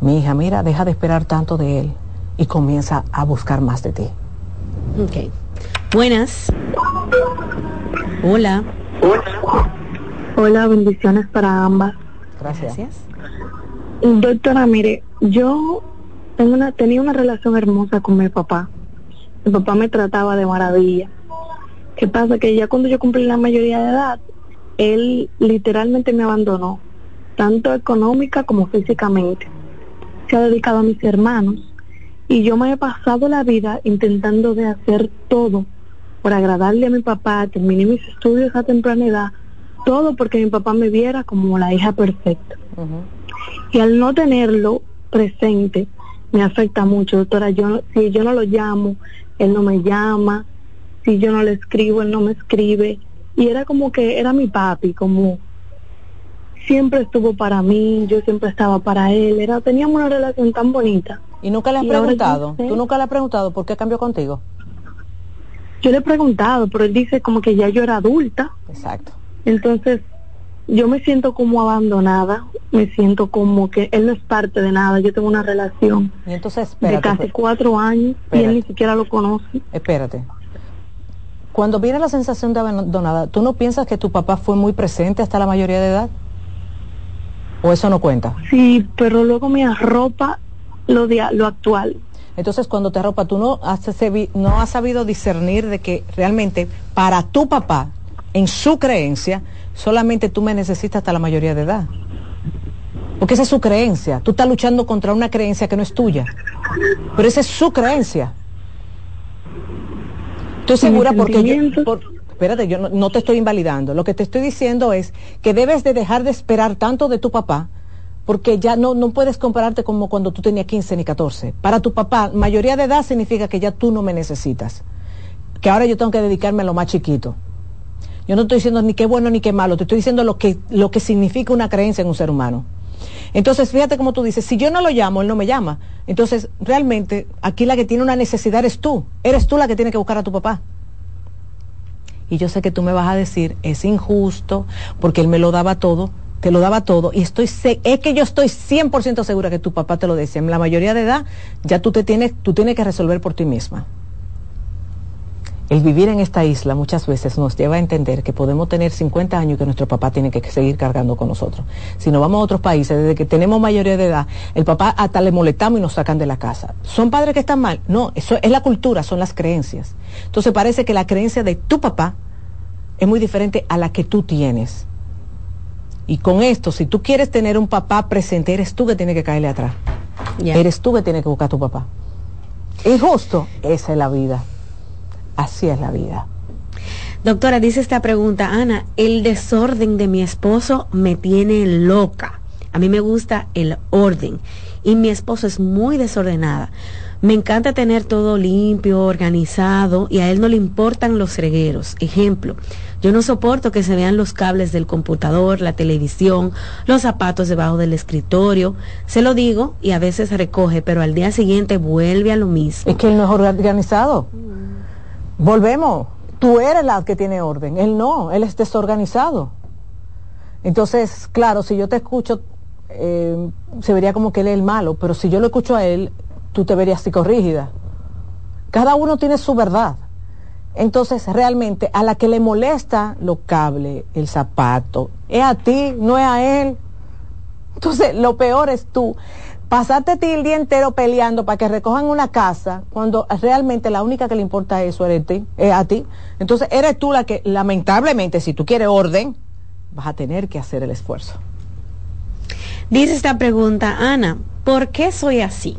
Mi hija, mira, deja de esperar tanto de él y comienza a buscar más de ti. Ok. Buenas. Hola. Hola, bendiciones para ambas. Gracias. Doctora, mire, yo tengo una, tenía una relación hermosa con mi papá. Mi papá me trataba de maravilla. ¿Qué pasa? Que ya cuando yo cumplí la mayoría de edad, él literalmente me abandonó, tanto económica como físicamente. Se ha dedicado a mis hermanos y yo me he pasado la vida intentando de hacer todo por agradarle a mi papá, terminé mis estudios a temprana edad, todo porque mi papá me viera como la hija perfecta. Y al no tenerlo presente, me afecta mucho, doctora. Yo, si yo no lo llamo, él no me llama, si yo no le escribo, él no me escribe. Y era como que era mi papi, como siempre estuvo para mí, yo siempre estaba para él, era teníamos una relación tan bonita. ¿Y nunca le has preguntado? ¿Tú nunca le has preguntado por qué cambió contigo? Yo le he preguntado, pero él dice como que ya yo era adulta. Exacto. Entonces, yo me siento como abandonada, me siento como que él no es parte de nada, yo tengo una relación y entonces, de casi pues, cuatro años y él ni siquiera lo conoce. Espérate. Cuando viene la sensación de abandonada, ¿tú no piensas que tu papá fue muy presente hasta la mayoría de edad? ¿O eso no cuenta? Sí, pero luego me arropa lo, de, lo actual. Entonces, cuando te arropa, tú no has, no has sabido discernir de que realmente para tu papá, en su creencia, solamente tú me necesitas hasta la mayoría de edad. Porque esa es su creencia. Tú estás luchando contra una creencia que no es tuya. Pero esa es su creencia. Estoy segura porque yo... espérate, yo no, no, te estoy invalidando. Lo que te estoy diciendo es que debes de dejar de esperar tanto de tu papá porque ya no, no puedes compararte como cuando tú tenías 15 ni 14. Para tu papá, mayoría de edad significa que ya tú no me necesitas. Que ahora yo tengo que dedicarme a lo más chiquito. Yo no estoy diciendo ni qué bueno ni qué malo, te estoy diciendo lo que, lo que significa una creencia en un ser humano. Entonces, fíjate como tú dices, si yo no lo llamo, él no me llama. Entonces, realmente, aquí la que tiene una necesidad eres tú. Eres tú la que tiene que buscar a tu papá. Y yo sé que tú me vas a decir, es injusto, porque él me lo daba todo, te lo daba todo y estoy es que yo estoy 100% segura que tu papá te lo decía. En la mayoría de edad ya tú te tienes tú tienes que resolver por ti misma. El vivir en esta isla muchas veces nos lleva a entender que podemos tener 50 años y que nuestro papá tiene que seguir cargando con nosotros. Si nos vamos a otros países, desde que tenemos mayoría de edad, el papá hasta le molestamos y nos sacan de la casa. ¿Son padres que están mal? No, eso es la cultura, son las creencias. Entonces parece que la creencia de tu papá es muy diferente a la que tú tienes. Y con esto, si tú quieres tener un papá presente, eres tú que tienes que caerle atrás. Eres tú que tienes que buscar a tu papá. Injusto, esa es la vida. Así es la vida. Doctora, dice esta pregunta, Ana, el desorden de mi esposo me tiene loca. A mí me gusta el orden y mi esposo es muy desordenada. Me encanta tener todo limpio, organizado y a él no le importan los regueros. Ejemplo, yo no soporto que se vean los cables del computador, la televisión, los zapatos debajo del escritorio. Se lo digo y a veces recoge, pero al día siguiente vuelve a lo mismo. Es que él no es organizado. Volvemos. Tú eres la que tiene orden. Él no, él es desorganizado. Entonces, claro, si yo te escucho, eh, se vería como que él es el malo, pero si yo lo escucho a él, tú te verías psicorrígida. Cada uno tiene su verdad. Entonces, realmente, a la que le molesta los cables, el zapato, es a ti, no es a él. Entonces, lo peor es tú. Pasarte ti el día entero peleando para que recojan una casa, cuando realmente la única que le importa eso eres es a ti. Entonces, eres tú la que, lamentablemente, si tú quieres orden, vas a tener que hacer el esfuerzo. Dice esta pregunta, Ana, ¿por qué soy así?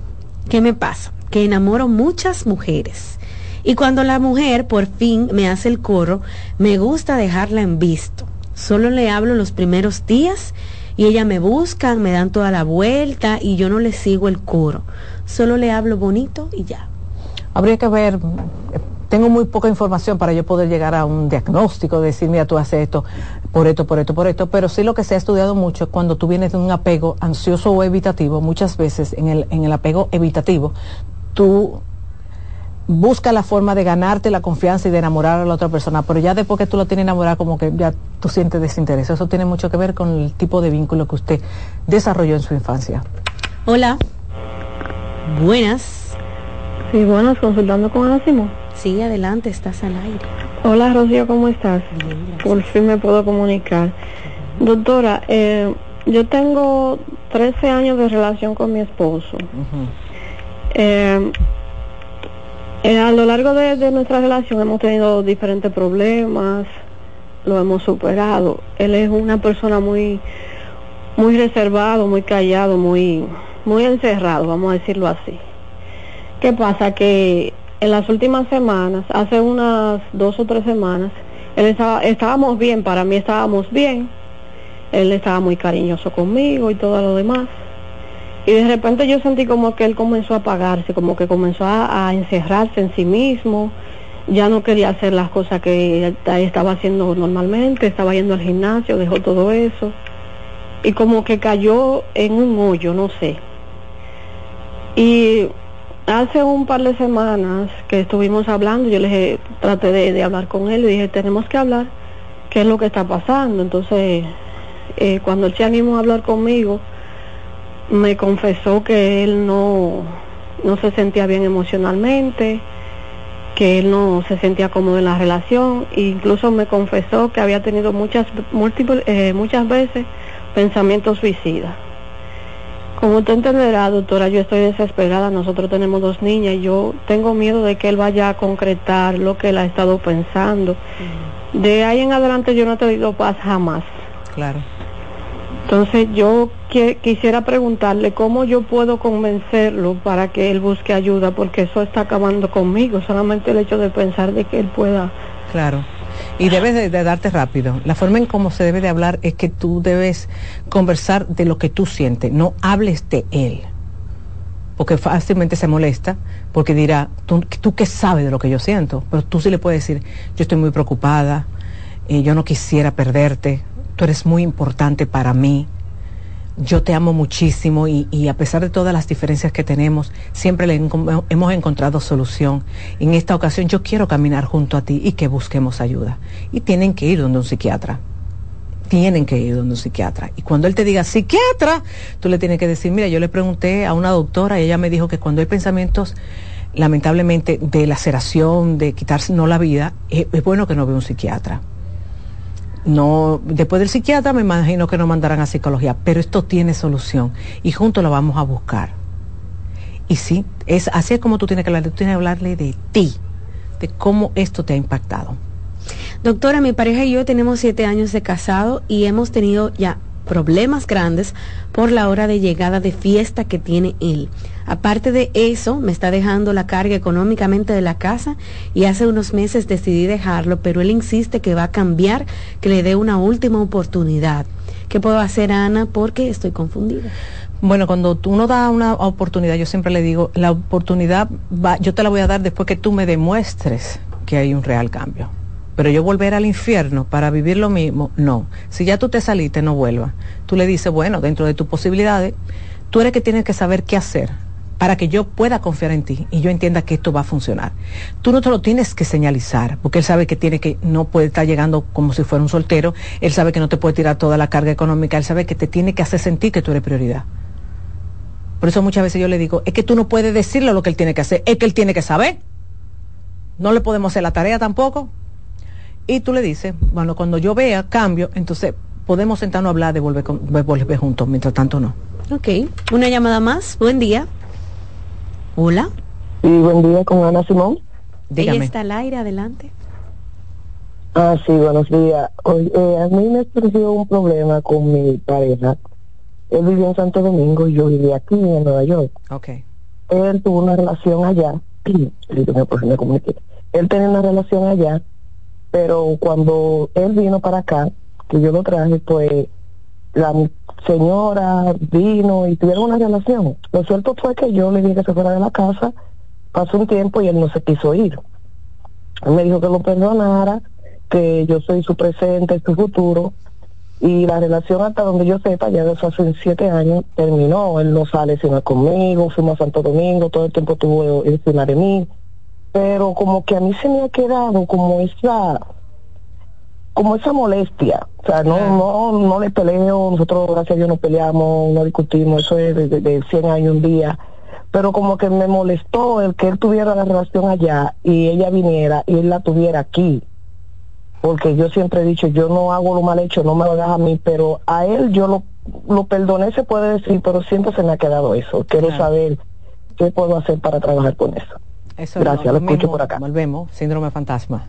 ¿Qué me pasa? que enamoro muchas mujeres. Y cuando la mujer por fin me hace el coro, me gusta dejarla en visto. Solo le hablo los primeros días y ella me busca, me dan toda la vuelta y yo no le sigo el coro. Solo le hablo bonito y ya. Habría que ver, tengo muy poca información para yo poder llegar a un diagnóstico, decir, mira, tú haces esto por esto, por esto, por esto, pero sí lo que se ha estudiado mucho es cuando tú vienes de un apego ansioso o evitativo, muchas veces en el, en el apego evitativo, tú busca la forma de ganarte la confianza y de enamorar a la otra persona, pero ya después que tú lo tienes enamorado, como que ya tú sientes desinterés. Eso tiene mucho que ver con el tipo de vínculo que usted desarrolló en su infancia. Hola. Buenas. Sí, buenas, consultando con Ana Simón. Sí, adelante, estás al aire. Hola, Rocío, ¿cómo estás? Por fin me puedo comunicar. Doctora, eh, yo tengo 13 años de relación con mi esposo. Eh, a lo largo de, nuestra relación hemos tenido diferentes problemas, lo hemos superado. Él es una persona muy, muy reservado, muy callado, muy, muy encerrado, vamos a decirlo así. ¿Qué pasa? Que en las últimas semanas, hace unas dos o tres semanas, él estaba, estábamos bien, para mí estábamos bien. Él estaba muy cariñoso conmigo y todo lo demás. Y de repente yo sentí como que él comenzó a apagarse, como que comenzó a, encerrarse en sí mismo, ya no quería hacer las cosas que estaba haciendo normalmente, estaba yendo al gimnasio, dejó todo eso. Y como que cayó en un hoyo, no sé. Y hace un par de semanas que estuvimos hablando, yo le traté de, hablar con él, le dije, tenemos que hablar, ¿qué es lo que está pasando? Entonces, eh, cuando él se animó a hablar conmigo, me confesó que él no, no se sentía bien emocionalmente, que él no se sentía cómodo en la relación, e incluso me confesó que había tenido muchas, múltiples, eh, muchas veces pensamientos suicidas. Como usted entenderá, doctora, yo estoy desesperada, nosotros tenemos dos niñas y yo tengo miedo de que él vaya a concretar lo que él ha estado pensando. De ahí en adelante yo no he tenido paz jamás. Claro. Entonces yo quisiera preguntarle cómo yo puedo convencerlo para que él busque ayuda, porque eso está acabando conmigo, solamente el hecho de pensar de que él pueda. Claro. Y debes de, darte rápido. La forma en cómo se debe de hablar es que tú debes conversar de lo que tú sientes, no hables de él. Porque fácilmente se molesta, porque dirá, tú, tú qué sabes de lo que yo siento, pero tú sí le puedes decir, yo estoy muy preocupada, y yo no quisiera perderte, tú eres muy importante para mí, yo te amo muchísimo y, a pesar de todas las diferencias que tenemos, siempre le hemos encontrado solución. En esta ocasión yo quiero caminar junto a ti y que busquemos ayuda. Y tienen que ir donde un psiquiatra. Tienen que ir donde un psiquiatra. Y cuando él te diga psiquiatra, tú le tienes que decir, mira, yo le pregunté a una doctora y ella me dijo que cuando hay pensamientos lamentablemente de laceración, de quitarse no la vida, es, es bueno que no vea un psiquiatra no, después del psiquiatra me imagino que nos mandarán a psicología, pero esto tiene solución y juntos lo vamos a buscar. Y sí, es así es como tú tienes que hablar, tú tienes que hablarle de ti, de cómo esto te ha impactado. Doctora, mi pareja y yo tenemos siete años de casado y hemos tenido ya problemas grandes por la hora de llegada de fiesta que tiene él. Aparte de eso, me está dejando la carga económicamente de la casa y hace unos meses decidí dejarlo, pero él insiste que va a cambiar, que le dé una última oportunidad. ¿Qué puedo hacer, Ana? Porque estoy confundida. Bueno, cuando uno da una oportunidad, yo siempre le digo, la oportunidad va, yo te la voy a dar después que tú me demuestres que hay un real cambio. Pero yo volver al infierno para vivir lo mismo, no. Si ya tú te saliste, no vuelvas. Tú le dices, bueno, dentro de tus posibilidades, tú eres que tienes que saber qué hacer para que yo pueda confiar en ti y yo entienda que esto va a funcionar. Tú no te lo tienes que señalizar, porque él sabe que tiene que no puede estar llegando como si fuera un soltero, él sabe que no te puede tirar toda la carga económica, él sabe que te tiene que hacer sentir que tú eres prioridad. Por eso muchas veces yo le digo, es que tú no puedes decirle lo que él tiene que hacer, es que él tiene que saber. No le podemos hacer la tarea tampoco. Y tú le dices, bueno, cuando yo vea cambio, entonces podemos sentarnos a hablar de volver, de volver juntos, mientras tanto no. Ok, una llamada más, buen día. Hola. Sí, buen día con Ana Simón. Dígame. Ella está al aire, adelante. Ah, sí, buenos días. eh, a mí me surgió un problema con mi pareja. Él vivía en Santo Domingo y yo vivía aquí en Nueva York. Ok. él tuvo una relación allá, él tenía una relación allá, pero cuando él vino para acá, que yo lo traje, pues la señora vino y tuvieron una relación. Lo cierto fue que yo le dije que se fuera de la casa, pasó un tiempo y él no se quiso ir. Él me dijo que lo perdonara, que yo soy su presente, su futuro, y la relación hasta donde yo sepa, ya desde hace siete años, terminó. Él no sale sino conmigo, fuimos a Santo Domingo, todo el tiempo estuvo encima de mí, pero como que a mí se me ha quedado como esa como esa molestia, o sea, no, no, no le peleo, nosotros gracias a Dios no peleamos, no discutimos, eso es de, de, 100 años un día, pero como que me molestó el que él tuviera la relación allá y ella viniera y él la tuviera aquí, porque yo siempre he dicho, yo no hago lo mal hecho, no me lo deja a mí, pero a él yo lo, lo perdoné, se puede decir, pero siempre se me ha quedado eso, quiero saber qué puedo hacer para trabajar con eso. eso Gracias, lo escucho por acá. Volvemos, síndrome fantasma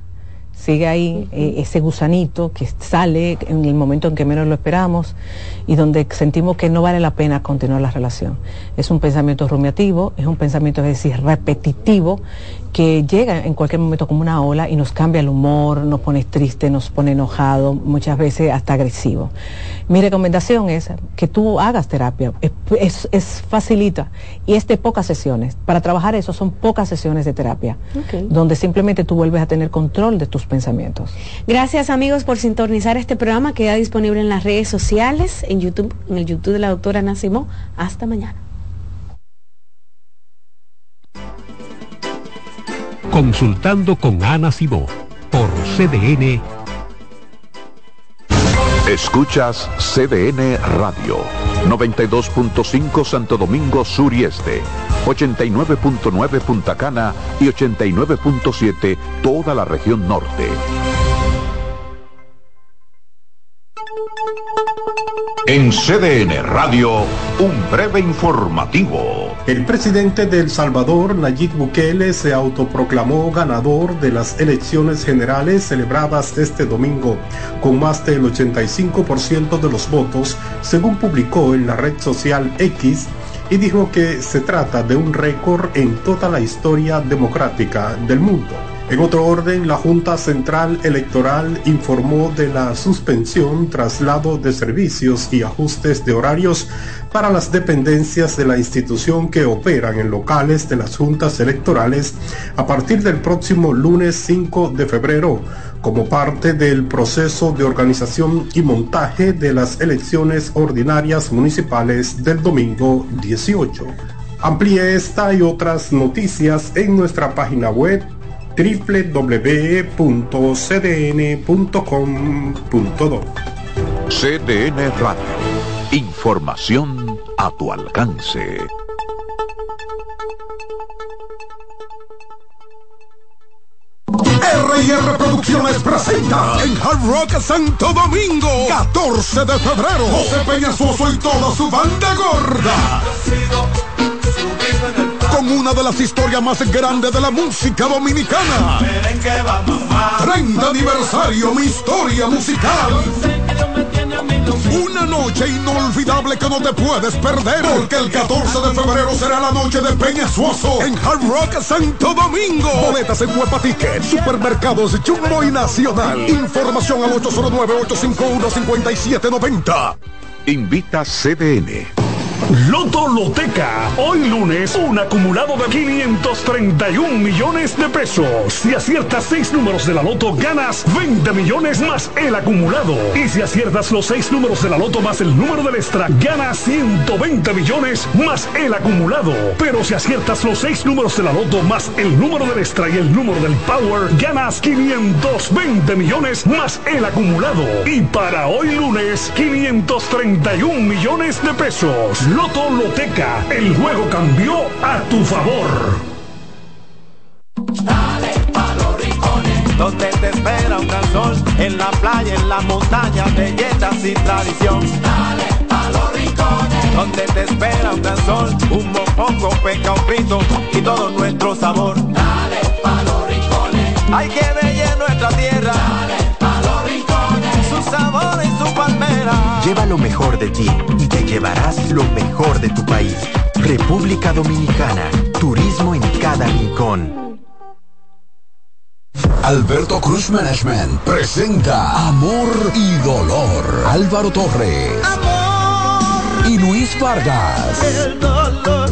sigue ahí eh, ese gusanito que sale en el momento en que menos lo esperamos y donde sentimos que no vale la pena continuar la relación. Es un pensamiento rumiativo, es un pensamiento, es decir, repetitivo que llega en cualquier momento como una ola y nos cambia el humor, nos pone triste, nos pone enojado, muchas veces hasta agresivo. Mi recomendación es que tú hagas terapia, es, facilita y es de pocas sesiones. Para trabajar eso son pocas sesiones de terapia, donde simplemente tú vuelves a tener control de tus pensamientos. Gracias amigos por sintonizar este programa que queda disponible en las redes sociales, en YouTube, en el YouTube de la doctora Nacimó. Hasta mañana. Consultando con Ana Simó por CDN. Escuchas CDN Radio, 92.5 Santo Domingo Sur y Este, 89.9 Punta Cana y 89.7 toda la región norte. En CDN Radio, un breve informativo. El presidente de El Salvador, Nayib Bukele, se autoproclamó ganador de las elecciones generales celebradas este domingo, con más del 85% de los votos, según publicó en la red social X, y dijo que se trata de un récord en toda la historia democrática del mundo. En otro orden, la Junta Central Electoral informó de la suspensión, traslado de servicios y ajustes de horarios para las dependencias de la institución que operan en locales de las juntas electorales a partir del próximo lunes 5 de febrero, como parte del proceso de organización y montaje de las elecciones ordinarias municipales del domingo 18. Amplíe esta y otras noticias en nuestra página web www.cdn.com.do. CDN Radio. Información a tu alcance. R&R Producciones presenta en Hard Rock Santo Domingo 14 de febrero José Peñasoso y toda su banda gorda con una de las historias más grandes de la música dominicana. 30 aniversario, mi historia musical. Una noche inolvidable que no te puedes perder. Porque el 14 de febrero será la noche de Peña Suoso en Hard Rock Santo Domingo. Boletas en Huepa Supermercados Jumbo y Nacional. Información al 809-851-5790. Invita CDN. Loto Loteca. Hoy lunes, un acumulado de 531 millones de pesos. Si aciertas seis números de la Loto, ganas 20 millones más el acumulado. Y si aciertas los seis números de la Loto más el número del extra, ganas 120 millones más el acumulado. Pero si aciertas los seis números de la Loto más el número del extra y el número del Power, ganas 520 millones más el acumulado. Y para hoy lunes, 531 millones de pesos. Loto Loteca, el juego cambió a tu favor. Dale pa los rincones, donde te espera un gran sol, en la playa, en la montaña, belletas y tradición. Dale pa los rincones, donde te espera un gran sol, un mopongo, peca, un frito y todo nuestro sabor. Dale pa los rincones, hay que ver nuestra tierra. Dale pa los rincones, su sabor palmera. Lleva lo mejor de ti y te llevarás lo mejor de tu país. República Dominicana. Turismo en cada rincón. Alberto Cruz Management presenta Amor y Dolor. Álvaro Torres. Y Luis Vargas.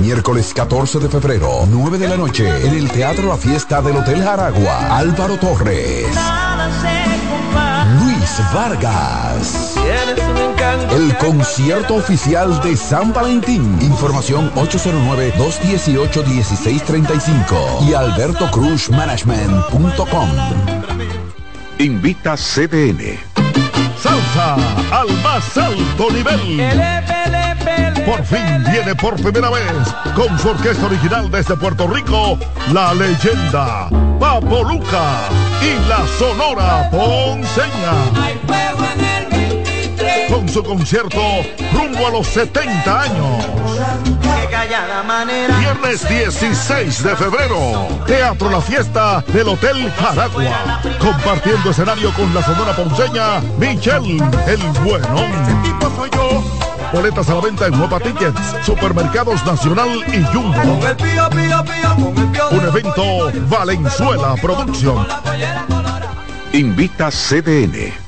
Miércoles 14 de febrero, 9 de la noche, en el Teatro La Fiesta del Hotel Jaragua. Álvaro Torres. Luis Vargas. El concierto oficial de San Valentín. Información 809-218-1635 y albertocruzmanagement.com. Invita CDN. Salsa al más alto nivel. Por fin viene por primera vez con su orquesta original desde Puerto Rico, la leyenda Papo Luca y la Sonora Ponceña. Con su concierto rumbo a los 70 años. Viernes 16 de febrero, Teatro La Fiesta del Hotel Jaragua. Compartiendo escenario con la Sonora Ponceña, Michelle el Bueno. Boletas a la venta en Nueva Tickets, Supermercados Nacional y Jumbo. Un evento Valenzuela Producción. Invita CDN.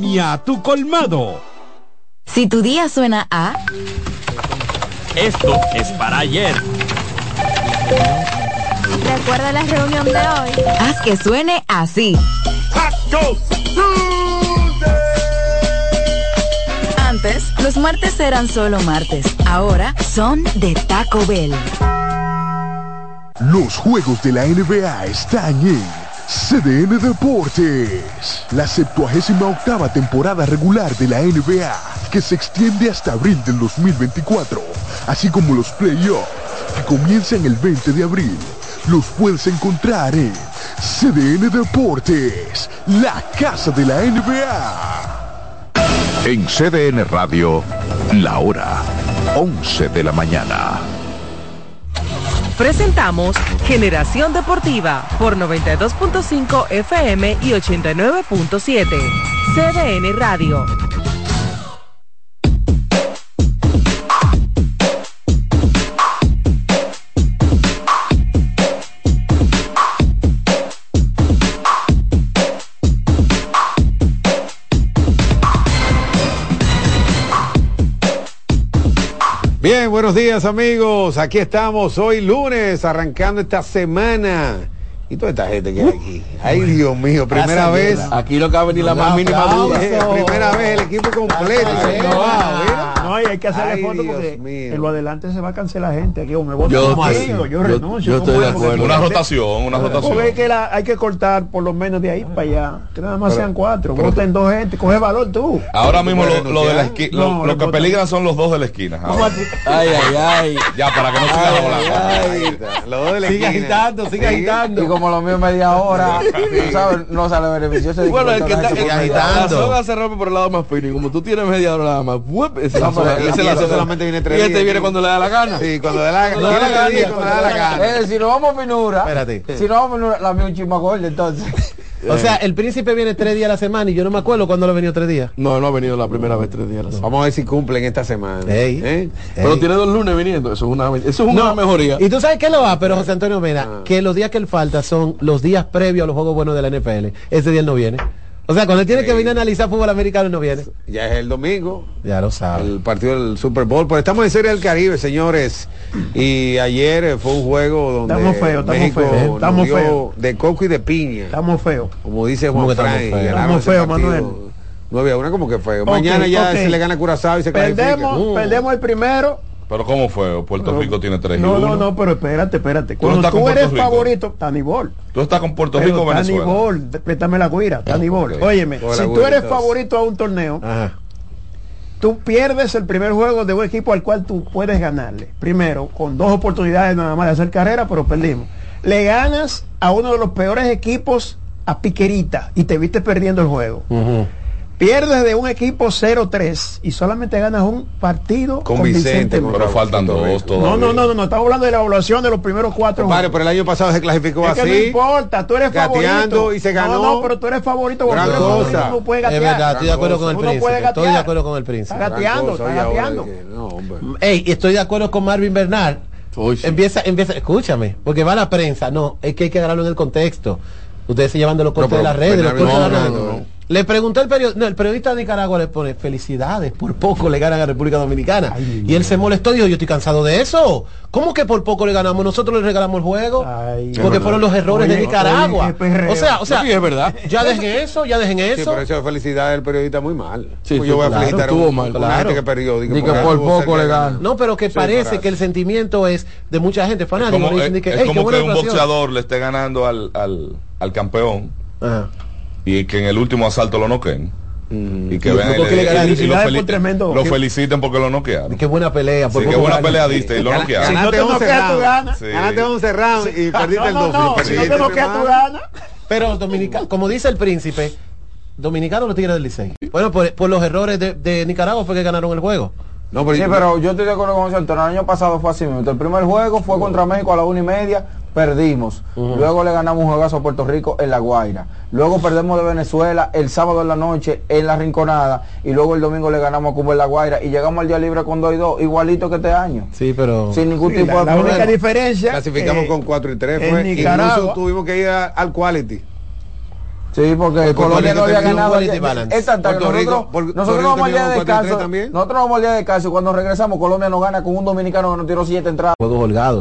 tu colmado. Si tu día suena a... Esto es para ayer. Recuerda la reunión de hoy. Haz que suene así. Antes, los martes eran solo martes. Ahora son de Taco Bell. Los juegos de la NBA están en CDN Deportes. La 78 octava temporada regular de la NBA, que se extiende hasta abril del 2024, así como los playoffs, que comienzan el 20 de abril, los puedes encontrar en CDN Deportes, la casa de la NBA. En CDN Radio, la hora 11 de la mañana. Presentamos Generación Deportiva por 92.5 FM y 89.7. CDN Radio. Bien, buenos días amigos. Aquí estamos hoy lunes, arrancando esta semana. Y toda esta gente que hay aquí. Ay, Dios mío, primera vez. Aquí lo que va a venir la más mínima duda. Primera vez el equipo completo. No, y hay que hacerle foto porque en lo adelante se va a cancelar gente. Aquí, o me voto Yo como estoy- así, o yo yo- renuncio. yo estoy ¿cómo de acuerdo. Una rotación, una rotación. Porque es que la- hay que cortar por lo menos de ahí para allá. Que nada más Pero- sean cuatro. pero- Voten dos gente. Coge valor tú. Ahora mismo lo, lo de la renunciar? esquina, lo, No, lo que peligran son los dos de la esquina. Ay, ay, ay. Ya, para que no de la Sigue esquina. agitando, sigue Sí. agitando. Y como lo mío media hora, tú sabes, no sale beneficioso. Bueno, el que está- agitando. la soga se rompe por el lado más fino y como tú tienes media hora nada más, No, es la es la solamente viene tres Y este días. viene cuando le da la gana. Sí, cuando le da la gana. gana. Cuando le da la gana. Eh, si nos vamos a finura. Espérate. Si nos vamos a finura, la mía un chisma gorda entonces. O sea, el príncipe viene tres días a la semana y yo no me acuerdo cuándo lo ha venido tres días. No, no ha venido la primera vez tres días a la semana. Vamos a ver si cumplen esta semana. Ey. ¿Eh? Pero tiene dos lunes viniendo, eso es una, eso es una No, mejoría. Y tú sabes que lo va, pero José Antonio Mena, que los días que él falta son los días previos a los juegos buenos de la NFL. Ese día él no viene. O sea, cuando él tiene que venir a analizar fútbol americano no viene. Ya es el domingo. Ya lo sabe. El partido del Super Bowl. Pero estamos en Serie del Caribe, señores. Y ayer eh, fue un juego donde Estamos feos, estamos feos, estamos feos. de coco y de piña. Estamos feos. Como dice ¿Cómo Juan que estamos Estamos feos. Manuel. 9 a 1 como que feo. Mañana ya ok. se le gana a Curazao y se clasifica. Perdemos, Uh. perdemos el primero. Pero ¿cómo fue? Puerto Rico tiene tres No, no, no, pero espérate, espérate. Tú no Cuando tú, eres favorito, Tanibol. Tú estás con Puerto Pero Rico Venezuela. Tanibol, préstame la guira, Tanibol. ok. Óyeme, si tú eres favorito a un torneo, tú pierdes el primer juego de un equipo al cual tú puedes ganarle. Primero, con dos oportunidades nada más de hacer carrera, pero perdimos. Le ganas a uno de los peores equipos a piquerita y te viste perdiendo el juego. Pierdes de un equipo 0-3 y solamente ganas un partido con, Vicente. pero faltan dos No, no, no, no, estamos hablando de la evaluación de los primeros cuatro Vale, pero el año pasado se clasificó es así. Que no importa, tú eres favorito. y se ganó. No, no, pero tú eres favorito. Gran tú eres cosa. no puedes es verdad, estoy de acuerdo con el Uno príncipe. Estoy de gatear. acuerdo con el príncipe. Está gateando, está gateando. Ey, estoy de acuerdo con Marvin Bernal. Empieza, empieza, escúchame, porque va la prensa. No, es que hay que agarrarlo en el contexto. Ustedes se llevan de los cortes de las redes, de los cortes de las redes. Le preguntó el periodista, no, el periodista de Nicaragua le pone felicidades, por poco le ganan a República Dominicana. y él se molestó y dijo, yo estoy cansado de eso. ¿Cómo que por poco le ganamos? Nosotros le regalamos el juego. porque fueron los errores de Nicaragua. oye, o sea, o sea, Sí, es verdad. ya dejen eso, ya dejen Sí, eso. pero eso de felicidad del periodista muy mal. Sí, Pues sí, yo voy a claro, felicitar a mal. gente que perdió. digo, Ni que por poco le ganan. No, pero que Sí, parece gracias. que el sentimiento es de mucha gente Es fanática. como, es- que, es "Ey, qué como que un actuación". boxeador le esté ganando al, al, al campeón Ajá. Y que en el último asalto lo noqueen. Y que Y vean porque le ganan. y lo, feli- tremendo. lo feliciten porque lo noquearon. Qué buena pelea. Sí, por qué poco buena pelea diste y lo Si noquearon. no te noqueas, tú ganas. Sí. Ganaste 11 rounds y perdiste el No, no, 12. no, si no te el noqueas, tú ganas. Pero Dominica, como dice el príncipe, dominicano los tigres del Licey. Bueno, por, por los errores de, de Nicaragua fue que ganaron el juego. No, sí, pero yo estoy de acuerdo con eso. El año pasado fue así mismo. El primer juego fue contra México a la una y media, perdimos. Luego le ganamos un juegazo a Puerto Rico en La Guaira. Luego perdemos de Venezuela el sábado en la noche en La Rinconada. Y luego el domingo le ganamos a Cuba en La Guaira. Y llegamos al día libre con 2 y 2, igualito que este año. Sí, pero... Sin ningún Sí, tipo la- de la única diferencia Clasificamos que con 4 y 3. en Fue, Nicaragua- incluso tuvimos que ir a- al quality. Sí, porque Porque Colombia no había ganado. quality ya- balance. Es tanta que Puerto Rico- nosotros, Puerto nosotros vamos al día de terminó con 4 y 3 descanso. también. Nosotros nos vamos al día de descanso y cuando regresamos Colombia nos gana con un dominicano que nos tiró siete entradas. Juegos holgados.